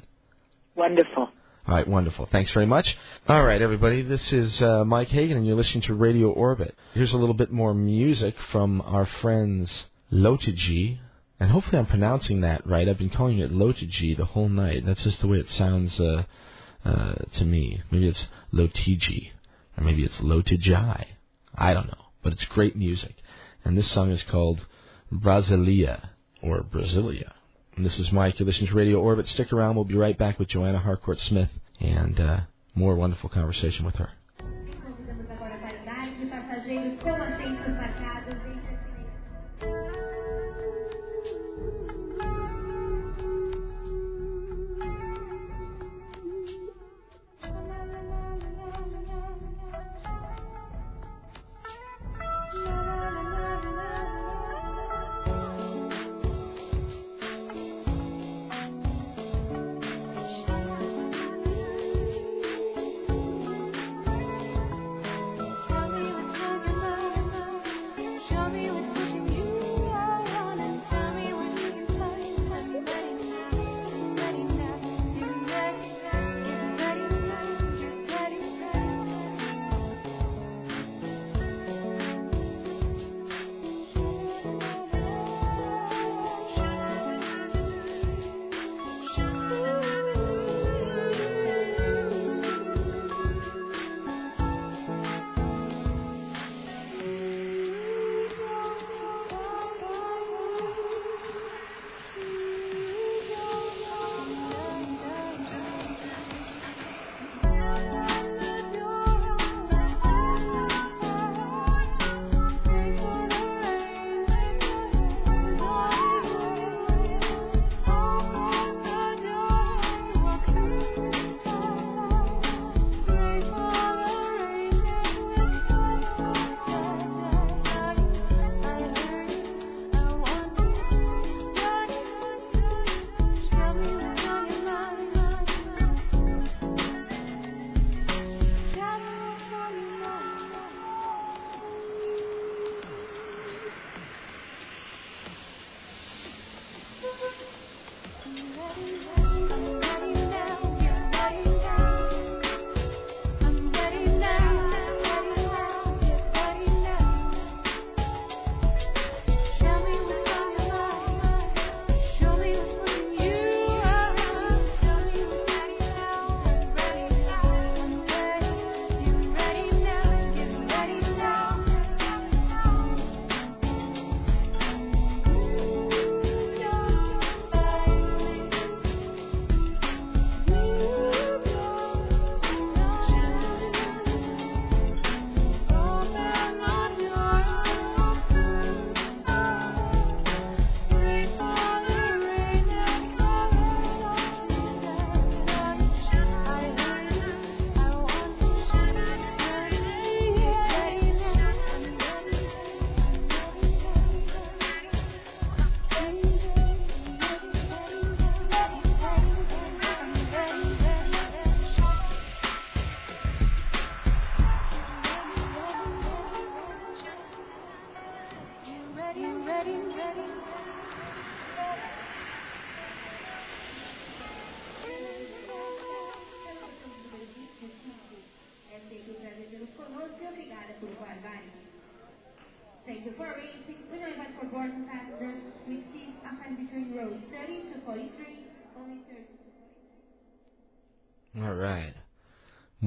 Wonderful. All right, wonderful. Thanks very much. All right, everybody, this is uh, Mike Hagan, and you're listening to Radio Orbit. Here's a little bit more music from our friends Lotiji, and hopefully I'm pronouncing that right. I've been calling it Lotiji the whole night. That's just the way it sounds uh, uh, to me. Maybe it's Lotiji, or maybe it's Lotijai. I don't know, but it's great music. And this song is called Brasilia, or Brasilia. And this is Mike. You're listening to Radio Orbit. Stick around. We'll be right back with Joanna Harcourt Smith and uh, more wonderful conversation with her.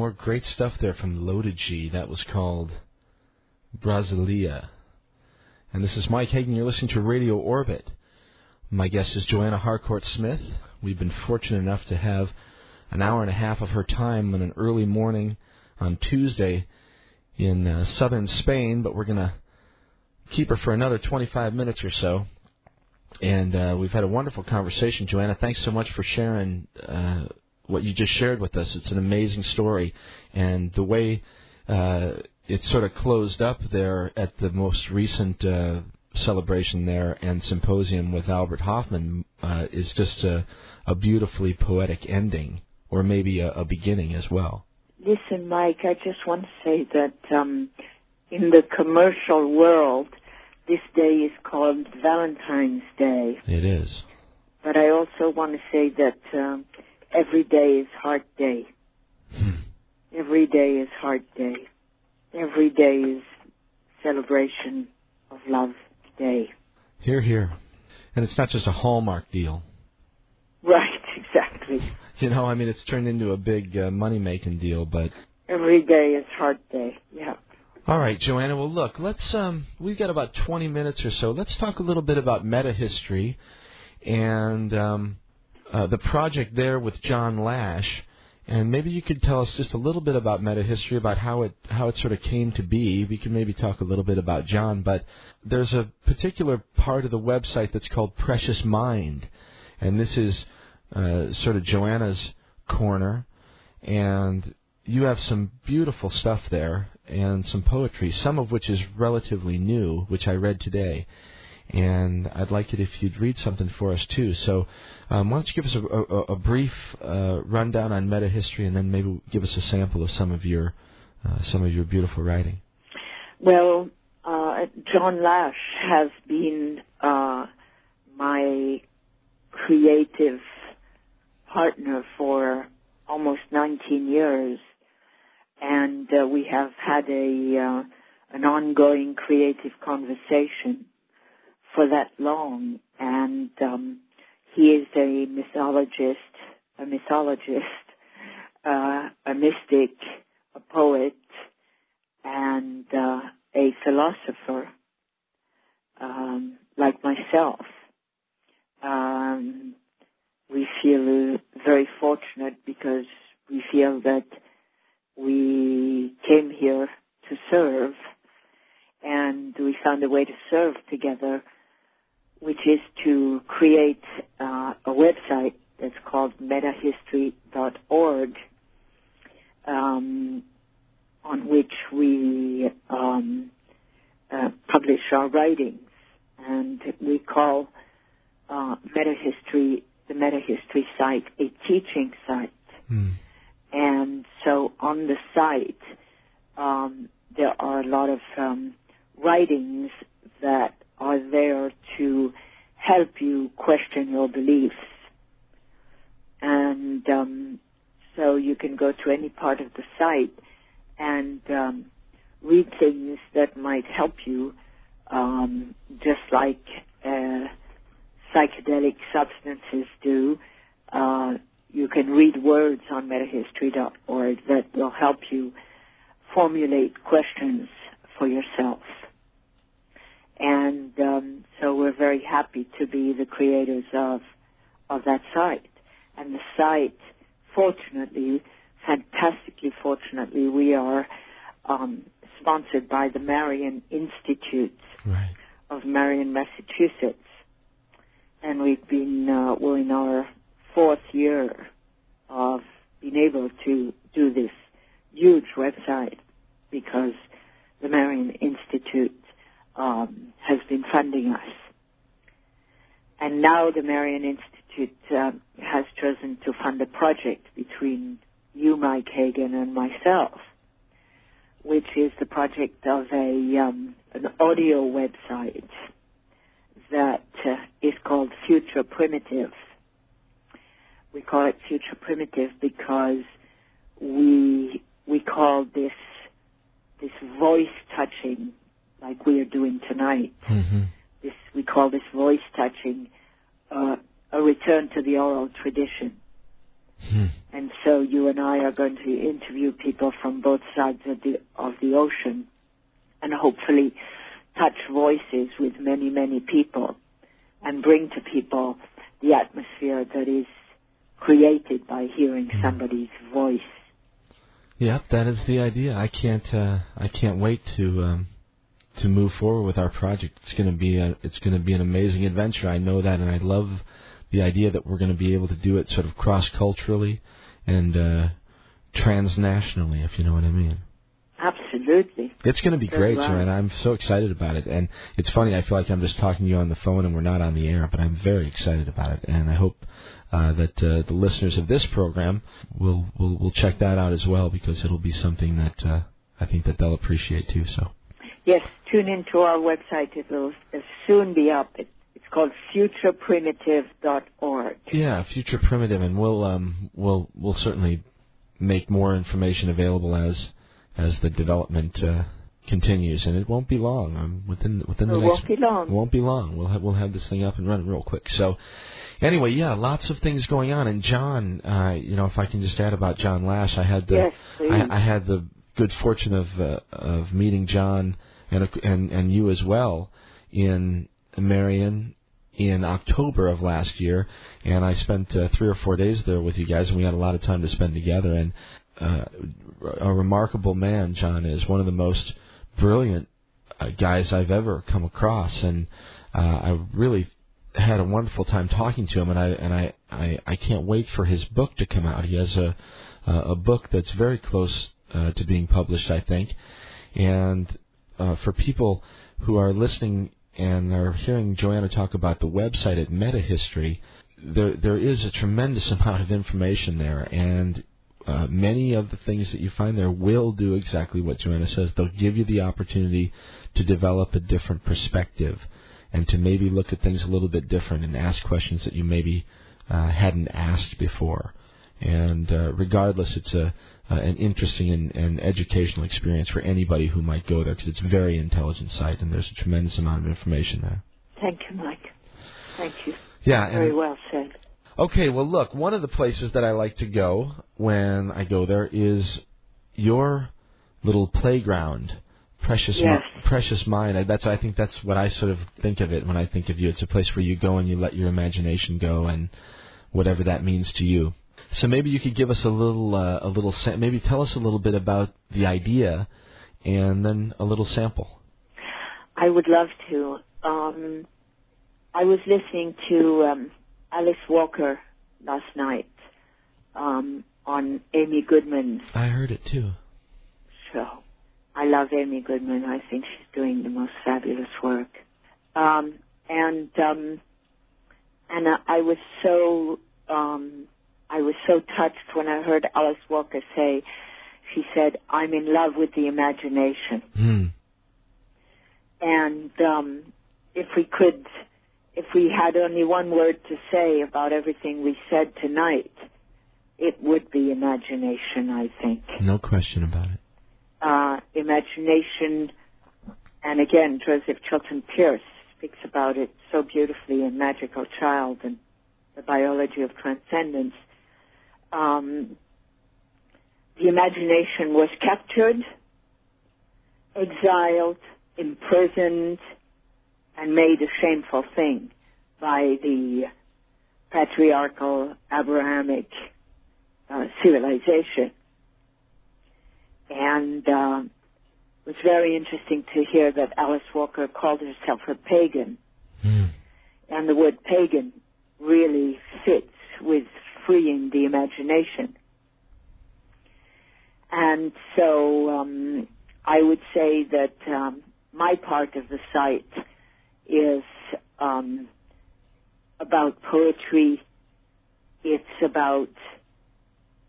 More great stuff there from Loaded G. That was called Brasilia. And this is Mike Hagan. You're listening to Radio Orbit. My guest is Joanna Harcourt Smith. We've been fortunate enough to have an hour and a half of her time on an early morning on Tuesday in uh, southern Spain, but we're going to keep her for another 25 minutes or so. And uh, we've had a wonderful conversation, Joanna. Thanks so much for sharing uh, what you just shared with us. It's an amazing story, and the way uh, it sort of closed up there at the most recent uh, celebration there and symposium with Albert Hofmann uh, is just a, a beautifully poetic ending, or maybe a, a beginning as well. Listen, Mike, I just want to say that um, in the commercial world, this day is called Valentine's Day. It is. But I also want to say that um, every day is Heart Day. Hmm. Every day is Heart Day. Every day is celebration of Love Day. Here, here. And it's not just a Hallmark deal. Right, [LAUGHS] exactly. You know, I mean, it's turned into a big uh, money making deal, but. Every day is Heart Day. Yeah. All right, Joanna. Well, look, let's. Um, we've got about 20 minutes or so. Let's talk a little bit about meta history and um, uh, the project there with John Lash. And maybe you could tell us just a little bit about meta history, about how it how it sort of came to be. We can maybe talk a little bit about John, but there's a particular part of the website that's called Precious Mind, and this is uh, sort of Joanna's corner, and you have some beautiful stuff there and some poetry, some of which is relatively new, which I read today. And I'd like it if you'd read something for us too. So, um, why don't you give us a, a, a brief uh, rundown on meta history, and then maybe give us a sample of some of your uh, some of your beautiful writing. Well, uh, John Lash has been uh, my creative partner for almost 19 years, and uh, we have had a uh, an ongoing creative conversation for that long. And um, he is a mythologist, a mythologist, uh, a mystic, a poet, and uh, a philosopher, um, like myself. Um, we feel very fortunate because we feel that we came here to serve and we found a way to serve together, which is to create uh, a website that's called metahistory.org, um, on which we um, uh, publish our writings. And we call uh, metahistory the metahistory site a teaching site. Mm. And so on the site, um, there are a lot of um, writings that are there to help you question your beliefs. And um, so you can go to any part of the site and um, read things that might help you, um, just like uh, psychedelic substances do. Uh, you can read words on metahistory.org that will help you formulate questions for yourself. And um, so we're very happy to be the creators of of that site. And the site, fortunately, fantastically fortunately, we are um, sponsored by the Marion Institute Right. of Marion, Massachusetts, and we've been uh, we're in our fourth year of being able to do this huge website because the Marion Institute um, has been funding us. And now the Marion Institute um, has chosen to fund a project between you, Mike Hagan, and myself, which is the project of a um, an audio website that uh, is called Future Primitive. We call it Future Primitive because we we call this this voice touching, like we are doing tonight. Mm-hmm. This we call this voice touching uh, a return to the oral tradition. Hmm. And so you and I are going to interview people from both sides of the of the ocean, and hopefully touch voices with many many people, and bring to people the atmosphere that is created by hearing Hmm. somebody's voice. Yep, that is the idea. I can't uh, I can't wait to um, to move forward with our project. It's going to be a it's going to be an amazing adventure. I know that, and I love the idea that we're going to be able to do it sort of cross culturally and uh, transnationally, if you know what I mean. Absolutely. It's going to be great. Joanna. I'm so excited about it, and it's funny. I feel like I'm just talking to you on the phone, and we're not on the air, but I'm very excited about it, and I hope uh, that uh, the listeners of this program will will will check that out as well because it'll be something that uh, I think that they'll appreciate too. So Yes, tune into our website. It will soon be up. It, it's called futureprimitive.org. yeah, future primitive, and we'll um we'll we'll certainly make more information available as as the development uh, continues, and it won't be long. Um, within within the It next won't be long. won't be long. We'll have we'll have this thing up and running real quick. So, anyway, yeah, lots of things going on. And John, uh, you know, if I can just add about John Lash, I had the Yes. I, I had the good fortune of uh, of meeting John and and and you as well in Marion in October of last year, and I spent uh, three or four days there with you guys, and we had a lot of time to spend together. And uh, a remarkable man, John is one of the most brilliant uh, guys I've ever come across, and uh, I really had a wonderful time talking to him, and I and I, I I can't wait for his book to come out. He has a a book that's very close uh, to being published, I think, and uh, for people who are listening and are hearing Joanna talk about the website at MetaHistory, there there is a tremendous [LAUGHS] amount of information there, and uh, many of the things that you find there will do exactly what Joanna says. They'll give you the opportunity to develop a different perspective and to maybe look at things a little bit different and ask questions that you maybe uh, hadn't asked before. And uh, regardless, it's a uh, an interesting and, and educational experience for anybody who might go there because it's a very intelligent site and there's a tremendous amount of information there. Thank you, Mike. Thank you. Yeah, Very well said. Okay, well, look, one of the places that I like to go when I go there is your little playground, precious, Mi- precious mind. I, that's I think that's what I sort of think of it when I think of you. It's a place where you go and you let your imagination go, and whatever that means to you. So maybe you could give us a little, uh, a little, sa- maybe tell us a little bit about the idea, and then a little sample. I would love to. Um, I was listening to um, Alice Walker last night um, on Amy Goodman's I heard it too. So I love Amy Goodman. I think she's doing the most fabulous work. Um, and um, and I, I was so um, I was so touched when I heard Alice Walker say, she said, "I'm in love with the imagination." Hmm. And um, if we could, if we had only one word to say about everything we said tonight, it would be imagination. I think No question about it. uh, imagination, and again, Joseph Chilton Pearce speaks about it so beautifully in Magical Child and the biology of transcendence. Um, the imagination was captured, exiled, imprisoned, and made a shameful thing by the patriarchal Abrahamic uh, civilization. And uh, it was very interesting to hear that Alice Walker called herself a pagan. Hmm. And the word pagan really fits with freeing the imagination. And so um, I would say that um, my part of the site is um, about poetry. It's about,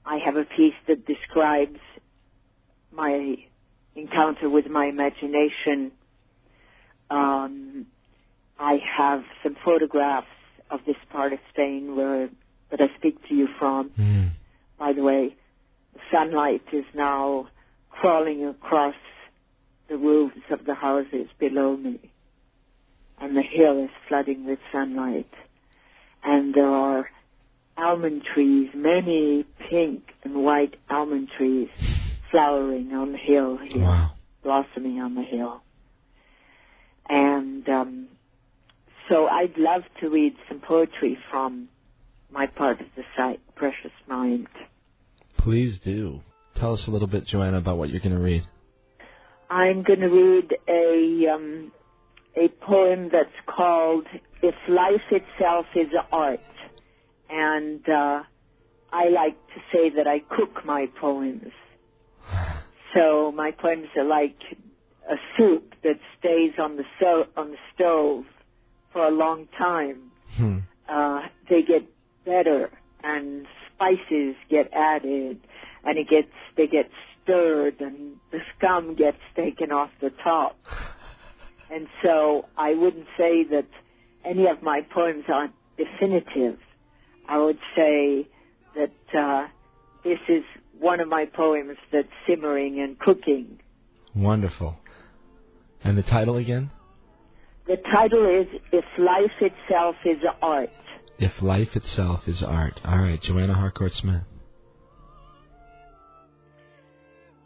I have a piece that describes my encounter with my imagination. Um, I have some photographs of this part of Spain where that I speak to you from. Hmm. By the way, the sunlight is now crawling across the roofs of the houses below me. And the hill is flooding with sunlight. And there are almond trees, many pink and white almond trees [LAUGHS] flowering on the hill here, Wow. blossoming on the hill. And um, so I'd love to read some poetry from my part of the site, Precious Mind. Please do. Tell us a little bit, Joanna, about what you're going to read. I'm going to read a um, a poem that's called "If Life Itself Is Art," and uh, I like to say that I cook my poems. [SIGHS] So my poems are like a soup that stays on the so- on the stove for a long time. Hmm. Uh, they get better, and spices get added, and it gets they get stirred, and the scum gets taken off the top. And so I wouldn't say that any of my poems aren't definitive. I would say that uh, this is one of my poems that's simmering and cooking. Wonderful. And the title again? The title is If Life Itself is Art. If Life Itself is Art. All right, Joanna Harcourt Smith.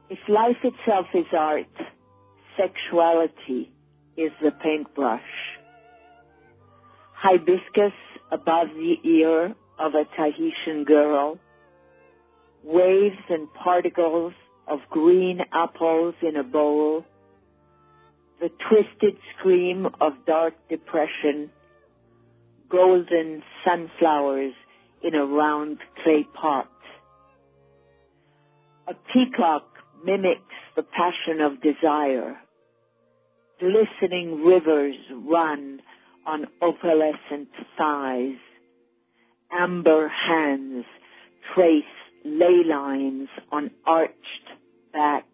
If life itself is art, sexuality is the paintbrush. Hibiscus above the ear of a Tahitian girl, waves and particles of green apples in a bowl, the twisted scream of dark depression, golden sunflowers in a round clay pot. A peacock mimics the passion of desire. Glistening rivers run on opalescent thighs. Amber hands trace ley lines on arched backs.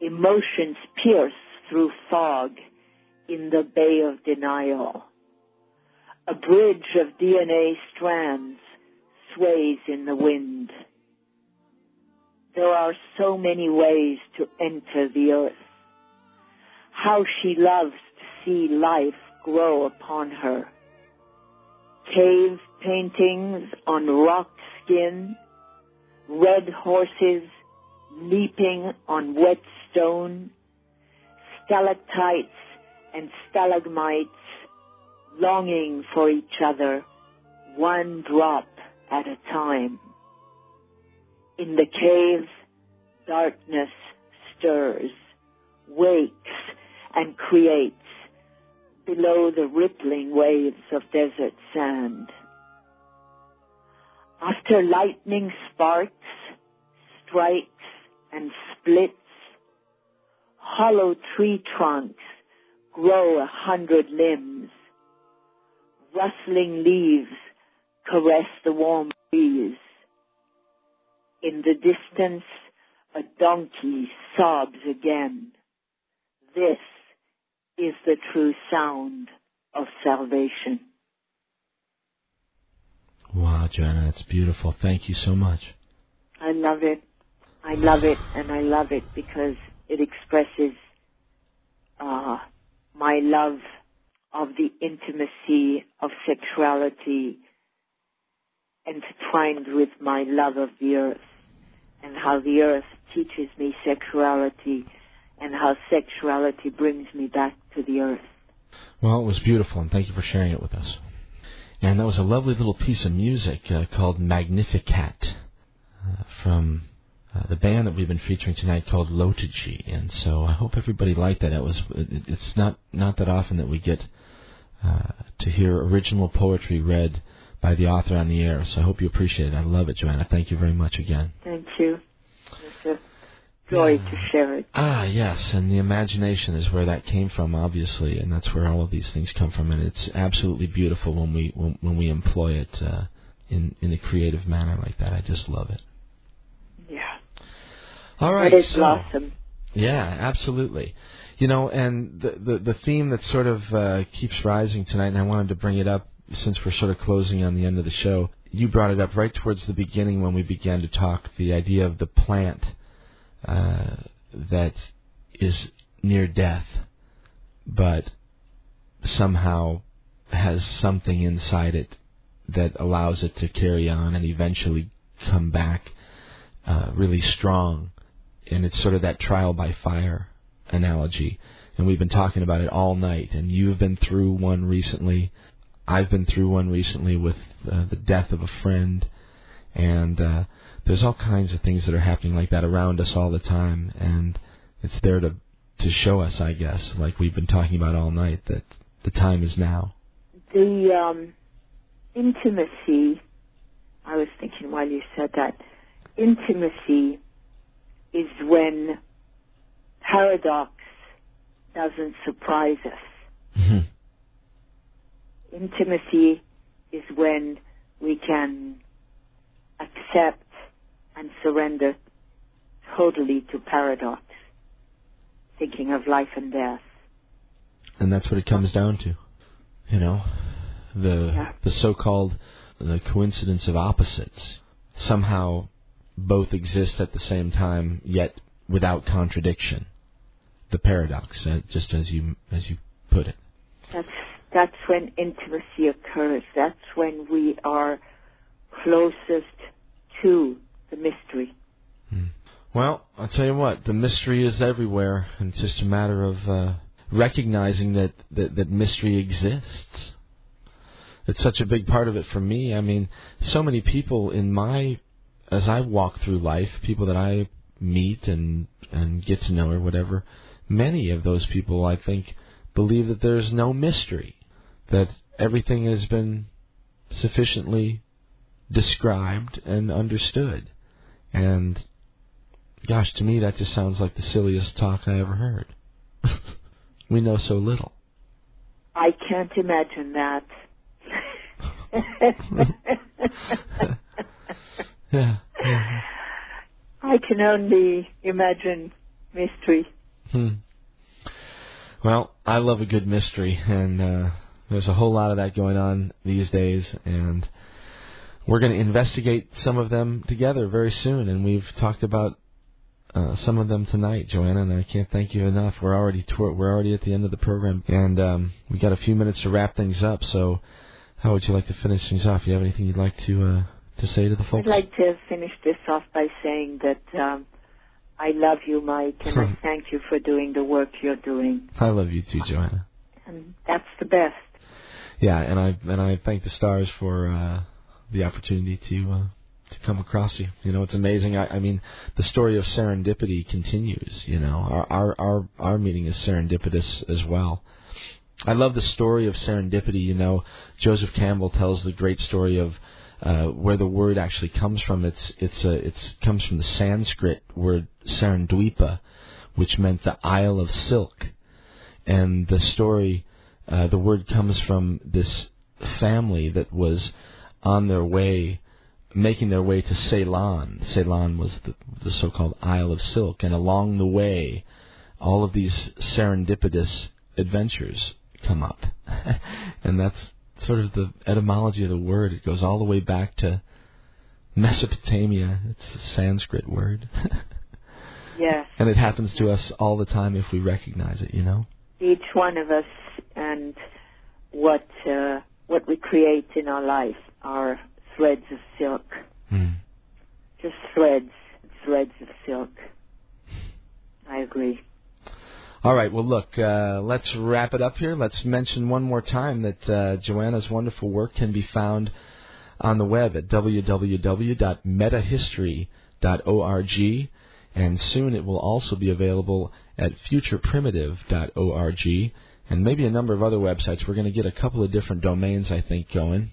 Emotions pierce through fog in the bay of denial. A bridge of DNA strands sways in the wind. There are so many ways to enter the earth. How she loves to see life grow upon her. Cave paintings on rock skin, red horses leaping on wet stone, stalactites and stalagmites longing for each other, one drop at a time. In the cave, darkness stirs, wakes, and creates below the rippling waves of desert sand. After lightning sparks, strikes, and splits, hollow tree trunks grow a hundred limbs. Rustling leaves caress the warm breeze. In the distance, a donkey sobs again. This is the true sound of salvation. Wow, Joanna, that's beautiful. Thank you so much. I love it. I love it, and I love it because it expresses uh, my love of the intimacy of sexuality intertwined with my love of the earth and how the earth teaches me sexuality and how sexuality brings me back to the earth. Well, it was beautiful, and thank you for sharing it with us. And that was a lovely little piece of music uh, called Magnificat uh, from uh, the band that we've been featuring tonight called Lotagy. And so I hope everybody liked that. It was it, it's not not that often that we get to hear original poetry read by the author on the air. So I hope you appreciate it. I love it, Joanna. Thank you very much again. Thank you. It's a joy to share it. Ah, yes, and the imagination is where that came from, obviously, and that's where all of these things come from, and it's absolutely beautiful when we when, when we employ it uh, in in a creative manner like that. I just love it. Yeah. All right, It is so blossom. yeah, absolutely. You know, and the the, the theme that sort of uh, keeps rising tonight, and I wanted to bring it up since we're sort of closing on the end of the show. You brought it up right towards the beginning when we began to talk. The idea of the plant uh, that is near death, but somehow has something inside it that allows it to carry on and eventually come back uh, really strong. And it's sort of that trial by fire analogy. And we've been talking about it all night. And you've been through one recently. I've been through one recently with uh, the death of a friend. And uh, there's all kinds of things that are happening like that around us all the time. And it's there to to show us, I guess, like we've been talking about all night, that the time is now. The um, intimacy, I was thinking while you said that, intimacy is when paradox doesn't surprise us. Mhm. Intimacy is when we can accept and surrender totally to paradox, thinking of life and death. and that's what it comes down to. You know, the Yeah. the so-called the coincidence of opposites somehow both exist at the same time, yet without contradiction. The paradox, uh, just as you as you put it. That's that's when intimacy occurs. That's when we are closest to the mystery. Well, I'll tell you what, the mystery is everywhere, and it's just a matter of uh, recognizing that, that that mystery exists. It's such a big part of it for me. I mean, so many people in my as I walk through life, people that I meet and and get to know or whatever, many of those people I think believe that there's no mystery, that everything has been sufficiently described and understood. And gosh, to me that just sounds like the silliest talk I ever heard. [LAUGHS] we know so little. I can't imagine that. [LAUGHS] Yeah. yeah. I can only imagine mystery. Hmm. Well, I love a good mystery, and uh, there's a whole lot of that going on these days, and we're going to investigate some of them together very soon, and we've talked about uh, some of them tonight, Joanna, and I can't thank you enough. We're already toward, we're already at the end of the program, and um, we got a few minutes to wrap things up. So, how would you like to finish things off? You have anything you'd like to uh, to say to the folks? I'd like to finish this off by saying that um, I love you, Mike, and I thank you for doing the work you're doing. I love you too, Joanna. And that's the best. Yeah, and I and I thank the stars for uh, the opportunity to uh, to come across you. You know, it's amazing. I, I mean, the story of serendipity continues. You know, our our our, our meeting is serendipitous as well. I love the story of serendipity. You know, Joseph Campbell tells the great story of uh, where the word actually comes from. It's it's a it's comes from the Sanskrit word serendwipa, which meant the Isle of Silk, and the story. Uh, the word comes from this family that was on their way, making their way to Ceylon. Ceylon was the, the so-called Isle of Silk, and along the way, all of these serendipitous adventures come up, [LAUGHS] and that's sort of the etymology of the word. It goes all the way back to Mesopotamia. It's a Sanskrit word, [LAUGHS] Yes. and it happens to us all the time if we recognize it. You know. Each one of us and what uh, what we create in our life are threads of silk. Hmm. Just threads, threads of silk. I agree. All right. Well, look, uh, let's wrap it up here. Let's mention one more time that uh, Joanna's wonderful work can be found on the web at www.metahistory.org, and soon it will also be available at futureprimitive.org, and maybe a number of other websites. We're going to get a couple of different domains, I think, going.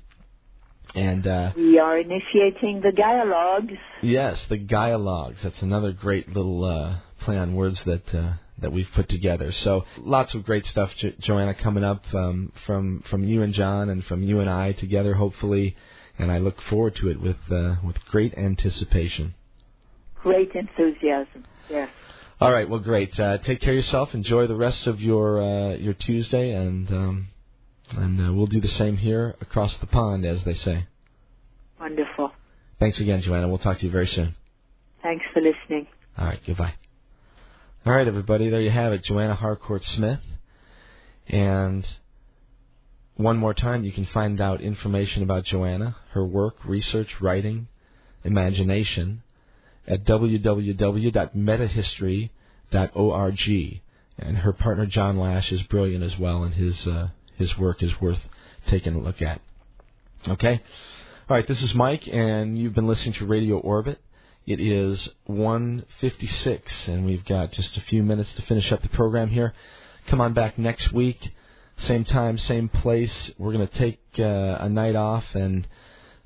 And uh, We are initiating the dialogues. Yes, the Gaialogs. That's another great little uh, play on words that uh, that we've put together. So lots of great stuff, jo- Joanna, coming up um, from from you and John and from you and I together, hopefully. And I look forward to it with uh, with great anticipation. Great enthusiasm. Yes. All right, well, great. Uh, take care of yourself. Enjoy the rest of your uh, your Tuesday, and um, and uh, we'll do the same here across the pond, as they say. Wonderful. Thanks again, Joanna. We'll talk to you very soon. Thanks for listening. All right, goodbye. All right, everybody, there you have it, Joanna Harcourt Smith. And one more time, you can find out information about Joanna, her work, research, writing, imagination at www.metahistory.org. And her partner John Lash is brilliant as well, and his uh, his work is worth taking a look at. Okay, all right. This is Mike, and you've been listening to Radio Orbit. It is 1:56, and we've got just a few minutes to finish up the program here. Come on back next week, same time, same place. We're going to take uh, a night off and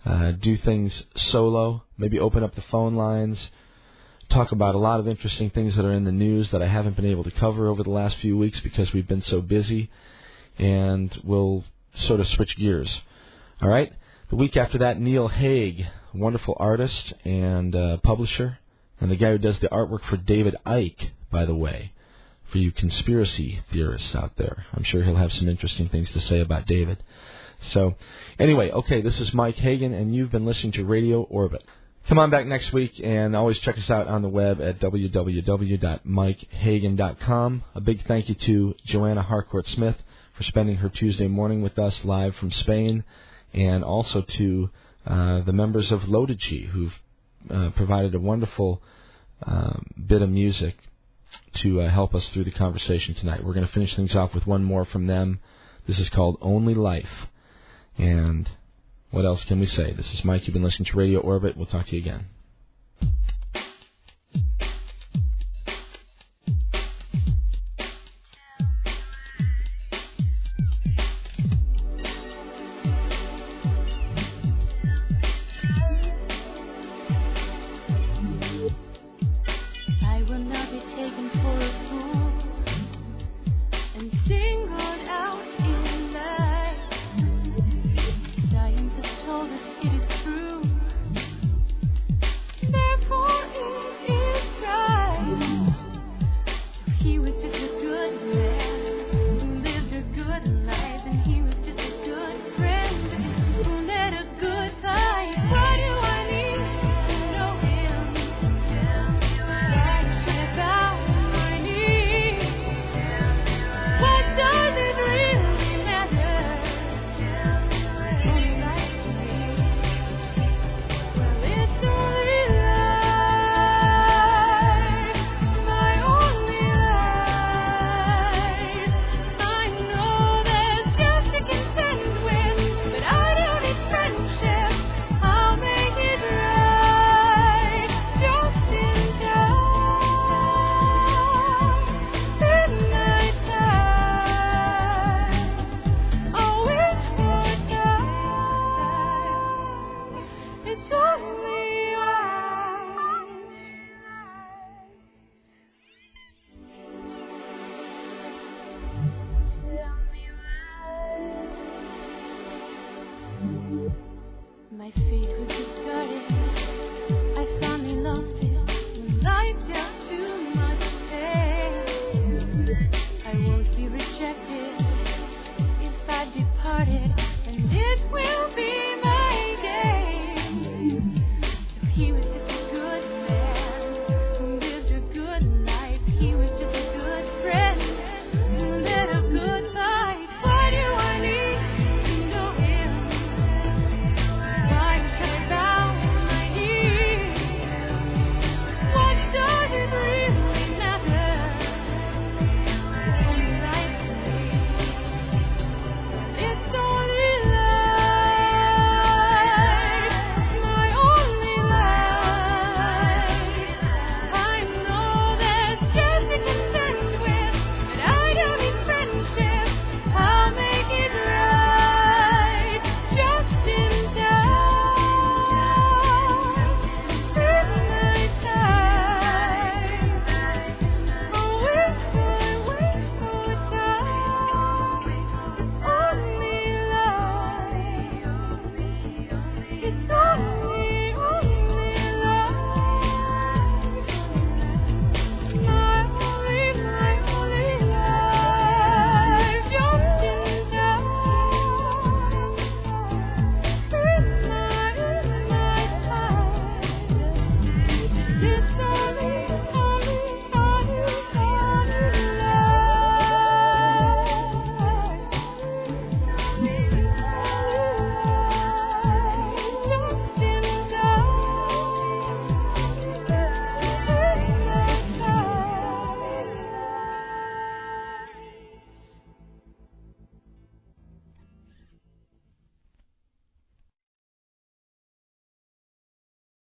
uh, do things solo. Maybe open up the phone lines. Talk about a lot of interesting things that are in the news that I haven't been able to cover over the last few weeks because we've been so busy. And we'll sort of switch gears. All right. The week after that, Neil Hague, wonderful artist and uh, publisher, and the guy who does the artwork for David Icke, by the way, for you conspiracy theorists out there. I'm sure he'll have some interesting things to say about David. So, anyway, okay, this is Mike Hagan, and you've been listening to Radio Orbit. Come on back next week, and always check us out on the web at www.mikehagan.com. A big thank you to Joanna Harcourt Smith for spending her Tuesday morning with us live from Spain and also to uh, the members of Lodagy, who've uh, provided a wonderful uh, bit of music to uh, help us through the conversation tonight. We're going to finish things off with one more from them. This is called Only Life. And what else can we say? This is Mike. You've been listening to Radio Orbit. We'll talk to you again.